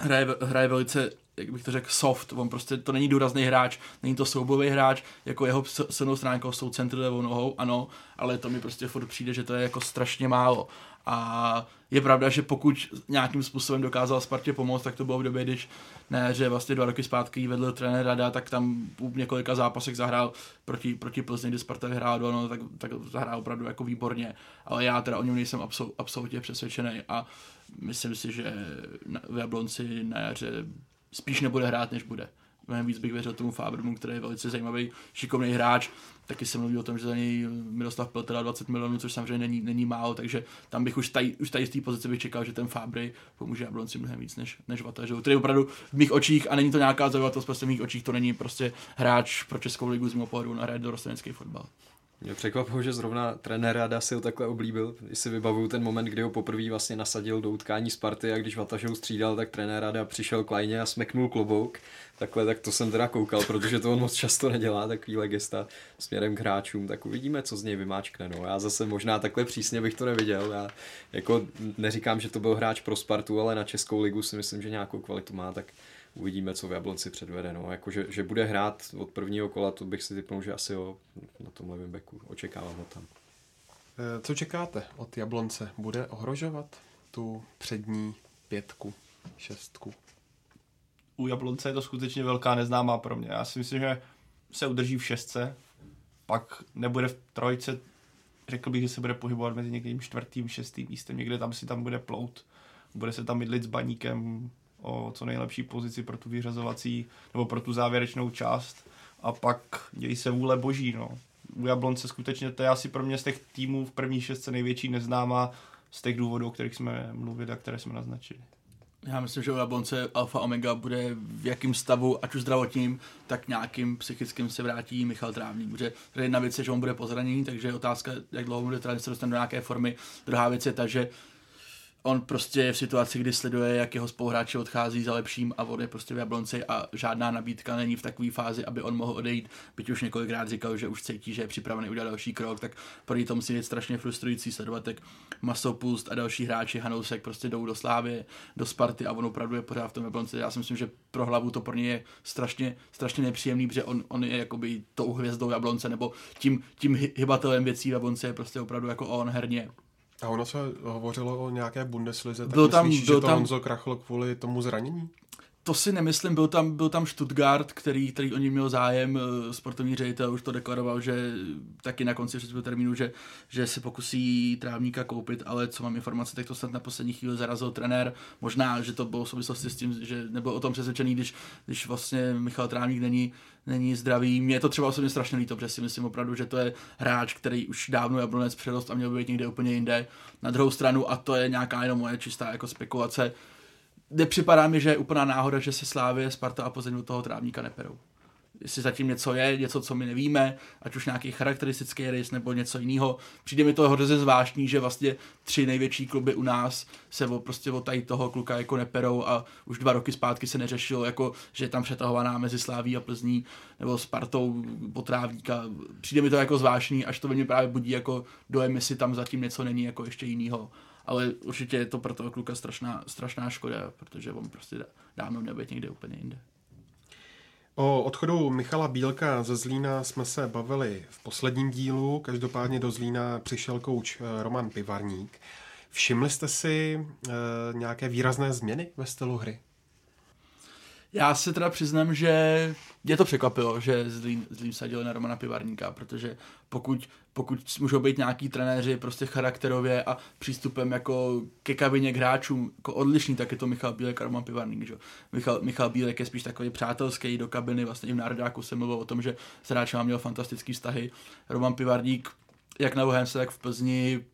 hraje, hraje velice jak bych to řekl, soft. On prostě to není důrazný hráč, není to soubový hráč, jako jeho silnou stránkou jsou centry levou nohou, ano, ale to mi prostě furt přijde, že to je jako strašně málo. A je pravda, že pokud nějakým způsobem dokázal Spartě pomoct, tak to bylo v době, když ne, že vlastně dva roky zpátky vedl trenér Rada, tak tam v několika zápasech zahrál proti, proti Plzni, kdy Sparta vyhrála no, tak, tak zahrál opravdu jako výborně. Ale já teda o něm nejsem absol, absolutně přesvědčený a myslím si, že v Jablonci na jaře spíš nebude hrát, než bude. Mnohem víc bych věřil tomu Fabermu, který je velice zajímavý, šikovný hráč. Taky se mluví o tom, že za něj Miroslav Pel teda 20 milionů, což samozřejmě není, není málo, takže tam bych už tady, už tady z té pozice bych čekal, že ten Fabry pomůže Jablonci mnohem víc než, než Vatažou. Který opravdu v mých očích, a není to nějaká zaujatost, prostě v mých očích to není prostě hráč pro Českou ligu z mého pohledu na do rostenecký fotbal. Mě překvapilo, že zrovna trenér Rada si ho takhle oblíbil. Když si vybavuju ten moment, kdy ho poprvé vlastně nasadil do utkání Sparty a když Vatažou střídal, tak trenér Rada přišel k lajně a smeknul klobouk. Takhle, tak to jsem teda koukal, protože to on moc často nedělá, takový gesta směrem k hráčům, tak uvidíme, co z něj vymáčkne. No. Já zase možná takhle přísně bych to neviděl. Já jako neříkám, že to byl hráč pro Spartu, ale na Českou ligu si myslím, že nějakou kvalitu má, tak uvidíme, co v Jablonci předvede. No. Jako, že, že, bude hrát od prvního kola, to bych si typnul, že asi jo, na tom levém beku. Očekávám ho tam. Eh, co čekáte od Jablonce? Bude ohrožovat tu přední pětku, šestku? U Jablonce je to skutečně velká neznámá pro mě. Já si myslím, že se udrží v šestce, pak nebude v trojce, řekl bych, že se bude pohybovat mezi někým čtvrtým, šestým místem, někde tam si tam bude plout, bude se tam mydlit s baníkem, o co nejlepší pozici pro tu vyřazovací nebo pro tu závěrečnou část a pak dějí se vůle boží. No. U Jablonce skutečně to je asi pro mě z těch týmů v první šestce největší neznáma. z těch důvodů, o kterých jsme mluvili a které jsme naznačili. Já myslím, že u Jablonce Alfa Omega bude v jakém stavu, ať už zdravotním, tak nějakým psychickým se vrátí Michal Trávník. Protože jedna věc je, že on bude pozraněný, takže je otázka, jak dlouho bude trvat, se dostane do nějaké formy. Druhá věc je ta, že on prostě je v situaci, kdy sleduje, jak jeho spoluhráči odchází za lepším a on je prostě v Jablonci a žádná nabídka není v takové fázi, aby on mohl odejít. Byť už několikrát říkal, že už cítí, že je připravený udělat další krok, tak pro to musí být strašně frustrující sledovat, jak Masopust a další hráči Hanousek prostě jdou do Slávy, do Sparty a on opravdu je pořád v tom Jablonci. Já si myslím, že pro hlavu to pro něj je strašně, strašně nepříjemný, protože on, on je jakoby tou hvězdou Jablonce nebo tím, tím hybatelem věcí Jablonce je prostě opravdu jako on herně a ono se hovořilo o nějaké Bundeslize, tak byl tam, myslíš, byl že to tam, Honzo krachl kvůli tomu zranění? To si nemyslím, byl tam, byl tam Stuttgart, který, který o ní měl zájem, eh, sportovní ředitel už to deklaroval, že taky na konci před termínu, že, že si pokusí trávníka koupit, ale co mám informace, tak to snad na poslední chvíli zarazil trenér. Možná, že to bylo v souvislosti s tím, že nebyl o tom přesvědčený, když, když vlastně Michal Trávník není, není zdravý. Mně to třeba osobně strašně líto, protože si myslím opravdu, že to je hráč, který už dávno Jablonec předost a měl by být někde úplně jinde. Na druhou stranu, a to je nějaká jenom moje čistá jako spekulace, nepřipadá mi, že je úplná náhoda, že se Slávě, Sparta a Plzeň do toho trávníka neperou. Jestli zatím něco je, něco, co my nevíme, ať už nějaký charakteristický rys nebo něco jiného. Přijde mi to hrozně zvláštní, že vlastně tři největší kluby u nás se o, prostě o tady toho kluka jako neperou a už dva roky zpátky se neřešilo, jako, že je tam přetahovaná mezi Sláví a Plzní nebo Spartou potrávníka. Přijde mi to jako zvláštní, až to ve mně právě budí jako dojem, jestli tam zatím něco není jako ještě jiného ale určitě je to pro toho kluka strašná, strašná škoda, protože on prostě dávno nebude někde úplně jinde. O odchodu Michala Bílka ze Zlína jsme se bavili v posledním dílu. Každopádně do Zlína přišel kouč eh, Roman Pivarník. Všimli jste si e, nějaké výrazné změny ve stylu hry? Já se teda přiznám, že mě to překvapilo, že Zlín, Zlín sadili na Romana Pivarníka, protože pokud, pokud můžou být nějaký trenéři prostě charakterově a přístupem jako ke kabině k hráčům jako odlišný, tak je to Michal Bílek a Roman Pivarník. Že? Michal, Michal Bílek je spíš takový přátelský do kabiny, vlastně i v Národáku jsem mluvil o tom, že s hráčem měl fantastický vztahy. Roman Pivarník jak na Bohemce, tak v Plzni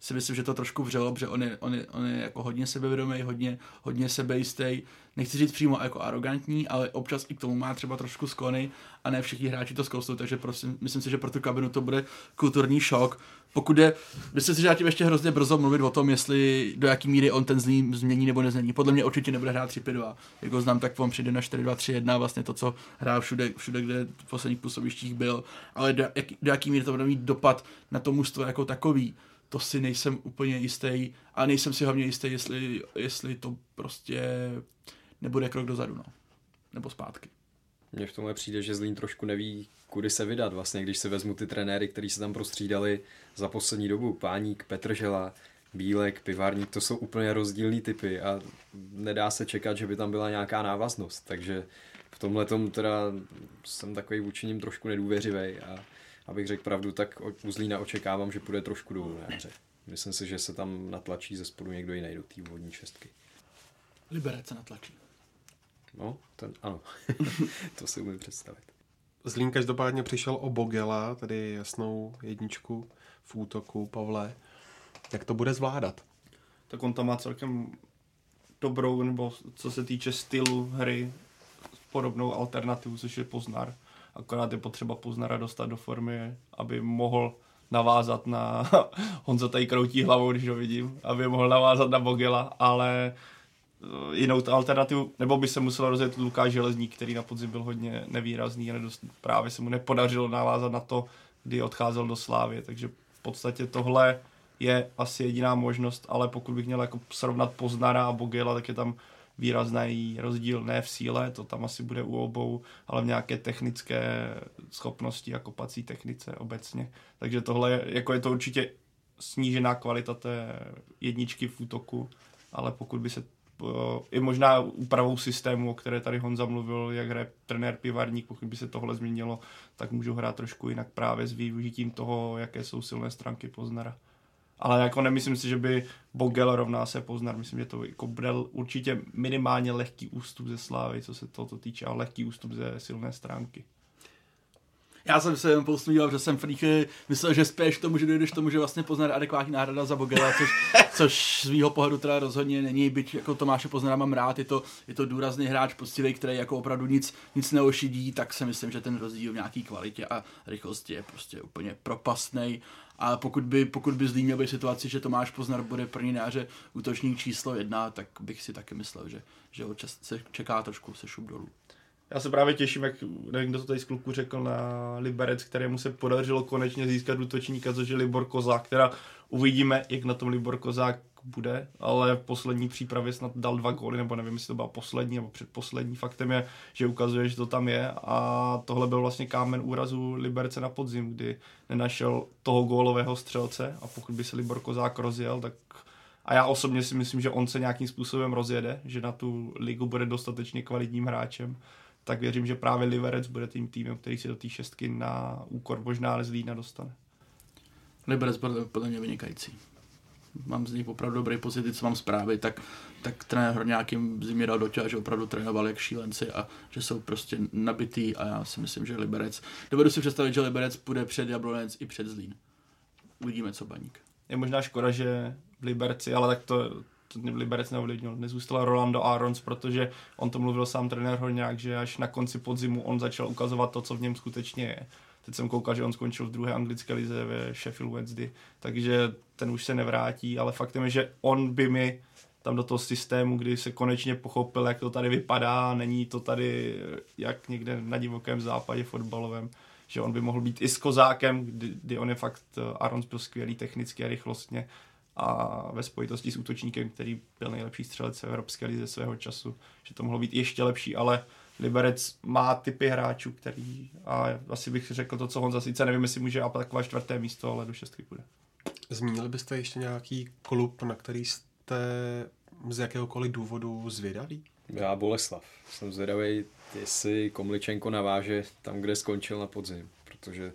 si myslím, že to trošku vřelo, protože on je, on je, on je jako hodně sebevědomý, hodně, hodně sebejistý. Nechci říct přímo jako arrogantní, ale občas i k tomu má třeba trošku sklony a ne všichni hráči to zkousnou, takže prosím, myslím si, že pro tu kabinu to bude kulturní šok. Pokud je, myslím si, že já tím ještě hrozně brzo mluvit o tom, jestli do jaký míry on ten zlý změní nebo nezmění. Podle mě určitě nebude hrát 3-5-2. Jak ho znám, tak on přijde na 4-2-3-1, vlastně to, co hrál všude, všude, kde v posledních působištích byl. Ale do, jak, do jaký míry to bude mít dopad na to mužstvo jako takový to si nejsem úplně jistý a nejsem si hlavně jistý, jestli, jestli to prostě nebude krok dozadu, no. Nebo zpátky. Mně v tomhle přijde, že Zlín trošku neví, kudy se vydat. Vlastně, když se vezmu ty trenéry, kteří se tam prostřídali za poslední dobu, Páník, Petržela, Bílek, Pivárník, to jsou úplně rozdílný typy a nedá se čekat, že by tam byla nějaká návaznost. Takže v tomhle teda jsem takový vůči ním trošku nedůvěřivý a abych řekl pravdu, tak u Zlína očekávám, že půjde trošku dolů na hře. Myslím si, že se tam natlačí ze spodu někdo jiný do té vodní šestky. Liberec se natlačí. No, ten, ano. to si umím představit. Zlín každopádně přišel o Bogela, tedy jasnou jedničku v útoku Pavle. Jak to bude zvládat? Tak on tam má celkem dobrou, nebo co se týče stylu hry, podobnou alternativu, což je Poznar akorát je potřeba Poznara dostat do formy, aby mohl navázat na Honza tady kroutí hlavou, když ho vidím, aby mohl navázat na Bogela, ale eh, jinou alternativu, nebo by se musel rozjet Lukáš Železník, který na podzim byl hodně nevýrazný a nedost, právě se mu nepodařilo navázat na to, kdy odcházel do Slávy, takže v podstatě tohle je asi jediná možnost, ale pokud bych měl jako srovnat Poznara a Bogela, tak je tam výrazný rozdíl ne v síle, to tam asi bude u obou, ale v nějaké technické schopnosti a kopací technice obecně. Takže tohle je, jako je to určitě snížená kvalita té jedničky v útoku, ale pokud by se eh, i možná úpravou systému, o které tady Honza mluvil, jak hraje trenér Pivarník, pokud by se tohle změnilo, tak můžu hrát trošku jinak právě s využitím toho, jaké jsou silné stránky Poznara. Ale jako nemyslím si, že by Bogel rovná se Poznar. Myslím, že to jako bude určitě minimálně lehký ústup ze Slávy, co se toto týče, ale lehký ústup ze silné stránky. Já jsem se jen pousmíval, že jsem v chvíli myslel, že spěš k tomu, že dojdeš k tomu, že vlastně pozná adekvátní náhrada za Bogela, což, což z mýho pohledu teda rozhodně není, byť jako Tomáše Poznara mám rád, je to, je to důrazný hráč, poctivý, který jako opravdu nic, nic neošidí, tak si myslím, že ten rozdíl v nějaký kvalitě a rychlosti je prostě úplně propastný. A pokud by, pokud by Zlín měl být situaci, že Tomáš Poznar bude první náře útočník číslo jedna, tak bych si taky myslel, že, že ho čas, se čeká trošku se šup dolů. Já se právě těším, jak nevím, kdo to tady z kluku řekl na Liberec, kterému se podařilo konečně získat útočníka, což je Libor Kozák, která uvidíme, jak na tom Libor Kozák bude, ale v poslední přípravě snad dal dva góly, nebo nevím, jestli to byla poslední nebo předposlední. Faktem je, že ukazuje, že to tam je a tohle byl vlastně kámen úrazu Liberce na podzim, kdy nenašel toho gólového střelce a pokud by se Libor Kozák rozjel, tak a já osobně si myslím, že on se nějakým způsobem rozjede, že na tu ligu bude dostatečně kvalitním hráčem, tak věřím, že právě Liberec bude tím týmem, který si do té šestky na úkor možná Zlína dostane. Liberec byl podle mě vynikající. Mám z nich opravdu dobrý pocit, co mám zprávy, tak, tak trenér Horňákým zimě dal do těla, že opravdu trénoval jak šílenci a že jsou prostě nabitý a já si myslím, že Liberec, dovedu si představit, že Liberec půjde před Jablonec i před Zlín. Uvidíme, co baník. Je možná škoda, že v Liberci, ale tak to, to Liberec neovlivnil. Nezůstal Rolando Arons, protože on to mluvil sám trenér Horňák, že až na konci podzimu on začal ukazovat to, co v něm skutečně je. Teď jsem koukal, že on skončil v druhé anglické lize ve Sheffield Wednesday, takže ten už se nevrátí, ale faktem je, že on by mi tam do toho systému, kdy se konečně pochopil, jak to tady vypadá, není to tady jak někde na divokém západě fotbalovém, že on by mohl být i s kozákem, kdy, kdy on je fakt, Arons byl skvělý technicky a rychlostně, a ve spojitosti s útočníkem, který byl nejlepší střelec v Evropské lize svého času, že to mohlo být ještě lepší, ale Liberec má typy hráčů, který a asi bych řekl to, co Honza sice nevím, jestli může aplikovat čtvrté místo, ale do šestky bude. Zmínili byste ještě nějaký klub, na který jste z jakéhokoliv důvodu zvědaví? Já Boleslav. Jsem zvědavý, jestli Komličenko naváže tam, kde skončil na podzim, protože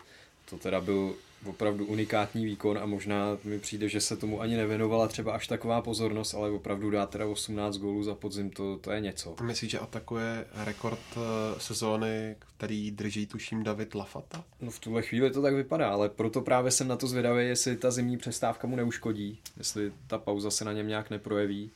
to teda byl opravdu unikátní výkon a možná mi přijde, že se tomu ani nevěnovala třeba až taková pozornost, ale opravdu dá teda 18 gólů za podzim, to, to je něco. Myslíš, že atakuje rekord eh, sezóny, který drží tuším David Lafata? No v tuhle chvíli to tak vypadá, ale proto právě jsem na to zvědavý, jestli ta zimní přestávka mu neuškodí, jestli ta pauza se na něm nějak neprojeví.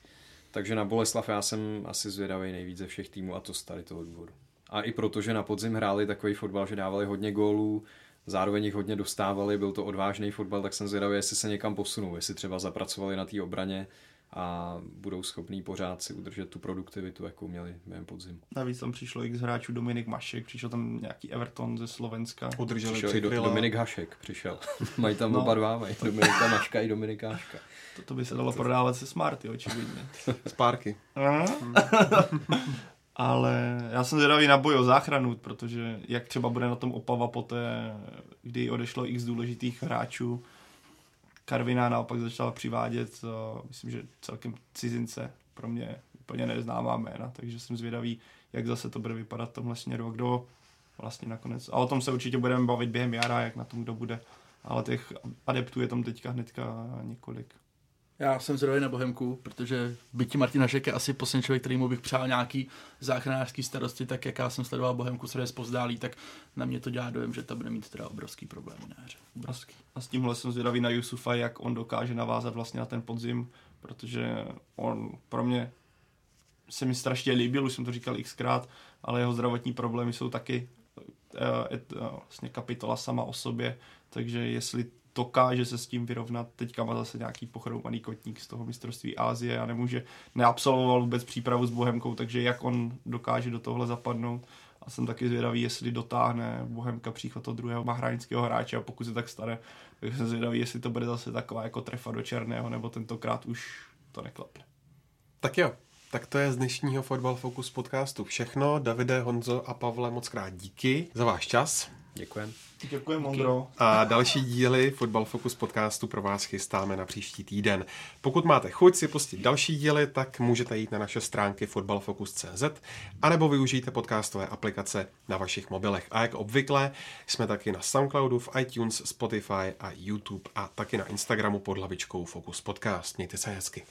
Takže na Boleslav já jsem asi zvědavý nejvíc ze všech týmů a to z tady toho důvodu. A i proto, že na podzim hráli takový fotbal, že dávali hodně gólů, zároveň jich hodně dostávali, byl to odvážný fotbal, tak jsem zvědavý, jestli se někam posunou, jestli třeba zapracovali na té obraně a budou schopní pořád si udržet tu produktivitu, jakou měli během podzim. Navíc tam přišlo x hráčů Dominik Mašek, přišel tam nějaký Everton ze Slovenska. Udrželi přišel i do, Dominik Hašek, přišel. mají tam no. oba dva, mají Dominika Maška i Dominika Haška. To by se dalo prodávat se Smarty, očividně. Spárky. Ale já jsem zvědavý na boj o záchranu, protože jak třeba bude na tom Opava poté, kdy odešlo x důležitých hráčů, Karvina naopak začala přivádět, myslím, že celkem cizince, pro mě úplně neznámá jména, takže jsem zvědavý, jak zase to bude vypadat v tomhle směru a kdo vlastně nakonec. A o tom se určitě budeme bavit během jara, jak na tom kdo bude. Ale těch adeptů je tam teďka hnedka několik. Já jsem zrovna na Bohemku, protože byť Martin Hašek je asi poslední člověk, kterýmu bych přál nějaký záchranářský starosti, tak jak já jsem sledoval Bohemku se spozdálí, tak na mě to dělá dojem, že to bude mít teda obrovský problém hře. Obrovský. A s tímhle jsem zvědavý na Yusufa, jak on dokáže navázat vlastně na ten podzim, protože on pro mě se mi strašně líbil, už jsem to říkal xkrát, ale jeho zdravotní problémy jsou taky uh, uh, vlastně kapitola sama o sobě, takže jestli dokáže se s tím vyrovnat. Teďka má zase nějaký pochroumaný kotník z toho mistrovství Ázie a nemůže, neabsolvoval vůbec přípravu s Bohemkou, takže jak on dokáže do tohle zapadnout. A jsem taky zvědavý, jestli dotáhne Bohemka příchod toho druhého mahranického hráče a pokud se tak stane, tak jsem zvědavý, jestli to bude zase taková jako trefa do černého, nebo tentokrát už to neklapne. Tak jo, tak to je z dnešního Fotbal Focus podcastu všechno. Davide, Honzo a Pavle, moc krát díky za váš čas. Děkujem. Děkuji, Mondro. A další díly Football Focus podcastu pro vás chystáme na příští týden. Pokud máte chuť si pustit další díly, tak můžete jít na naše stránky footballfocus.cz anebo využijte podcastové aplikace na vašich mobilech. A jak obvykle jsme taky na Soundcloudu, v iTunes, Spotify a YouTube a taky na Instagramu pod hlavičkou Focus Podcast. Mějte se hezky.